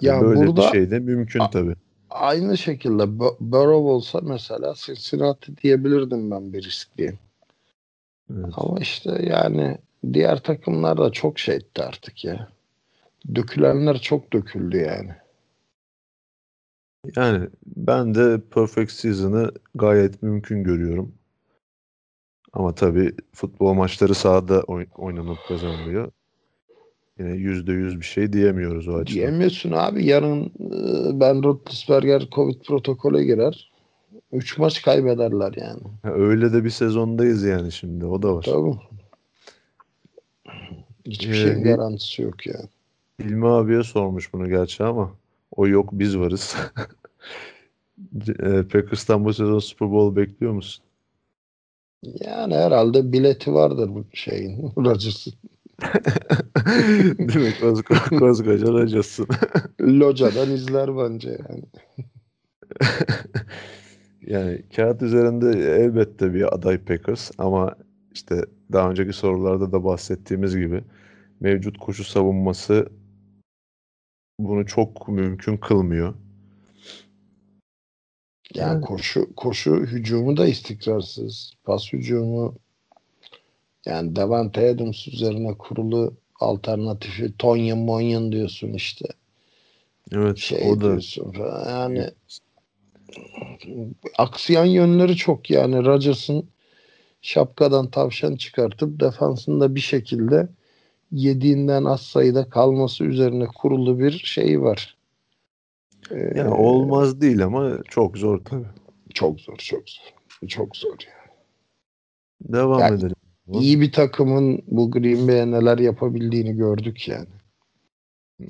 Ya Böyle burada bir şey de mümkün A- tabii. aynı şekilde Bu- Burrow olsa mesela Cincinnati diyebilirdim ben bir risk diye. Evet. Ama işte yani diğer takımlar da çok şey etti artık ya. Dökülenler çok döküldü yani. Yani ben de Perfect Season'ı gayet mümkün görüyorum. Ama tabii futbol maçları sahada oy- oynanıp kazanılıyor. Yine yüzde yüz bir şey diyemiyoruz o açıdan. Diyemiyorsun abi yarın e, Ben Roethlisberger Covid protokole girer. Üç maç kaybederler yani. Ha, öyle de bir sezondayız yani şimdi o da var. Tabii. Hiçbir Ee, şeyin garantisi yok yani. İlmi abiye sormuş bunu gerçi ama o yok biz varız. E, Packers'tan bu sezon Super Bowl bekliyor musun? Yani herhalde bileti vardır bu şeyin. Rodgers'ın. Değil mi? Kosko- Koskoca Rodgers'ın. Locadan izler bence yani. Yani kağıt üzerinde elbette bir aday Packers ama işte daha önceki sorularda da bahsettiğimiz gibi mevcut koşu savunması bunu çok mümkün kılmıyor. Yani Evet. koşu koşu hücumu da istikrarsız. Pas hücumu yani Davante Adams üzerine kurulu alternatifi Tonyan Monyan diyorsun işte. Evet şey o da diyorsun falan. Yani aksiyon yönleri çok yani Rodgers'ın şapkadan tavşan çıkartıp defansında bir şekilde yediğinden az sayıda kalması üzerine kurulu bir şey var. Ee, ya olmaz değil ama çok zor tabii. Çok zor, çok zor. Çok zor yani. Devam Yani- edelim. İyi bir takımın bu Green Bay'e neler yapabildiğini gördük yani.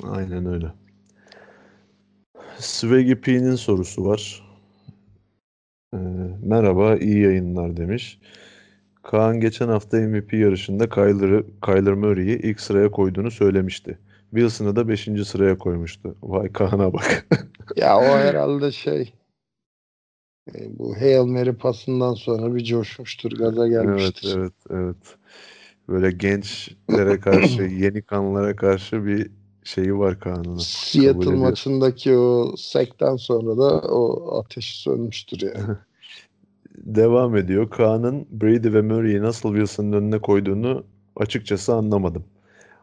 Aynen öyle. Swaggy P'nin sorusu var. Ee, merhaba, iyi yayınlar demiş. Kaan geçen hafta MVP yarışında Kyler'ı, Kyler Murray'i ilk sıraya koyduğunu söylemişti. Wilson'ı da 5. sıraya koymuştu. Vay Kaan'a bak. Ya o herhalde şey e, bu Hail Mary pasından sonra bir coşmuştur, gaza Evet, gelmiştir. evet, evet. Böyle gençlere karşı, yeni kanlara karşı bir şeyi var. Kabul Seattle maçındaki o sekten sonra da o ateş sönmüştür yani. Devam ediyor. Kaan'ın Brady ve Murray'i nasıl Wilson'ın önüne koyduğunu açıkçası anlamadım.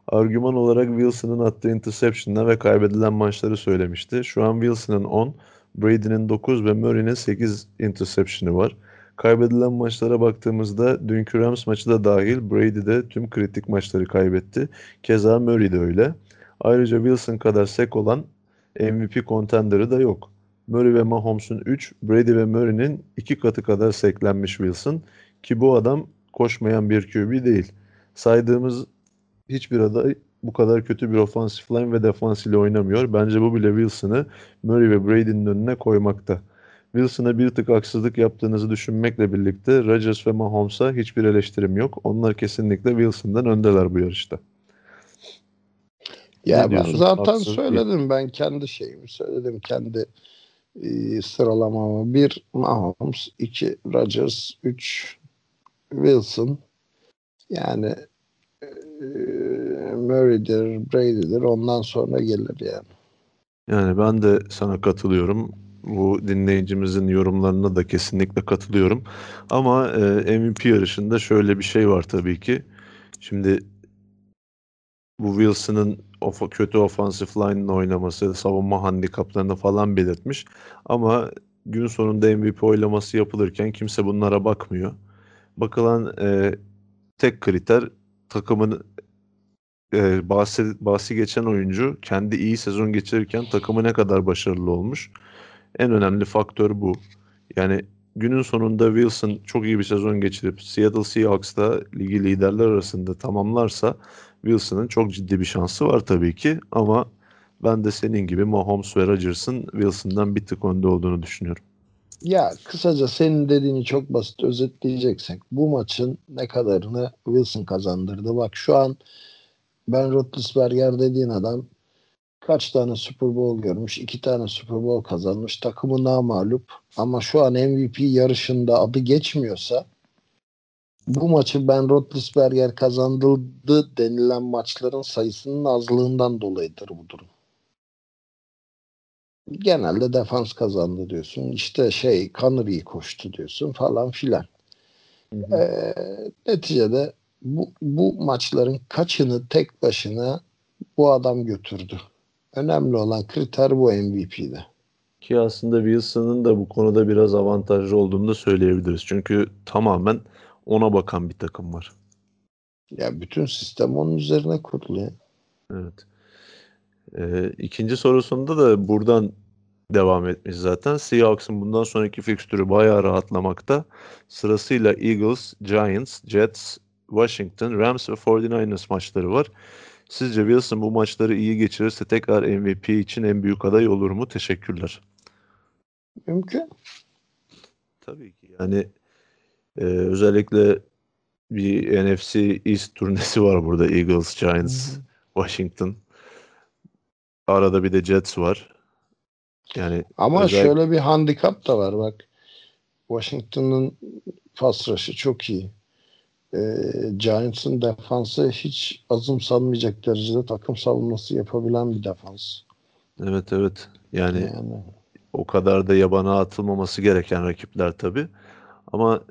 Argüman olarak Wilson'ın attığı interception'lar ve kaybedilen maçları söylemişti. Şu an Wilson'ın 10, Brady'nin 9 ve Murray'nin 8 interception'ı var. Kaybedilen maçlara baktığımızda dünkü Rams maçı da dahil Brady de tüm kritik maçları kaybetti. Keza Murray de öyle. Ayrıca Wilson kadar sek olan MVP contender'ı da yok. Murray ve Mahomes'un 3, Brady ve Murray'nin 2 katı kadar seklenmiş Wilson ki bu adam koşmayan bir QB değil. Saydığımız hiçbir aday bu kadar kötü bir offensive line ve defans ile oynamıyor. Bence bu bile Wilson'ı Murray ve Brady'nin önüne koymakta. Wilson'a bir tık haksızlık yaptığınızı düşünmekle birlikte Rodgers ve Mahomes'a hiçbir eleştirim yok. Onlar kesinlikle Wilson'dan öndeler bu yarışta. Ya ben zaten Haksız söyledim. Ben kendi şeyimi söyledim. Kendi e, sıralamamı. Bir Mahomes, iki Rodgers, üç Wilson. Yani e, Murray'dir, Brady'dir. Ondan sonra gelir yani. Yani ben de sana katılıyorum. Bu dinleyicimizin yorumlarına da kesinlikle katılıyorum. Ama e, MVP yarışında şöyle bir şey var tabii ki. Şimdi bu Wilson'ın of- kötü offensive line'ın oynaması, savunma handikaplarını falan belirtmiş. Ama gün sonunda MVP oylaması yapılırken kimse bunlara bakmıyor. Bakılan e, tek kriter takımın e, bahsi, bahsi geçen oyuncu kendi iyi sezon geçirirken takımı ne kadar başarılı olmuş. En önemli faktör bu. Yani günün sonunda Wilson çok iyi bir sezon geçirip Seattle Seahawks'ta ligi liderler arasında tamamlarsa Wilson'ın çok ciddi bir şansı var tabii ki ama ben de senin gibi Mahomes ve Rodgers'ın Wilson'dan bir tık önde olduğunu düşünüyorum. Ya kısaca senin dediğini çok basit özetleyeceksek bu maçın ne kadarını Wilson kazandırdı. Bak şu an Ben Roethlisberger dediğin adam kaç tane Super Bowl görmüş, iki tane Super Bowl kazanmış, takımı namağlup ama şu an MVP yarışında adı geçmiyorsa bu maçı Ben Roethlisberger kazandırdı denilen maçların sayısının azlığından dolayıdır bu durum. Genelde defans kazandı diyorsun. İşte şey Connery iyi koştu diyorsun falan filan. Ee, neticede bu, bu maçların kaçını tek başına bu adam götürdü. Önemli olan kriter bu MVP'de. Ki aslında Wilson'ın da bu konuda biraz avantajlı olduğunu da söyleyebiliriz. Çünkü tamamen ona bakan bir takım var. Ya bütün sistem onun üzerine kurulu. Evet. Ee, ikinci sorusunda da buradan devam etmiş zaten. Seahawks'ın bundan sonraki fikstürü bayağı rahatlamakta. Sırasıyla Eagles, Giants, Jets, Washington, Rams ve 49ers maçları var. Sizce Wilson bu maçları iyi geçirirse tekrar MVP için en büyük aday olur mu? Teşekkürler. Mümkün. Tabii ki. Yani e, özellikle bir NFC East turnesi var burada. Eagles, Giants, Washington. Arada bir de Jets var. Yani Ama özel- şöyle bir handikap da var bak. Washington'ın pass rush'ı çok iyi. Ee, Giants'ın defansı hiç azımsanmayacak derecede takım savunması yapabilen bir defans. evet evet. Yani Yani o kadar da yabana atılmaması gereken rakipler tabii. Ama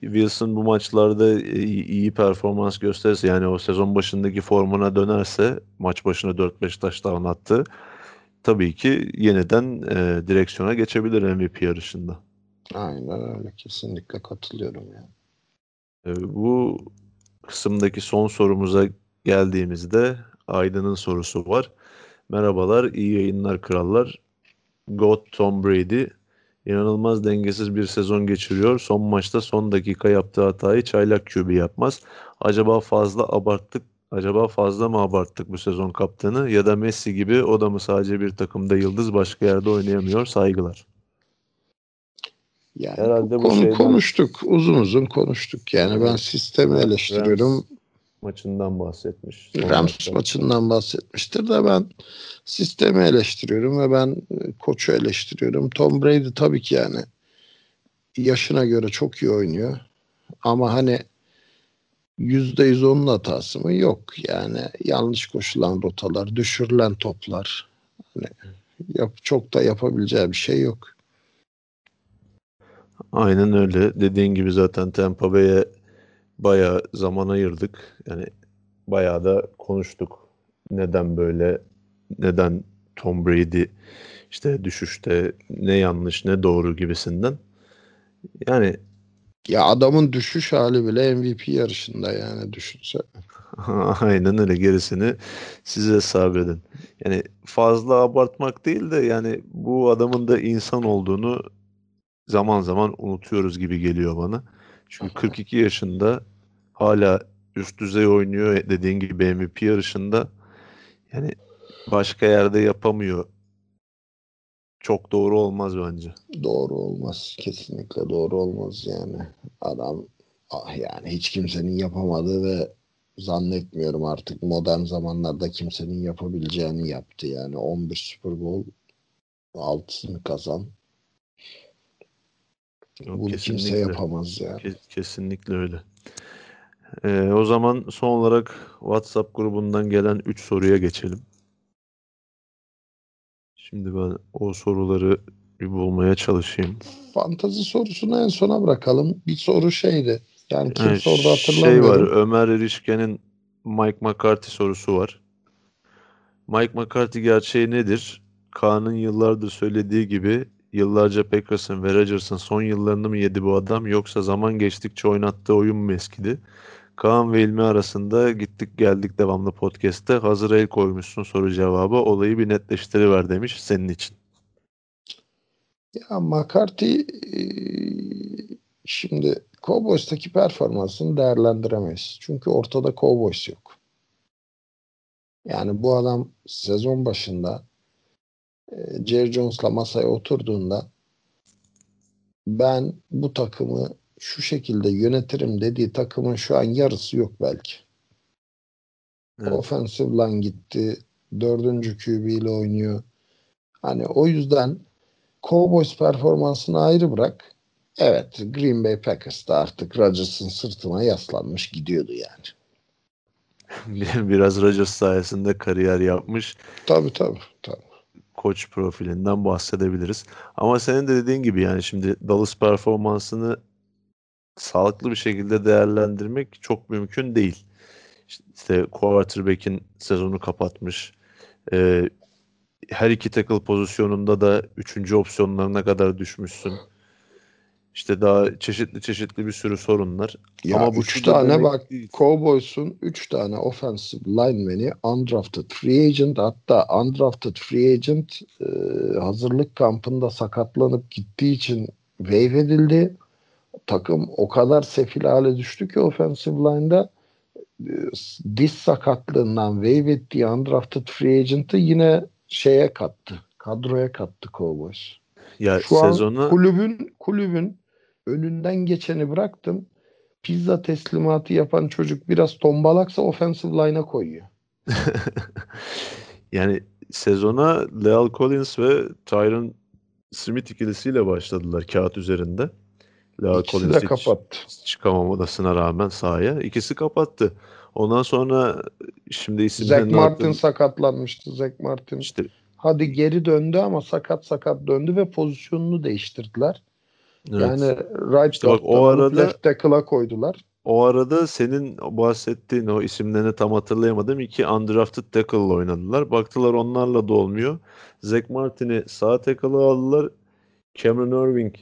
Wilson bu maçlarda iyi, iyi performans gösterirse yani o sezon başındaki formuna dönerse maç başına 4-5 touchdown attı. tabii ki yeniden e, direksiyona geçebilir MVP yarışında. Aynen öyle. Kesinlikle katılıyorum yani. E, bu kısımdaki son sorumuza geldiğimizde Aydın'ın sorusu var. Merhabalar, iyi yayınlar krallar. God Tom Brady inanılmaz dengesiz bir sezon geçiriyor. Son maçta son dakika yaptığı hatayı çaylak QB yapmaz. Acaba fazla abarttık Acaba fazla mı abarttık bu sezon kaptanı ya da Messi gibi o da mı sadece bir takımda yıldız başka yerde oynayamıyor saygılar. Yani Herhalde bu konu şeyden... konuştuk uzun uzun konuştuk yani ben sistemi eleştiriyorum. Maçından bahsetmiş. Rams maçından bahsetmiştir de ben sistemi eleştiriyorum ve ben e, koçu eleştiriyorum. Tom Brady tabii ki yani yaşına göre çok iyi oynuyor. Ama hani yüzde yüz onun hatası mı? Yok. Yani yanlış koşulan rotalar, düşürülen toplar. Hani yap, çok da yapabileceği bir şey yok. Aynen öyle. Dediğin gibi zaten Tampa Bay'e bayağı zaman ayırdık. Yani bayağı da konuştuk. Neden böyle, neden Tom Brady işte düşüşte ne yanlış ne doğru gibisinden. Yani ya adamın düşüş hali bile MVP yarışında yani düşünse. Aynen öyle gerisini size hesap edin. Yani fazla abartmak değil de yani bu adamın da insan olduğunu zaman zaman unutuyoruz gibi geliyor bana. Çünkü 42 yaşında hala üst düzey oynuyor dediğin gibi MVP yarışında. Yani başka yerde yapamıyor çok doğru olmaz bence. Doğru olmaz. Kesinlikle doğru olmaz yani. Adam ah yani hiç kimsenin yapamadığı ve zannetmiyorum artık modern zamanlarda kimsenin yapabileceğini yaptı yani 11 Super Bowl 6'sını kazan. Yok, Bunu kimse yapamaz yani. Kesinlikle öyle. Ee, o zaman son olarak WhatsApp grubundan gelen 3 soruya geçelim. Şimdi ben o soruları bir bulmaya çalışayım. Fantazi sorusunu en sona bırakalım. Bir soru şeydi. Yani kim yani sordu hatırlamıyorum. Şey var Ömer Erişken'in Mike McCarthy sorusu var. Mike McCarthy gerçeği nedir? Kaan'ın yıllardır söylediği gibi yıllarca Packers'ın ve Rodgers'ın son yıllarını mı yedi bu adam yoksa zaman geçtikçe oynattığı oyun mu eskidi? Kaan ve İlmi arasında gittik geldik devamlı podcast'te. Hazır el koymuşsun soru cevabı. Olayı bir netleştiriver demiş senin için. Ya McCarthy e, şimdi Cowboys'taki performansını değerlendiremeyiz. Çünkü ortada Cowboys yok. Yani bu adam sezon başında e, Jerry Jones'la masaya oturduğunda ben bu takımı şu şekilde yönetirim dediği takımın şu an yarısı yok belki. Evet. Offensive line gitti. Dördüncü QB ile oynuyor. Hani o yüzden Cowboys performansını ayrı bırak. Evet Green Bay Packers da artık Rodgers'ın sırtına yaslanmış gidiyordu yani. Biraz Rodgers sayesinde kariyer yapmış. Tabii tabii. tabii. Koç profilinden bahsedebiliriz. Ama senin de dediğin gibi yani şimdi Dallas performansını sağlıklı bir şekilde değerlendirmek çok mümkün değil. İşte quarterback'in sezonu kapatmış. Ee, her iki tackle pozisyonunda da üçüncü opsiyonlarına kadar düşmüşsün. İşte daha çeşitli çeşitli bir sürü sorunlar. Ya Ama bu üç tane bak değil. Cowboys'un üç tane offensive lineman'i undrafted free agent hatta undrafted free agent e, hazırlık kampında sakatlanıp gittiği için waive edildi takım o kadar sefil hale düştü ki offensive line'da e, diz sakatlığından wave ettiği undrafted free agent'ı yine şeye kattı. Kadroya kattı Cowboys. Ya Şu sezonu... an kulübün kulübün önünden geçeni bıraktım. Pizza teslimatı yapan çocuk biraz tombalaksa offensive line'a koyuyor. yani sezona Leal Collins ve Tyron Smith ikilisiyle başladılar kağıt üzerinde. La İkisi de kapattı. Çıkamamasına rağmen sahaya. ikisi kapattı. Ondan sonra şimdi isimlerini Zach Martin attım. sakatlanmıştı. Zach Martin. İşte, Hadi geri döndü ama sakat sakat döndü ve pozisyonunu değiştirdiler. Evet. Yani right işte bak, o arada left tackle'a koydular. o arada senin bahsettiğin o isimlerini tam hatırlayamadım. iki undrafted tackle oynadılar. Baktılar onlarla da olmuyor. Zach Martin'i sağ tackle'a aldılar. Cameron Irving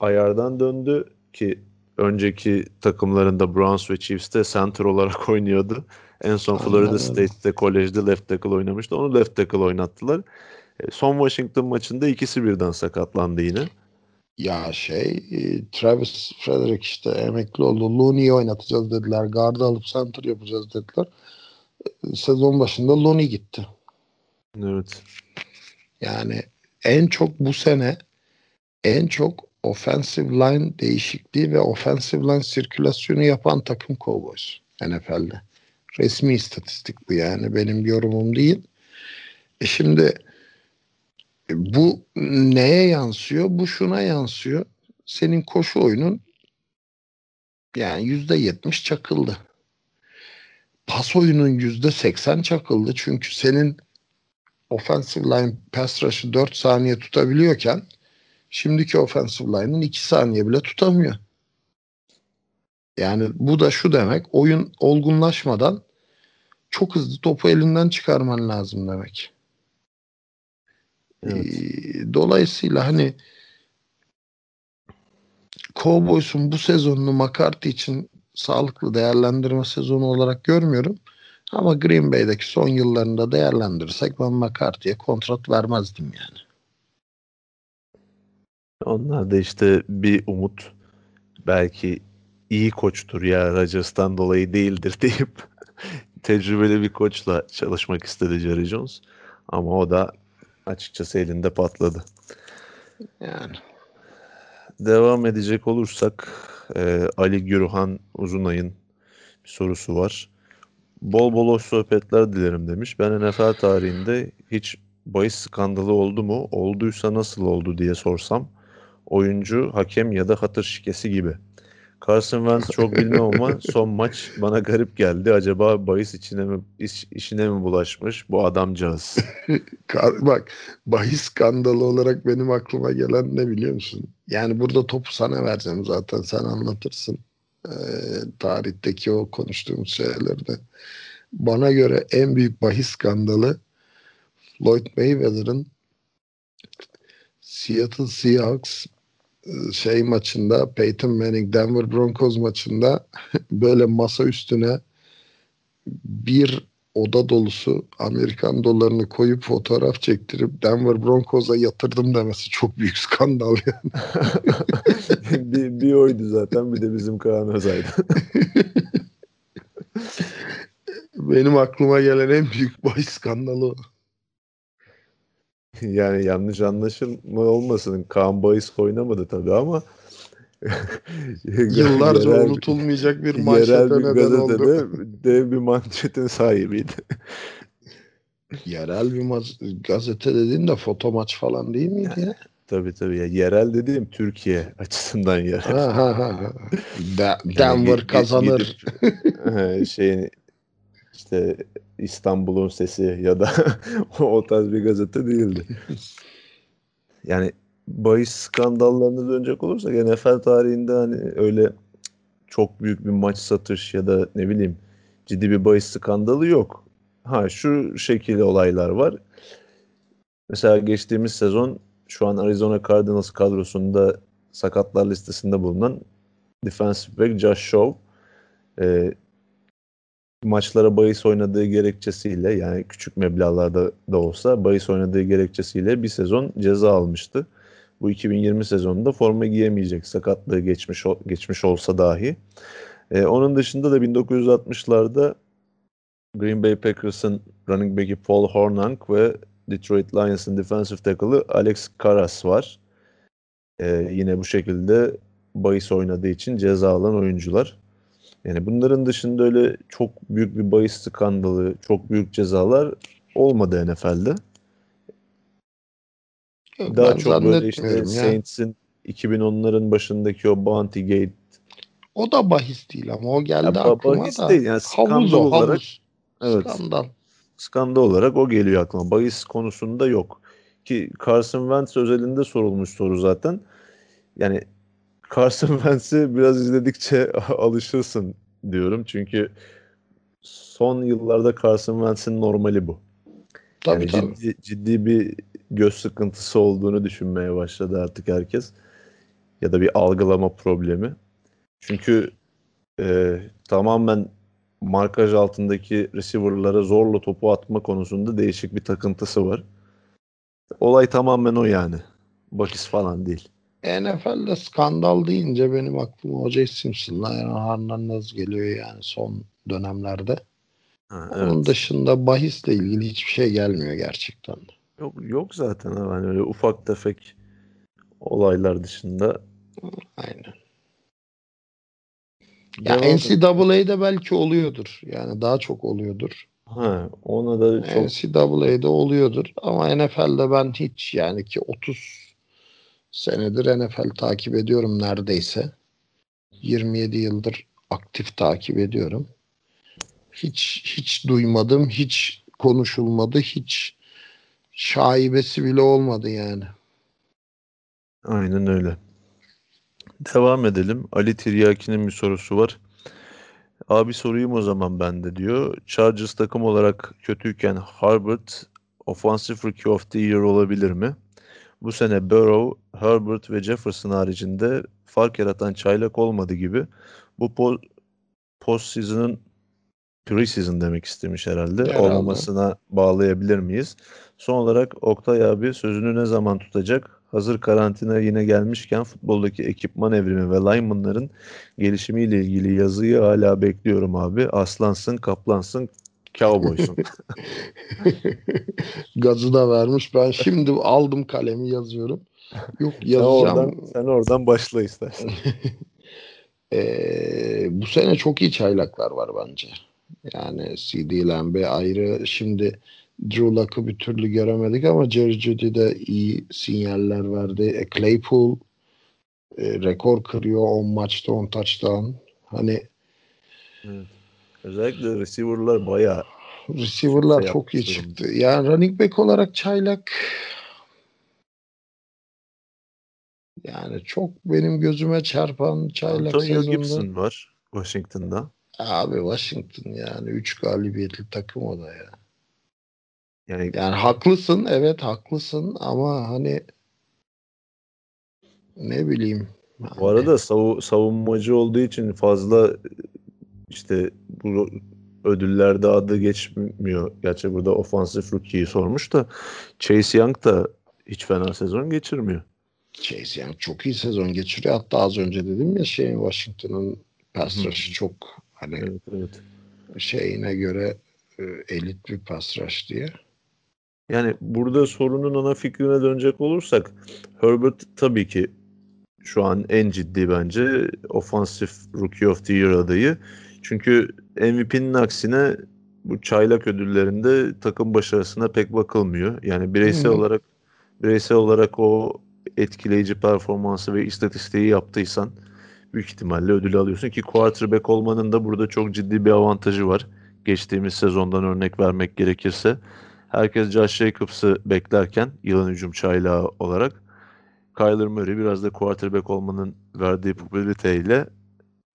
ayardan döndü ki önceki takımlarında Browns ve Chiefs'te center olarak oynuyordu. En son Florida Aynen. State'te kolejde left tackle oynamıştı. Onu left tackle oynattılar. E, Son Washington maçında ikisi birden sakatlandı yine. Ya şey e, Travis Frederick işte emekli oldu. Looney'i oynatacağız dediler. Guard'ı alıp center yapacağız dediler. E, Sezon başında Looney gitti. Evet. Yani en çok bu sene en çok offensive line değişikliği ve offensive line sirkülasyonu yapan takım Cowboys NFL'de. Resmi istatistik bu yani benim yorumum değil. E şimdi e, bu neye yansıyor? Bu şuna yansıyor. Senin koşu oyunun yani yüzde yetmiş çakıldı. Pas oyunun yüzde seksen çakıldı. Çünkü senin offensive line pass rush'ı 4 saniye tutabiliyorken şimdiki offensive line'ın 2 saniye bile tutamıyor. Yani bu da şu demek oyun olgunlaşmadan çok hızlı topu elinden çıkarman lazım demek. Evet. Ee, Dolayısıyla hani Cowboys'un bu sezonunu McCarthy için sağlıklı değerlendirme sezonu olarak görmüyorum. Ama Green Bay'deki son yıllarında değerlendirirsek ben McCarthy'ye kontrat vermezdim yani. Onlar da işte bir umut belki iyi koçtur ya Rodgers'tan dolayı değildir deyip tecrübeli bir koçla çalışmak istedi Jerry Jones. Ama o da açıkçası elinde patladı. Yani Devam edecek olursak e, Ali Gürhan Uzunay'ın bir sorusu var. Bol bol hoş sohbetler dilerim demiş. Ben NFL tarihinde hiç bahis skandalı oldu mu? Olduysa nasıl oldu diye sorsam oyuncu, hakem ya da hatır şikesi gibi. Carson Wentz çok bilmem ama son maç bana garip geldi. Acaba bahis içine mi, iş- işine mi bulaşmış bu adamcağız? Bak bahis skandalı olarak benim aklıma gelen ne biliyor musun? Yani burada topu sana vereceğim zaten sen anlatırsın. Ee, tarihteki o konuştuğumuz şeyleri de. Bana göre en büyük bahis skandalı Floyd Mayweather'ın Seattle Seahawks şey maçında Peyton Manning Denver Broncos maçında böyle masa üstüne bir oda dolusu Amerikan dolarını koyup fotoğraf çektirip Denver Broncos'a yatırdım demesi çok büyük skandal yani. bir, bir oydu zaten bir de bizim Kaan Özay'dı. Benim aklıma gelen en büyük bahis skandalı o. Yani yanlış anlaşılma olmasın. Kaan Bayis oynamadı tabii ama Yıllarca yerel- unutulmayacak bir yerel manşete bir neden oldu. dev bir manşetin sahibiydi. Yerel bir ma- gazete dediğin de foto maç falan değil miydi ya? tabii tabii. Ya, yerel dediğim Türkiye açısından yerel. Ha, ha, ha, ha. De- Yani Denver gi- kazanır. gidip, şeyin işte İstanbul'un sesi ya da o tarz bir gazete değildi. Yani bahis skandallarına dönecek olursak NFL tarihinde hani öyle çok büyük bir maç satış ya da ne bileyim ciddi bir bahis skandalı yok. Ha şu şekilde olaylar var. Mesela geçtiğimiz sezon şu an Arizona Cardinals kadrosunda sakatlar listesinde bulunan defensive back Josh Shaw e, maçlara bahis oynadığı gerekçesiyle yani küçük meblağlarda da olsa bahis oynadığı gerekçesiyle bir sezon ceza almıştı. Bu 2020 sezonunda forma giyemeyecek sakatlığı geçmiş geçmiş olsa dahi. E, onun dışında da 1960'larda Green Bay Packers'ın running back'i Paul Hornung ve Detroit Lions'ın defensive tackle'ı Alex Karras var. E, yine bu şekilde bahis oynadığı için ceza alan oyuncular. Yani bunların dışında öyle çok büyük bir bahis skandalı, çok büyük cezalar olmadı NFL'de. Yok, Daha çok böyle işte. Saints'in 2010'ların başındaki o Bounty Gate O da bahis değil ama o geldi Ya, aklıma bahis da. değil yani skandal havuz o olarak havuz. evet Skandal. skandal olarak o geliyor aklıma. Bahis konusunda yok. Ki Carson Wentz özelinde sorulmuş soru zaten. Yani Carson Wentz'i biraz izledikçe alışırsın diyorum. Çünkü son yıllarda Carson Wentz'in normali bu. Tabii yani tabii. Ciddi, ciddi bir göz sıkıntısı olduğunu düşünmeye başladı artık herkes. Ya da bir algılama problemi. Çünkü e, tamamen markaj altındaki receiver'lara zorla topu atma konusunda değişik bir takıntısı var. Olay tamamen o yani. Bakis falan değil. NFL'de skandal deyince benim aklıma O.J. Simpson'la Aaron Hernandez geliyor yani son dönemlerde. Ha, Onun evet. dışında bahisle ilgili hiçbir şey gelmiyor gerçekten. Yok, yok zaten. Hani öyle ufak tefek olaylar dışında. Aynen. Ya Devam- NCAA'de belki oluyordur. Yani daha çok oluyordur. Ha, ona da çok NCAA'de oluyordur ama NFL'de ben hiç yani ki 30 senedir NFL takip ediyorum neredeyse. 27 yıldır aktif takip ediyorum. Hiç hiç duymadım, hiç konuşulmadı, hiç şaibesi bile olmadı yani. Aynen öyle. Devam edelim. Ali Tiryaki'nin bir sorusu var. Abi sorayım o zaman ben de diyor. Chargers takım olarak kötüyken Harvard Offensive Rookie of the Year olabilir mi? Bu sene Burrow, Herbert ve Jefferson haricinde fark yaratan çaylak olmadı gibi. Bu po- postseason'ın preseason demek istemiş herhalde. Herhalde. Olmamasına bağlayabilir miyiz? Son olarak Oktay abi sözünü ne zaman tutacak? Hazır karantina yine gelmişken futboldaki ekipman evrimi ve linemanların gelişimiyle ilgili yazıyı hala bekliyorum abi. Aslansın, kaplansın, cowboysun. Gazı da vermiş. Ben şimdi aldım kalemi yazıyorum. Yok sen, yazacağım. oradan, sen oradan başla istersen. Ee, bu sene çok iyi çaylaklar var bence. Yani CD Lamb ayrı. Şimdi Drew Luck'ı bir türlü göremedik ama Jerry Judy de iyi sinyaller verdi. E, Claypool e, rekor kırıyor 10 maçta 10 touchdown. Hani Evet. Özellikle receiver'lar bayağı receiver'lar Şey çok iyi çıktı. Yani running back olarak çaylak yani çok benim gözüme çarpan çaylak Antonio sezonda. Gibson var Washington'da. Abi Washington yani 3 galibiyetli takım o da ya. Yani Yani haklısın evet haklısın ama hani ne bileyim. Bu arada savu- savunmacı olduğu için fazla işte bu ödüllerde adı geçmiyor. Gerçi burada ofansif rookie'yi sormuş da Chase Young da hiç fena sezon geçirmiyor. Chase Young çok iyi sezon geçiriyor. Hatta az önce dedim ya şey Washington'ın pass Hı. rush'ı çok hani Evet, evet. şeyine göre e, elit bir pass rush diye. Yani burada sorunun ana fikrine dönecek olursak Herbert tabii ki şu an en ciddi bence Offensive Rookie of the Year adayı. Çünkü MVP'nin aksine bu çaylak ödüllerinde takım başarısına pek bakılmıyor. Yani bireysel hı. olarak bireysel olarak o etkileyici performansı ve istatistiği yaptıysan büyük ihtimalle ödülü alıyorsun ki quarterback olmanın da burada çok ciddi bir avantajı var. Geçtiğimiz sezondan örnek vermek gerekirse herkes Josh Jacobs'ı beklerken yılın hücum çaylağı olarak Kyler Murray biraz da quarterback olmanın verdiği popülariteyle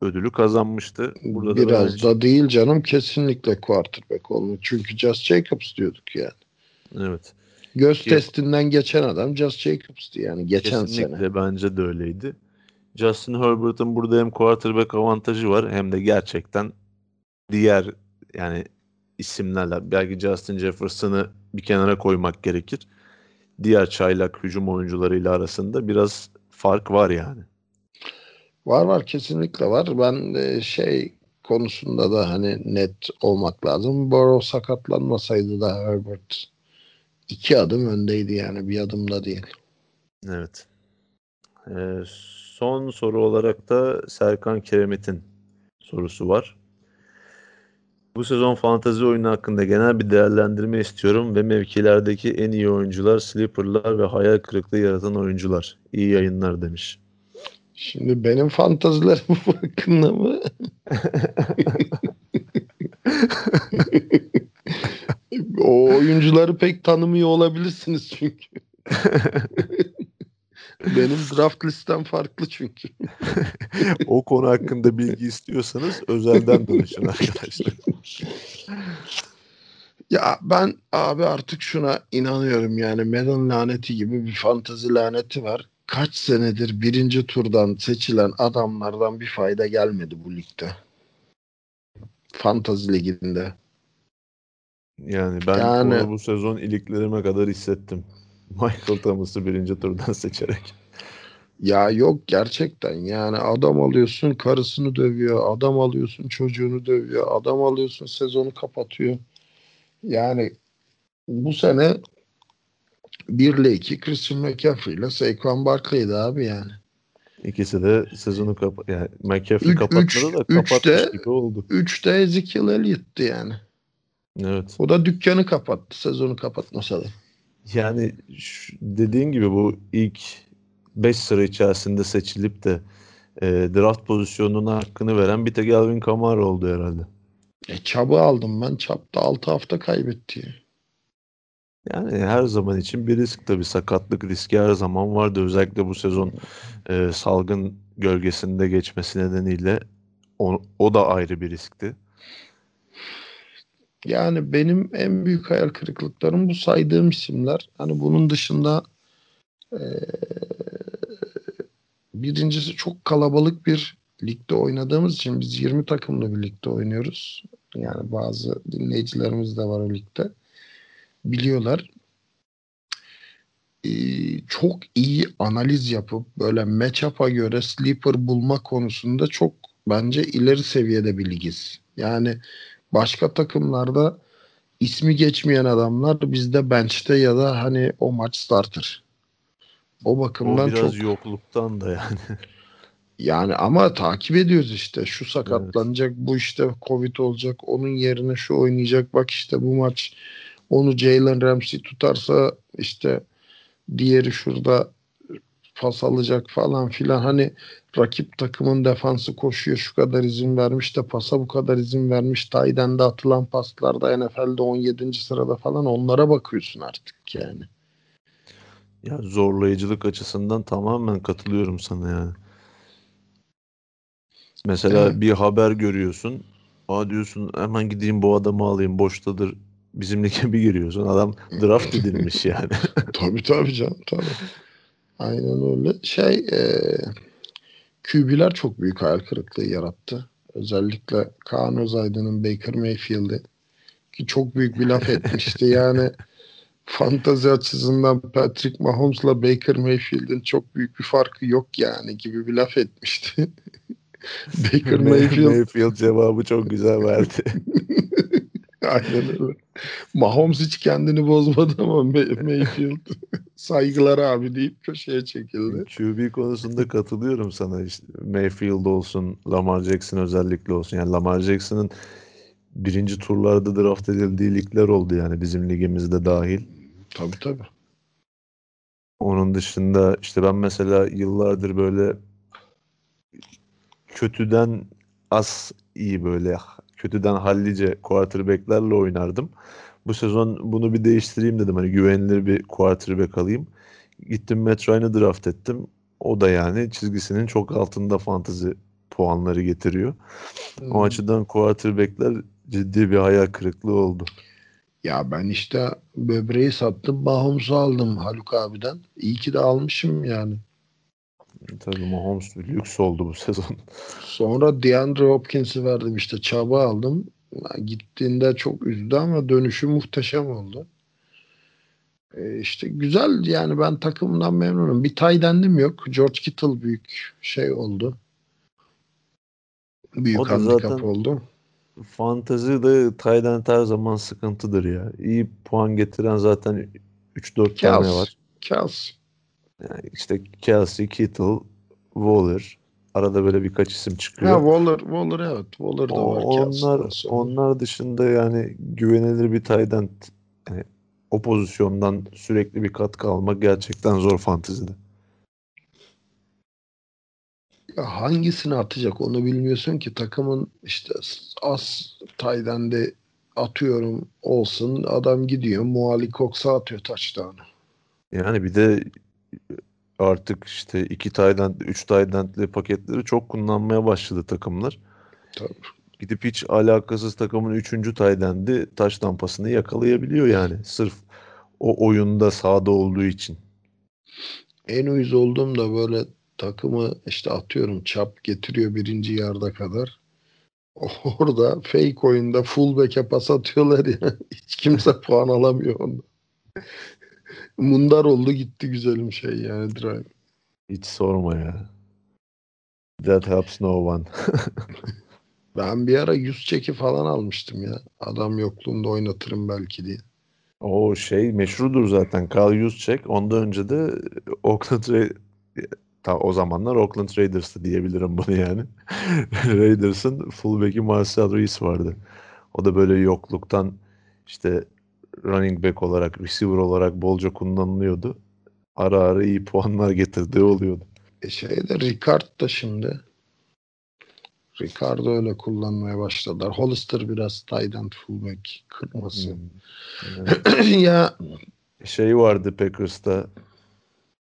ödülü kazanmıştı. Burada da Biraz bence- da değil canım kesinlikle quarterback olmuş. Çünkü Just Jacobs diyorduk yani. evet. Göz Ki- testinden geçen adam Just Jacobs'tı yani geçen Kesinlikle sene. bence de öyleydi. Justin Herbert'ın burada hem quarterback avantajı var hem de gerçekten diğer yani isimlerle belki Justin Jefferson'ı bir kenara koymak gerekir. Diğer çaylak hücum oyuncularıyla arasında biraz fark var yani. Var var kesinlikle var. Ben de şey konusunda da hani net olmak lazım. Burrow sakatlanmasaydı da Herbert iki adım öndeydi yani bir adım da değil. Evet. Ee, son soru olarak da Serkan Keremet'in sorusu var. Bu sezon fantezi oyunu hakkında genel bir değerlendirme istiyorum ve mevkilerdeki en iyi oyuncular, sleeperlar ve hayal kırıklığı yaratan oyuncular. İyi yayınlar demiş. Şimdi benim fantazilerim hakkında mı? o oyuncuları pek tanımıyor olabilirsiniz çünkü. Benim draft listem farklı çünkü. o konu hakkında bilgi istiyorsanız özelden danışın arkadaşlar. Ya ben abi artık şuna inanıyorum yani Madden laneti gibi bir fantazi laneti var. Kaç senedir birinci turdan seçilen adamlardan bir fayda gelmedi bu ligde. Fantazi liginde. Yani ben Yani- bu sezon iliklerime kadar hissettim. Michael Thomas'ı birinci turdan seçerek. Ya yok gerçekten yani adam alıyorsun karısını dövüyor, adam alıyorsun çocuğunu dövüyor, adam alıyorsun sezonu kapatıyor. Yani bu sene 1 ile 2 Christian McCaffrey ile Saquon Barkley'di abi yani. İkisi de sezonu kapa yani McCaffrey Üç- kapatmadı üç- da kapatmış de- gibi oldu. 3 de Ezekiel Elliott'ti yani. Evet. O da dükkanı kapattı sezonu kapatmasa da. Yani şu- dediğin gibi bu ilk 5 sıra içerisinde seçilip de e, draft pozisyonuna hakkını veren bir tek Alvin Kamara oldu herhalde. E çabı aldım ben. Çapta 6 hafta kaybetti. Yani her zaman için bir risk tabii sakatlık riski her zaman vardı. Özellikle bu sezon e, salgın gölgesinde geçmesi nedeniyle o, o da ayrı bir riskti. Yani benim en büyük hayal kırıklıklarım bu saydığım isimler. Hani bunun dışında eee, birincisi çok kalabalık bir ligde oynadığımız için biz 20 takımlı bir ligde oynuyoruz. Yani bazı dinleyicilerimiz de var o ligde. Biliyorlar. Eee, çok iyi analiz yapıp böyle matchup'a göre sleeper bulma konusunda çok bence ileri seviyede bir ligiz. Yani başka takımlarda ismi geçmeyen adamlar bizde bench'te ya da hani o maç starter. O O bakımdan biraz çok yokluktan da yani. yani ama takip ediyoruz işte. Şu sakatlanacak, bu işte Covid olacak, onun yerine şu oynayacak. Bak işte bu maç onu Jalen Ramsey tutarsa işte diğeri şurada pas alacak falan filan. Hani rakip takımın defansı koşuyor şu kadar izin vermiş de pasa bu kadar izin vermiş. Tayden'de atılan paslarda NFL'de 17. sırada falan onlara bakıyorsun artık yani. Ya zorlayıcılık açısından tamamen katılıyorum sana yani. Mesela Evet. bir haber görüyorsun. Aa diyorsun hemen gideyim bu adamı alayım boştadır. Bizim lige bir giriyorsun. Adam draft edilmiş yani. Tabii tabii canım tabii. Aynen öyle. Şey e, QB'ler çok büyük hayal kırıklığı yarattı. Özellikle Kaan Özaydın'ın Baker Mayfield'i ki çok büyük bir laf etmişti. Yani fantazi açısından Patrick Mahomes'la Baker Mayfield'in çok büyük bir farkı yok yani gibi bir laf etmişti. Baker Mayfield Mayfield cevabı çok güzel verdi. Aynen öyle. Mahomes hiç kendini bozmadı ama May- Mayfield saygılar abi deyip köşeye çekildi. QB konusunda katılıyorum sana. İşte Mayfield olsun, Lamar Jackson özellikle olsun. Yani Lamar Jackson'ın birinci turlarda draft edildiği ligler oldu yani bizim ligimizde dahil. Tabii tabii. Onun dışında işte ben mesela yıllardır böyle kötüden az iyi böyle kötüden hallice quarterback'lerle oynardım. Bu sezon bunu bir değiştireyim dedim. Hani güvenilir bir quarterback alayım. Gittim Matt Ryan'ı draft ettim. O da yani çizgisinin çok altında fantasy puanları getiriyor. Hmm. O açıdan quarterback'ler ciddi bir hayal kırıklığı oldu. Ya ben işte böbreği sattım. Mahomes'u aldım Haluk abiden. İyi ki de almışım yani. Tabii Mahomes bir lüks oldu bu sezon. Sonra DeAndre Hopkins'i verdim işte çaba aldım. Gittiğinde çok üzdü ama dönüşü muhteşem oldu. E işte güzel yani ben takımdan memnunum. Bir Tayden'im yok. George Kittle büyük şey oldu. Büyük O handikap oldu. Fantezi de end her zaman sıkıntıdır ya. İyi puan getiren zaten 3-4 tane var. Kels. Yani işte Kelsey, Kittle, Waller. Arada böyle birkaç isim çıkıyor. Ha Waller, Waller evet. Waller da O- var. onlar onlar dışında yani güvenilir bir tight end yani o pozisyondan sürekli bir katkı almak gerçekten zor fantezide. Ya hangisini atacak onu bilmiyorsun ki takımın işte az Tayden'de atıyorum olsun adam gidiyor Muali Cox'a atıyor touchdown'u. Yani bir de artık işte iki Tayland, üç Tayland'li paketleri çok kullanmaya başladı takımlar. Tabii. Gidip hiç alakasız takımın üçüncü Tayland'i taş lampasını yakalayabiliyor yani. Sırf o oyunda sahada olduğu için. En uyuz olduğum da böyle takımı işte atıyorum çap getiriyor birinci yarda kadar. Orada fake oyunda fullback'e pas atıyorlar ya. Hiç kimse puan alamıyor onda. Mundar oldu gitti güzelim şey yani drive. Hiç sorma ya. That helps no one. Ben bir ara yüz çeki falan almıştım ya. Adam yokluğunda oynatırım belki diye. O şey meşrudur zaten. Carl Juszczyk. Ondan önce de Oakland Ra- ta o zamanlar Oakland Raiders'tı diyebilirim bunu yani. Raiders'ın fullback'i Marcel Reese vardı. O da böyle yokluktan işte running back olarak, receiver olarak bolca kullanılıyordu. Ara ara iyi puanlar getirdiği oluyordu. E şeyde Ricard da şimdi. Ricardo öyle kullanmaya başladılar. Hollister biraz tight end fullback kırması. Hmm. Evet. ya Şey vardı Packers'ta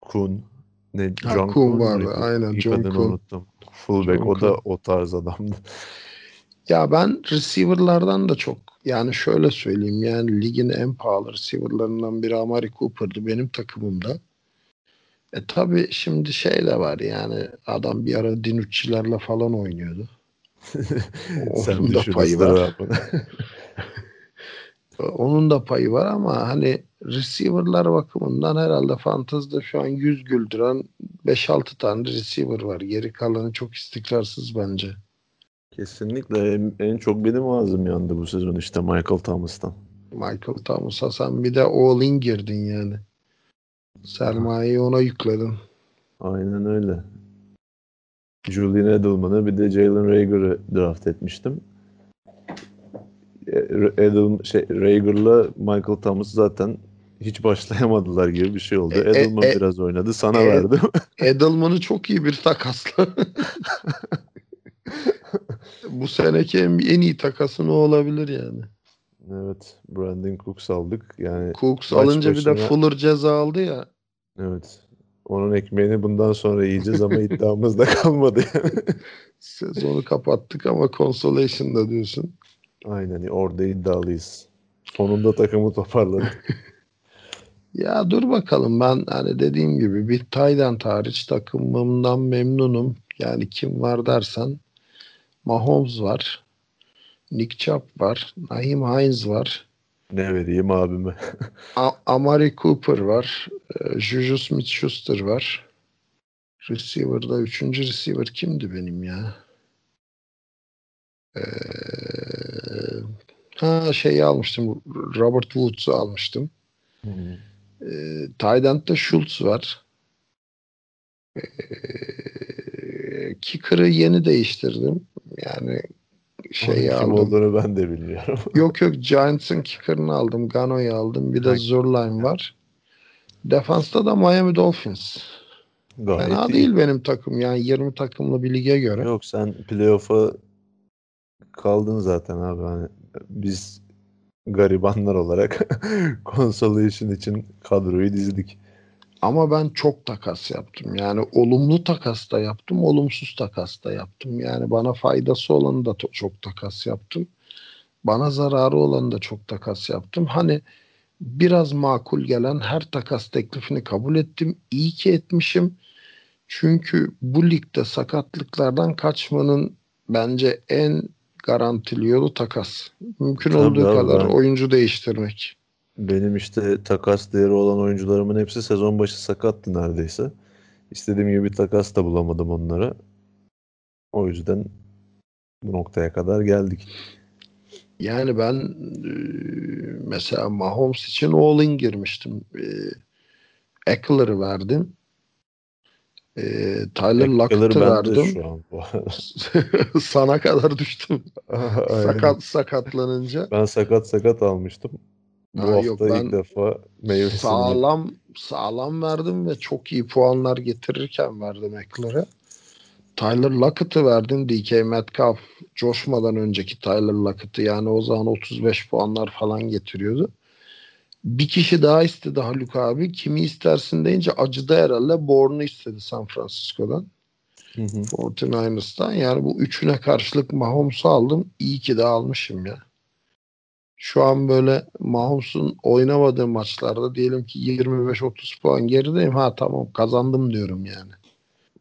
Kun. Ne? Ha, John Kuhn vardı, muydu? aynen, İlk John Kuhn. unuttum. Fullback John o da Kuhn. o tarz adamdı. ya ben receiver'lardan da çok yani şöyle söyleyeyim yani ligin en pahalı receiver'larından biri Amari Cooper'dı benim takımımda. E tabi şimdi şey de var yani adam bir ara Dinucci'lerle falan oynuyordu. Onun da payı var. Onun da payı var ama hani receiver'lar bakımından herhalde fantezide şu an 100 güldüren 5-6 tane receiver var. Geri kalanı çok istikrarsız bence. Kesinlikle en, en çok benim ağzım yandı bu sezon işte Michael Thomas'tan. Michael Thomas'a sen bir de all in girdin yani. Sermayeyi ona yükledin. Aynen öyle. Julian Edelman'ı bir de Jalen Rager'ı draft etmiştim. E, Edel, şey, Rager'la Michael Thomas zaten hiç başlayamadılar gibi bir şey oldu. E, e, Edelman e, biraz oynadı. Sana e, verdim. Edelman'ı çok iyi bir takasla. Bu seneki en, en iyi takasın o olabilir yani. evet. Brandon Cooks aldık. Yani Cooks alınca bir de başına- Fuller ceza aldı ya. evet. Onun ekmeğini bundan sonra yiyeceğiz ama iddiamız da kalmadı. Sezonu kapattık ama consolation'da diyorsun. Aynen orada iddialıyız. Sonunda takımı toparladık. Ya dur bakalım ben hani dediğim gibi bir Tayland hariç takımımdan memnunum. Yani kim var dersen Mahomes var. Nick Chubb var. Naheem Hines var. ne vereyim abime? A- Amari Cooper var. E, Juju Smith-Schuster var. Receiver'da üçüncü receiver kimdi benim ya? Ee, ha şeyi almıştım. Robert Woods'u almıştım. E, tight end'de Schultz var. E, kicker'ı yeni değiştirdim. Yani şeyi Kim aldım. olduğunu ben de bilmiyorum. Yok yok Giants'ın kicker'ını aldım. Gano'yu aldım. Bir de. Zurline var. Defansta da Miami Dolphins. Gayet Fena iyi. değil benim takım. Yani 20 takımlı bir lige göre. Yok sen playoff'a kaldın zaten abi. Hani biz garibanlar olarak consolation için kadroyu dizdik. Ama ben çok takas yaptım. Yani olumlu takas da yaptım, olumsuz takas da yaptım. Yani bana faydası olanı da çok takas yaptım. Bana zararı olanı da çok takas yaptım. Hani biraz makul gelen her takas teklifini kabul ettim. İyi ki etmişim. Çünkü bu ligde sakatlıklardan kaçmanın bence en garantili yolu takas. Mümkün Tabii olduğu abi, kadar oyuncu değiştirmek. Benim işte takas değeri olan oyuncularımın hepsi sezon başı sakattı neredeyse. İstediğim gibi takas da bulamadım onlara. O yüzden bu noktaya kadar geldik. Yani ben e, mesela Mahomes için all-in girmiştim. E, Eckler'ı verdim. E, Tyler Lockett'ı verdim. Sana kadar düştüm. Sakat sakatlanınca. Ben sakat sakat almıştım. Bu Ha, hafta yok, ben ilk defa meyvesini Sağlam sağlam verdim ve çok iyi puanlar getirirken verdim Eckler'ı. Tyler Lockett'ı verdim. DK Metcalf coşmadan önceki Tyler Lockett'ı yani o zaman 35 puanlar falan getiriyordu. bir kişi daha istedi Haluk abi. Kimi istersin deyince acıdı herhalde. Bourne'u istedi San Francisco'dan. Hı hı. 49ers'tan. Yani bu üçüne karşılık Mahomes'u aldım. İyi ki de almışım ya. Şu an böyle Mahomes'un oynamadığı maçlarda diyelim ki 25-30 puan gerideyim. Ha tamam kazandım diyorum yani.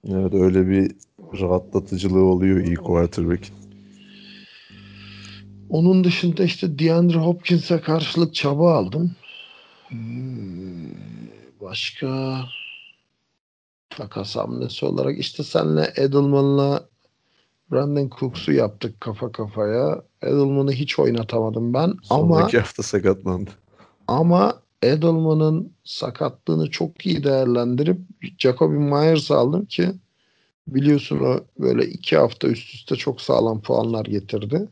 Evet öyle bir rahatlatıcılığı oluyor iyi quarterback. Onun dışında işte DeAndre Hopkins'e karşılık çaba aldım. Hmm, Başka takas hamlesi olarak işte senle Edelman'la Brandon Cooks'u yaptık kafa kafaya. Edelman'ı hiç oynatamadım ben ama Sonraki hafta sakatlandı. ama Edelman'ın sakatlığını çok iyi değerlendirip Jacoby Myers aldım ki biliyorsun o böyle iki hafta üst üste çok sağlam puanlar getirdi.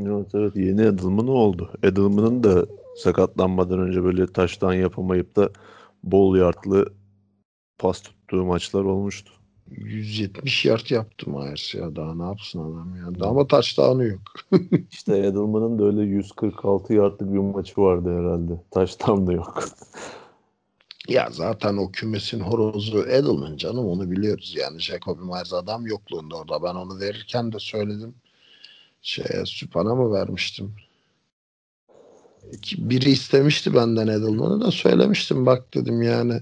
Evet evet yeni Edelman oldu. Edelman'ın da sakatlanmadan önce böyle taştan yapamayıp da bol yardlı pas tuttuğu maçlar olmuştu. 170 yard yaptı Myers ya daha ne yapsın adam ya. Ama touchdown'u yok. İşte Edelman'ın da öyle 146 yardlık bir maçı vardı herhalde. Taştan da yok. Ya zaten o kümesin horozu Edelman canım onu biliyoruz yani. Jacoby Myers adam yokluğunda orada. Ben onu verirken de söyledim. Şeye Süpan'a mı vermiştim? Biri istemişti benden Edelman'ı da söylemiştim. Bak dedim yani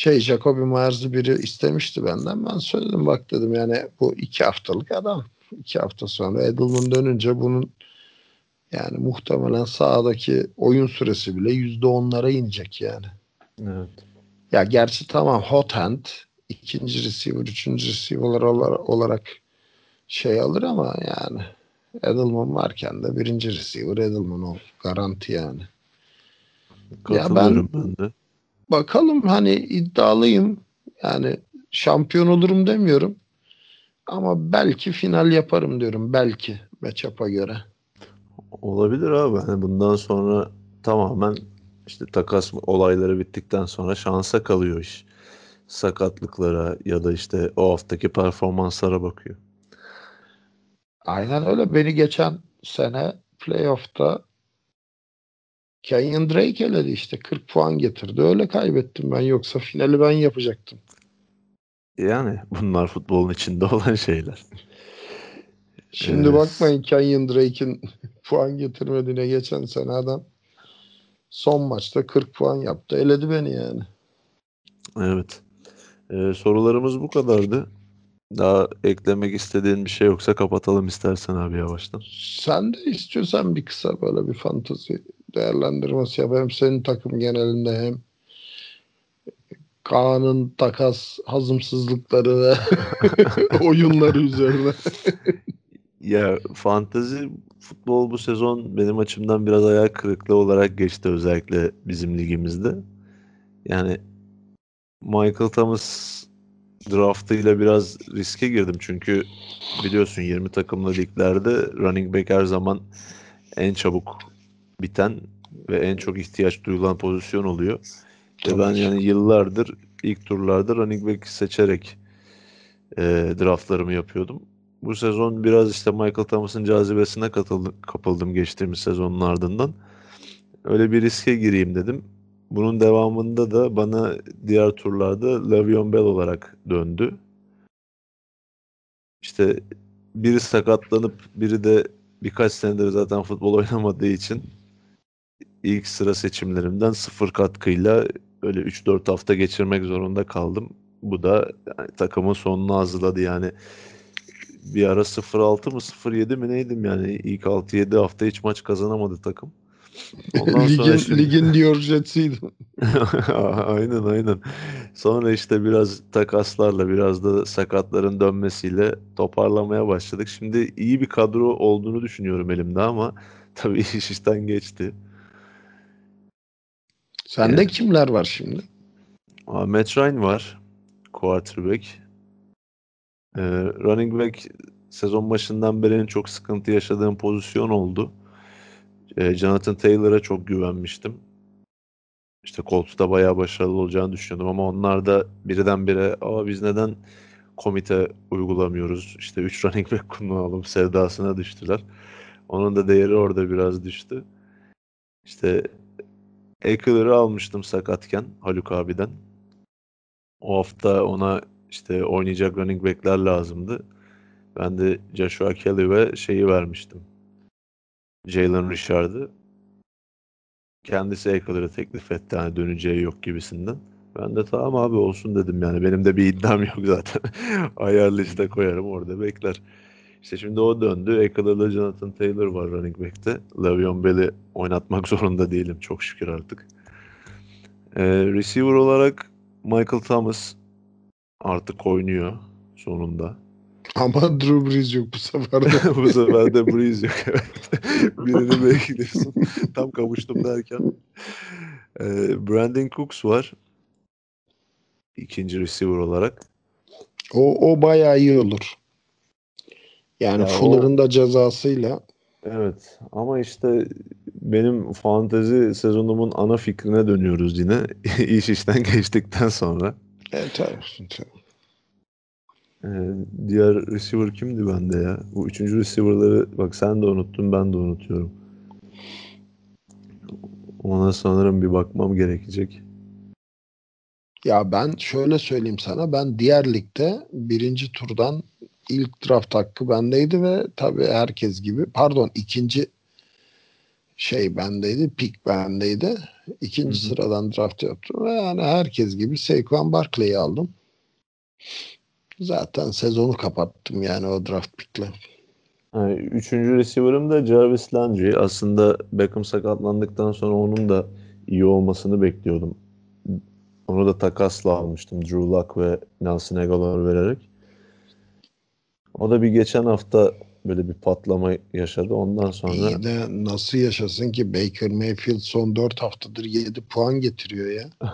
şey Jacoby Myers'ı biri istemişti benden. Ben söyledim bak dedim yani bu iki haftalık adam. İki hafta sonra Edelman dönünce bunun yani muhtemelen sahadaki oyun süresi bile yüzde onlara inecek yani. Evet. Ya gerçi tamam hot hand ikinci receiver, üçüncü receiver olarak, şey alır ama yani Edelman varken de birinci receiver Edelman ol. Garanti yani. Katılıyorum ben, de. Bakalım hani iddialıyım. Yani şampiyon olurum demiyorum. Ama belki final yaparım diyorum. Belki matchup'a göre. Olabilir abi. Hani bundan sonra tamamen işte takas olayları bittikten sonra şansa kalıyor iş. Sakatlıklara ya da işte o haftaki performanslara bakıyor. Aynen öyle. Beni geçen sene playoff'ta Kenyon Drake eledi işte. 40 puan getirdi. Öyle kaybettim ben. Yoksa finali ben yapacaktım. Yani bunlar futbolun içinde olan şeyler. Şimdi Evet. bakmayın Kenyon Drake'in puan getirmediğine geçen sene adam son maçta 40 puan yaptı. Eledi beni yani. Evet. Ee, sorularımız bu kadardı. Daha eklemek istediğin bir şey yoksa kapatalım istersen abi yavaştan. Sen de istiyorsan bir kısa böyle bir fantazi değerlendirmesi yap. Hem senin takım genelinde hem Kaan'ın takas hazımsızlıkları ve oyunları üzerine. Ya fantezi futbol bu sezon benim açımdan biraz hayal kırıklığı olarak geçti özellikle bizim ligimizde. Yani Michael Thomas draftıyla biraz riske girdim çünkü biliyorsun 20 takımlı liglerde running back her zaman en çabuk biten ve en çok ihtiyaç duyulan pozisyon oluyor. Ve ben yani yıllardır ilk turlarda running back seçerek e, draftlarımı yapıyordum. Bu sezon biraz işte Michael Thomas'ın cazibesine katıldım, kapıldım geçtiğimiz sezonun ardından. Öyle bir riske gireyim dedim. Bunun devamında da bana diğer turlarda Le'Veon Bell olarak döndü. İşte biri sakatlanıp biri de birkaç senedir zaten futbol oynamadığı için ilk sıra seçimlerimden sıfır katkıyla öyle 3-4 hafta geçirmek zorunda kaldım. Bu da yani takımın sonunu hazırladı yani bir ara 0-6 mı 0-7 mi neydim yani ilk 6-7 hafta hiç maç kazanamadı takım. Ondan sonra ligin, şimdi- ligin diyor Jets'iydi. aynen aynen. Sonra işte biraz takaslarla biraz da sakatların dönmesiyle toparlamaya başladık. Şimdi iyi bir kadro olduğunu düşünüyorum elimde ama tabii iş işten geçti. Sende Evet. kimler var şimdi? Aa, Matt Ryan var. Quarterback. Ee, running back sezon başından beri en çok sıkıntı yaşadığım pozisyon oldu. Ee, Jonathan Taylor'a çok güvenmiştim. İşte Colts'ta bayağı başarılı olacağını düşünüyordum ama onlar da birdenbire Aa, biz neden komite uygulamıyoruz? İşte 3 running back kullanalım sevdasına düştüler. Onun da değeri orada biraz düştü. İşte Eckler'ı almıştım sakatken Haluk abiden. O hafta ona işte oynayacak running back'ler lazımdı. Ben de Joshua Kelly ve şeyi vermiştim. Jalen Richard'ı. Kendisi Eckler'ı teklif etti. Yani döneceği yok gibisinden. Ben de tamam abi olsun dedim yani. Benim de bir iddiam yok zaten. Ayarlı işte koyarım orada bekler. İşte şimdi o döndü. Eckler'la Jonathan Taylor var running back'te. Le'Veon Bell'i oynatmak zorunda değilim çok şükür artık. Ee, receiver olarak Michael Thomas artık oynuyor sonunda. Ama Drew Brees yok bu sefer de. bu sefer de Breeze yok. Evet. Birini bekliyorsun. Tam kavuştum derken. Ee, Brandon Cooks var. İkinci receiver olarak. O, o bayağı iyi olur. Yani Ya Fuller'ın da cezasıyla Evet ama işte benim fantezi sezonumun ana fikrine dönüyoruz yine. İş işten geçtikten sonra. evet tabii, tabii. Ee, diğer receiver kimdi bende ya? Bu üçüncü receiver'ları bak sen de unuttun ben de unutuyorum. Ona sanırım bir bakmam gerekecek. Ya ben şöyle söyleyeyim sana. Ben diğer ligde birinci turdan ilk draft hakkı bendeydi ve tabii herkes gibi pardon ikinci şey bendeydi. Pick bendeydi. İkinci Hı hı. sıradan draft yaptım ve yani herkes gibi Saquon Barkley'i aldım. Zaten sezonu kapattım yani o draft pickle. Yani üçüncü receiver'ım da Jarvis Landry. Aslında Beckham sakatlandıktan sonra onun da iyi olmasını bekliyordum. Onu da takasla almıştım. Drew Luck ve Nelson Aguilar vererek. O da bir geçen hafta böyle bir patlama yaşadı. Ondan sonra İyi de nasıl yaşasın ki Baker Mayfield son 4 haftadır 7 puan getiriyor ya.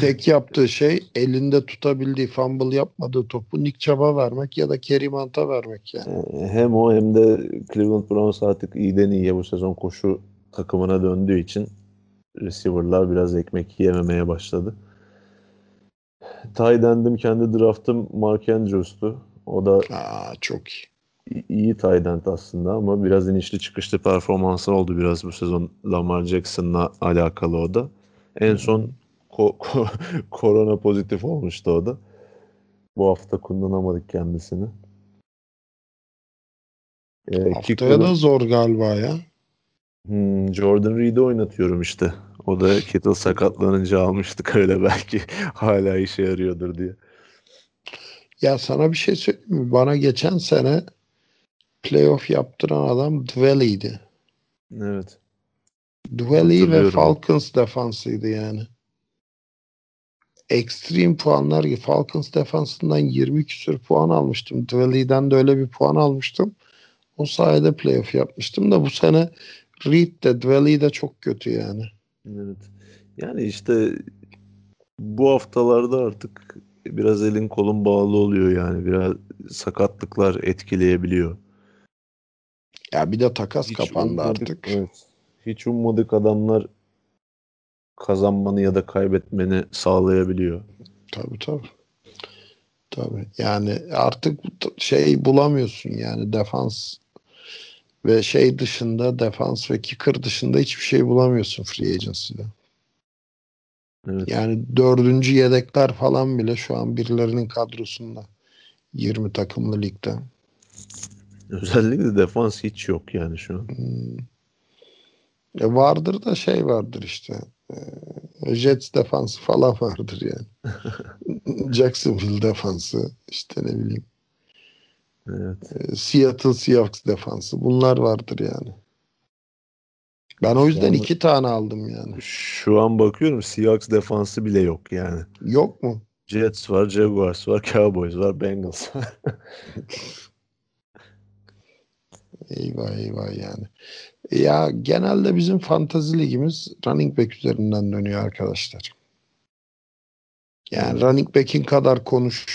Tek yaptığı şey elinde tutabildiği fumble yapmadığı topu Nick Chubb'a vermek ya da Kerim Hunt'a vermek yani. Ee, hem o hem de Cleveland Browns artık iyiden iyiye bu sezon koşu takımına döndüğü için receiver'lar biraz ekmek yememeye başladı. Tight end'im kendi draftım Mark Andrews'tu. O da Aa çok iyi. iyi tight end aslında ama biraz inişli çıkışlı performansı oldu biraz bu sezon Lamar Jackson'la alakalı o da. En son ko- ko- korona pozitif olmuştu o da. Bu hafta kullanamadık kendisini. Ee, Haftaya da zor galiba ya. Hmm, Jordan Reed'i oynatıyorum işte. O da Kittle sakatlanınca almıştık öyle belki hala işe yarıyordur diye. Ya sana bir şey söyleyeyim mi? Bana geçen sene playoff yaptıran adam Dwelly'ydi. Evet. Dwelly ve. Falcons defansıydı yani. Extreme puanlar Falcons defansından 20 küsür puan almıştım. Dwelly'den de öyle bir puan almıştım. O sayede playoff yapmıştım da bu sene Reed de Dwelly de çok kötü yani. Evet. Yani işte bu haftalarda artık biraz elin kolun bağlı oluyor yani. Biraz sakatlıklar etkileyebiliyor. Ya bir de takas Hiç kapandı ummadık- artık. Evet. Hiç ummadık adamlar kazanmanı ya da kaybetmeni sağlayabiliyor. Tabii tabii. Tabii. Yani artık şey bulamıyorsun yani defans ve şey dışında defans ve kicker dışında hiçbir şey bulamıyorsun free agency'de. Evet. Yani dördüncü yedekler falan bile şu an birilerinin kadrosunda. 20 takımlı ligde. Özellikle defans hiç yok yani şu an. Hmm. E vardır da şey vardır işte. E, Jets defansı falan vardır yani. Jacksonville defansı işte ne bileyim. Evet. E, Seattle Seahawks defansı. Bunlar vardır yani. Ben o yüzden Yani- iki tane aldım yani. Şu an bakıyorum Seahawks defansı bile yok yani. Yok mu? Jets var, Jaguars var, Cowboys var, Bengals var. Eyvah eyvah yani. Ya genelde bizim fantazi ligimiz running back üzerinden dönüyor arkadaşlar. Yani running back'in kadar konuş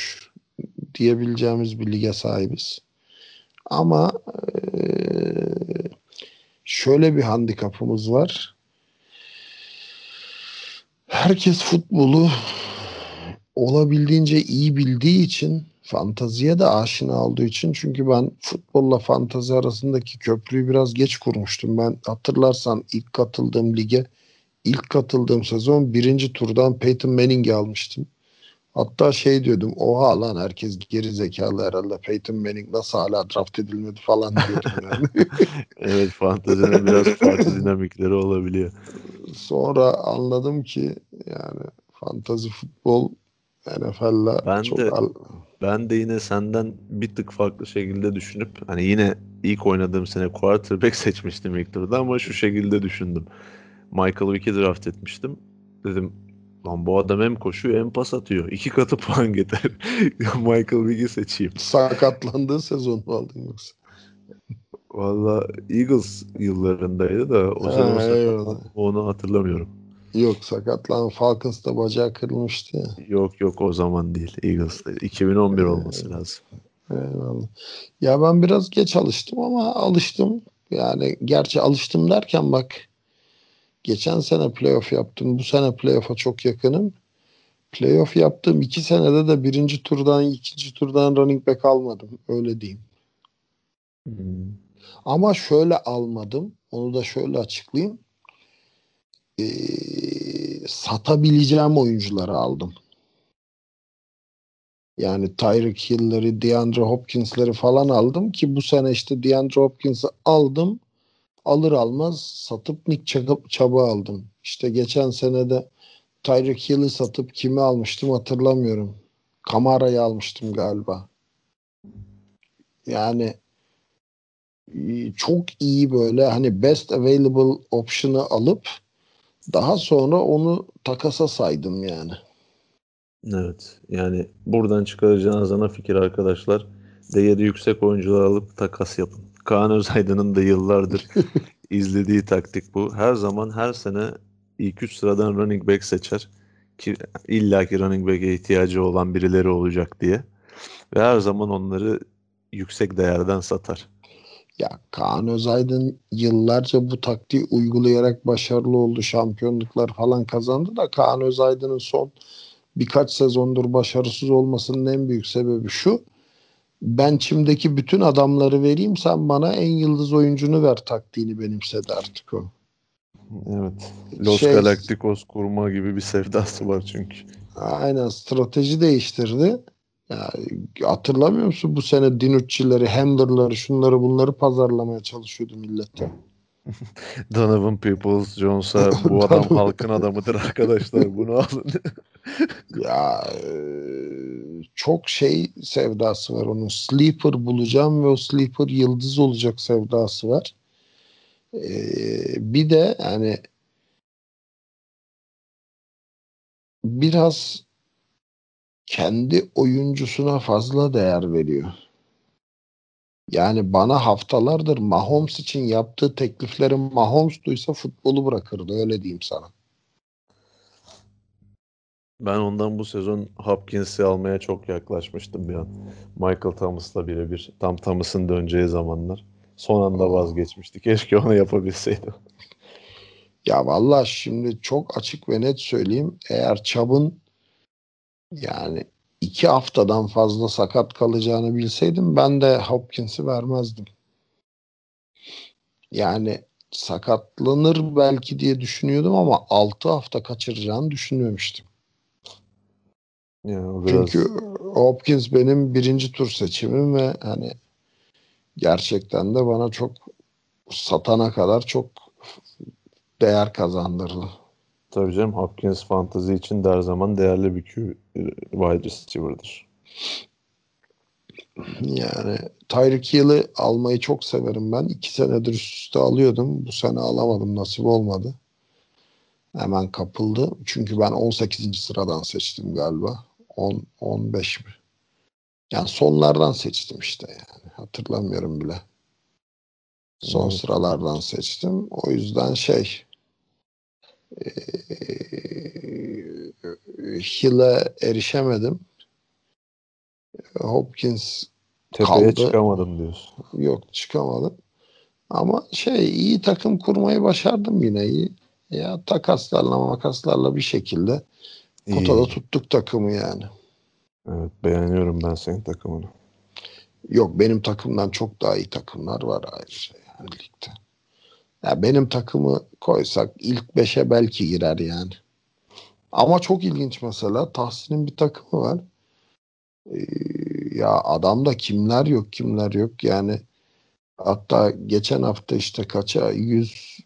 diyebileceğimiz bir lige sahibiz. Ama eee, şöyle bir handikapımız var. Herkes futbolu olabildiğince iyi bildiği için fantaziye de aşina olduğu için çünkü ben futbolla fantazi arasındaki köprüyü biraz geç kurmuştum. Ben hatırlarsan ilk katıldığım lige ilk katıldığım sezon birinci turdan Peyton Manning'i almıştım. Hatta şey diyordum oha lan herkes geri zekalı herhalde Peyton Manning nasıl hala draft edilmedi falan diyordum yani. Evet fantezinin biraz farklı dinamikleri olabiliyor. Sonra anladım ki yani fantazi futbol NFL'la Ben çok de- al- Ben de yine senden bir tık farklı şekilde düşünüp hani yine ilk oynadığım sene quarterback seçmiştim ilk turda ama şu şekilde düşündüm. Michael Vick'i draft etmiştim. Dedim lan bu adam hem koşuyor hem pas atıyor. İki katı puan getirir. Michael Vick'i seçeyim. sakatlandığı sezon mu aldın yoksa? Valla Eagles yıllarındaydı da o sezon mı onu hatırlamıyorum. Yok sakatlan Falcons'ta bacağı kırılmıştı ya. Yok yok o zaman değil. Eagles'taydı. 2011 Ee, olması lazım. Eyvallah. Ya ben biraz geç alıştım ama alıştım. Yani gerçi alıştım derken bak geçen sene playoff yaptım. Bu sene playoff'a çok yakınım. Playoff yaptığım iki senede de birinci turdan ikinci turdan running back almadım. Öyle diyeyim. Hmm. Ama şöyle almadım. Onu da şöyle açıklayayım. Ee, satabileceğim oyuncuları aldım. Yani Tyreek Hill'leri, DeAndre Hopkins'leri falan aldım ki bu sene işte DeAndre Hopkins'i aldım. Alır almaz satıp Nick Chubb- Chubb'ı aldım. İşte geçen sene de Tyreek Hill'i satıp kimi almıştım hatırlamıyorum. Kamara'yı almıştım galiba. Yani e, çok iyi böyle hani best available option'ı alıp daha sonra onu takasa saydım yani. Evet. Yani buradan çıkaracağınız ana fikir arkadaşlar. Değeri yüksek oyuncular alıp takas yapın. Kaan Özaydın'ın da yıllardır izlediği taktik bu. Her zaman her sene ilk üç sıradan running back seçer. Ki illaki running back'e ihtiyacı olan birileri olacak diye. Ve her zaman onları yüksek değerden satar. Ya Kaan Özaydın yıllarca bu taktiği uygulayarak başarılı oldu. Şampiyonluklar falan kazandı da Kaan Özaydın'ın son birkaç sezondur başarısız olmasının en büyük sebebi şu. Ben çimdeki bütün adamları vereyim sen bana en yıldız oyuncunu ver taktiğini benimsedi artık o. Evet. Los Şey- Galacticos kurma gibi bir sevdası var çünkü. Aynen strateji değiştirdi. Ya, hatırlamıyor musun bu sene Dinucci'leri, Hamler'ları, şunları bunları pazarlamaya çalışıyordu millete. Donovan Peoples Jones'a bu adam halkın adamıdır arkadaşlar bunu alın. Ya e, çok şey sevdası var onun. Sleeper bulacağım ve o sleeper yıldız olacak sevdası var. E, bir de yani biraz kendi oyuncusuna fazla değer veriyor. Yani bana haftalardır Mahomes için yaptığı tekliflerin Mahomes duysa futbolu bırakırdı öyle diyeyim sana. Ben ondan bu sezon Hopkins'i almaya çok yaklaşmıştım bir an. Michael Thomas'la birebir. Tam Thomas'ın döneceği zamanlar. Son anda vazgeçmişti. Keşke onu yapabilseydim. Ya vallahi şimdi çok açık ve net söyleyeyim. Eğer Chubb'ın yani iki haftadan fazla sakat kalacağını bilseydim ben de Hopkins'i vermezdim. Yani sakatlanır belki diye düşünüyordum ama 6 hafta kaçıracağını düşünmemiştim. Yani biraz Çünkü Hopkins benim birinci tur seçimim ve hani gerçekten de bana çok satana kadar çok değer kazandırdı. Tabii canım Hopkins fantazi için de her zaman değerli bir Q wide receiver'dır. Yani Tyreek Hill'i almayı çok severim ben. İki senedir üst üste alıyordum. Bu sene alamadım. Nasip olmadı. Hemen kapıldı. Çünkü ben 18. sıradan seçtim galiba. 10, 15 mi? Yani sonlardan seçtim işte yani. Hatırlamıyorum bile. Son Evet. sıralardan seçtim. O yüzden şey Hill'e erişemedim. Hopkins Tepeye Kaldı. çıkamadım diyorsun. Yok çıkamadım. Ama şey iyi takım kurmayı başardım yine iyi. Ya takaslarla makaslarla bir şekilde İyi. potada tuttuk takımı yani. Evet beğeniyorum ben senin takımını. Yok benim takımdan çok daha iyi takımlar var ayrıca yani ligde. Ya benim takımı koysak ilk beşe belki girer yani. Ama çok ilginç mesela Tahsin'in bir takımı var. Ee, ya adamda kimler yok kimler yok yani hatta geçen hafta işte kaça 100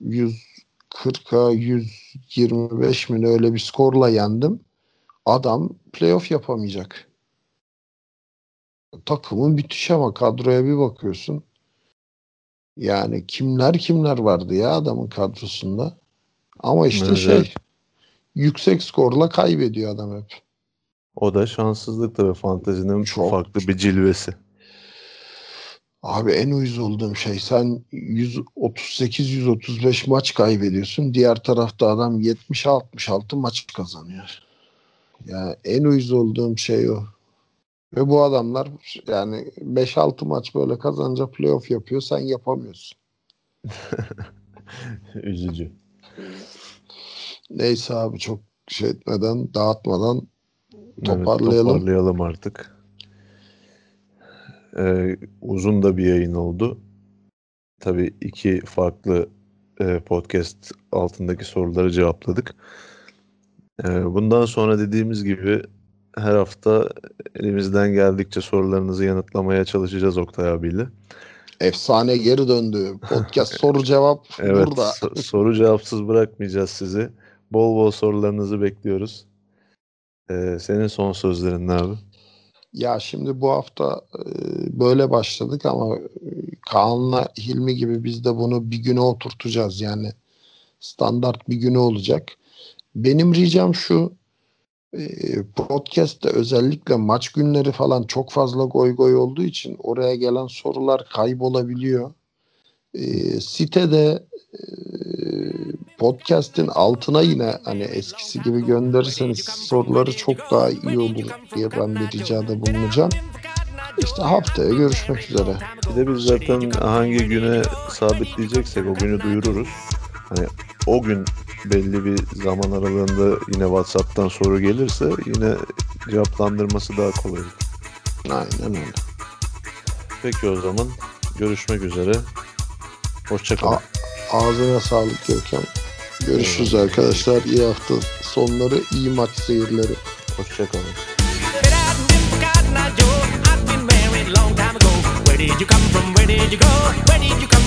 140'a 125 mi öyle bir skorla yendim. Adam playoff yapamayacak. Takımın bitiş ama kadroya bir bakıyorsun. Yani kimler kimler vardı ya adamın kadrosunda. Ama işte Evet. şey yüksek skorla kaybediyor adam hep. O da şanssızlık tabii fantezinin Çok. farklı bir cilvesi. Abi en uyuz olduğum şey sen 138-135 maç kaybediyorsun. Diğer tarafta adam 70-66 maç kazanıyor. Yani en uyuz olduğum şey o. Ve bu adamlar yani 5-6 maç böyle kazanınca playoff yapıyor. Sen yapamıyorsun. Üzücü. Neyse abi çok şey etmeden, dağıtmadan Evet, Toparlayalım. toparlayalım artık. Ee, uzun da bir yayın oldu. Tabii iki farklı e, podcast altındaki soruları cevapladık. Ee, bundan sonra dediğimiz gibi her hafta elimizden geldikçe sorularınızı yanıtlamaya çalışacağız Oktay abiyle. efsane geri döndü. Podcast soru cevap Evet, burada. so- soru cevapsız bırakmayacağız sizi. Bol bol sorularınızı bekliyoruz. Ee, senin son sözlerin ne abi? Ya şimdi bu hafta e, böyle başladık ama e, Kaan'la Hilmi gibi biz de bunu bir güne oturtacağız. Yani standart bir günü olacak. Benim ricam şu podcast'te özellikle maç günleri falan çok fazla goy goy olduğu için oraya gelen sorular kaybolabiliyor. E, sitede e, podcast'in altına yine hani eskisi gibi gönderirseniz soruları çok daha iyi olur diye ben bir ricada bulunacağım. İşte haftaya görüşmek üzere. Bir de biz zaten hangi güne sabitleyeceksek o günü duyururuz. Hani o gün belli bir zaman aralığında yine WhatsApp'tan soru gelirse yine cevaplandırması daha kolay. Aynen öyle. Peki o zaman görüşmek üzere. Hoşçakalın. A- Ağzına sağlık Görkem. Görüşürüz arkadaşlar. İyi hafta sonları, iyi maç seyirleri. Hoşçakalın. Joe. Where did you come from? Where did you go? Where did you come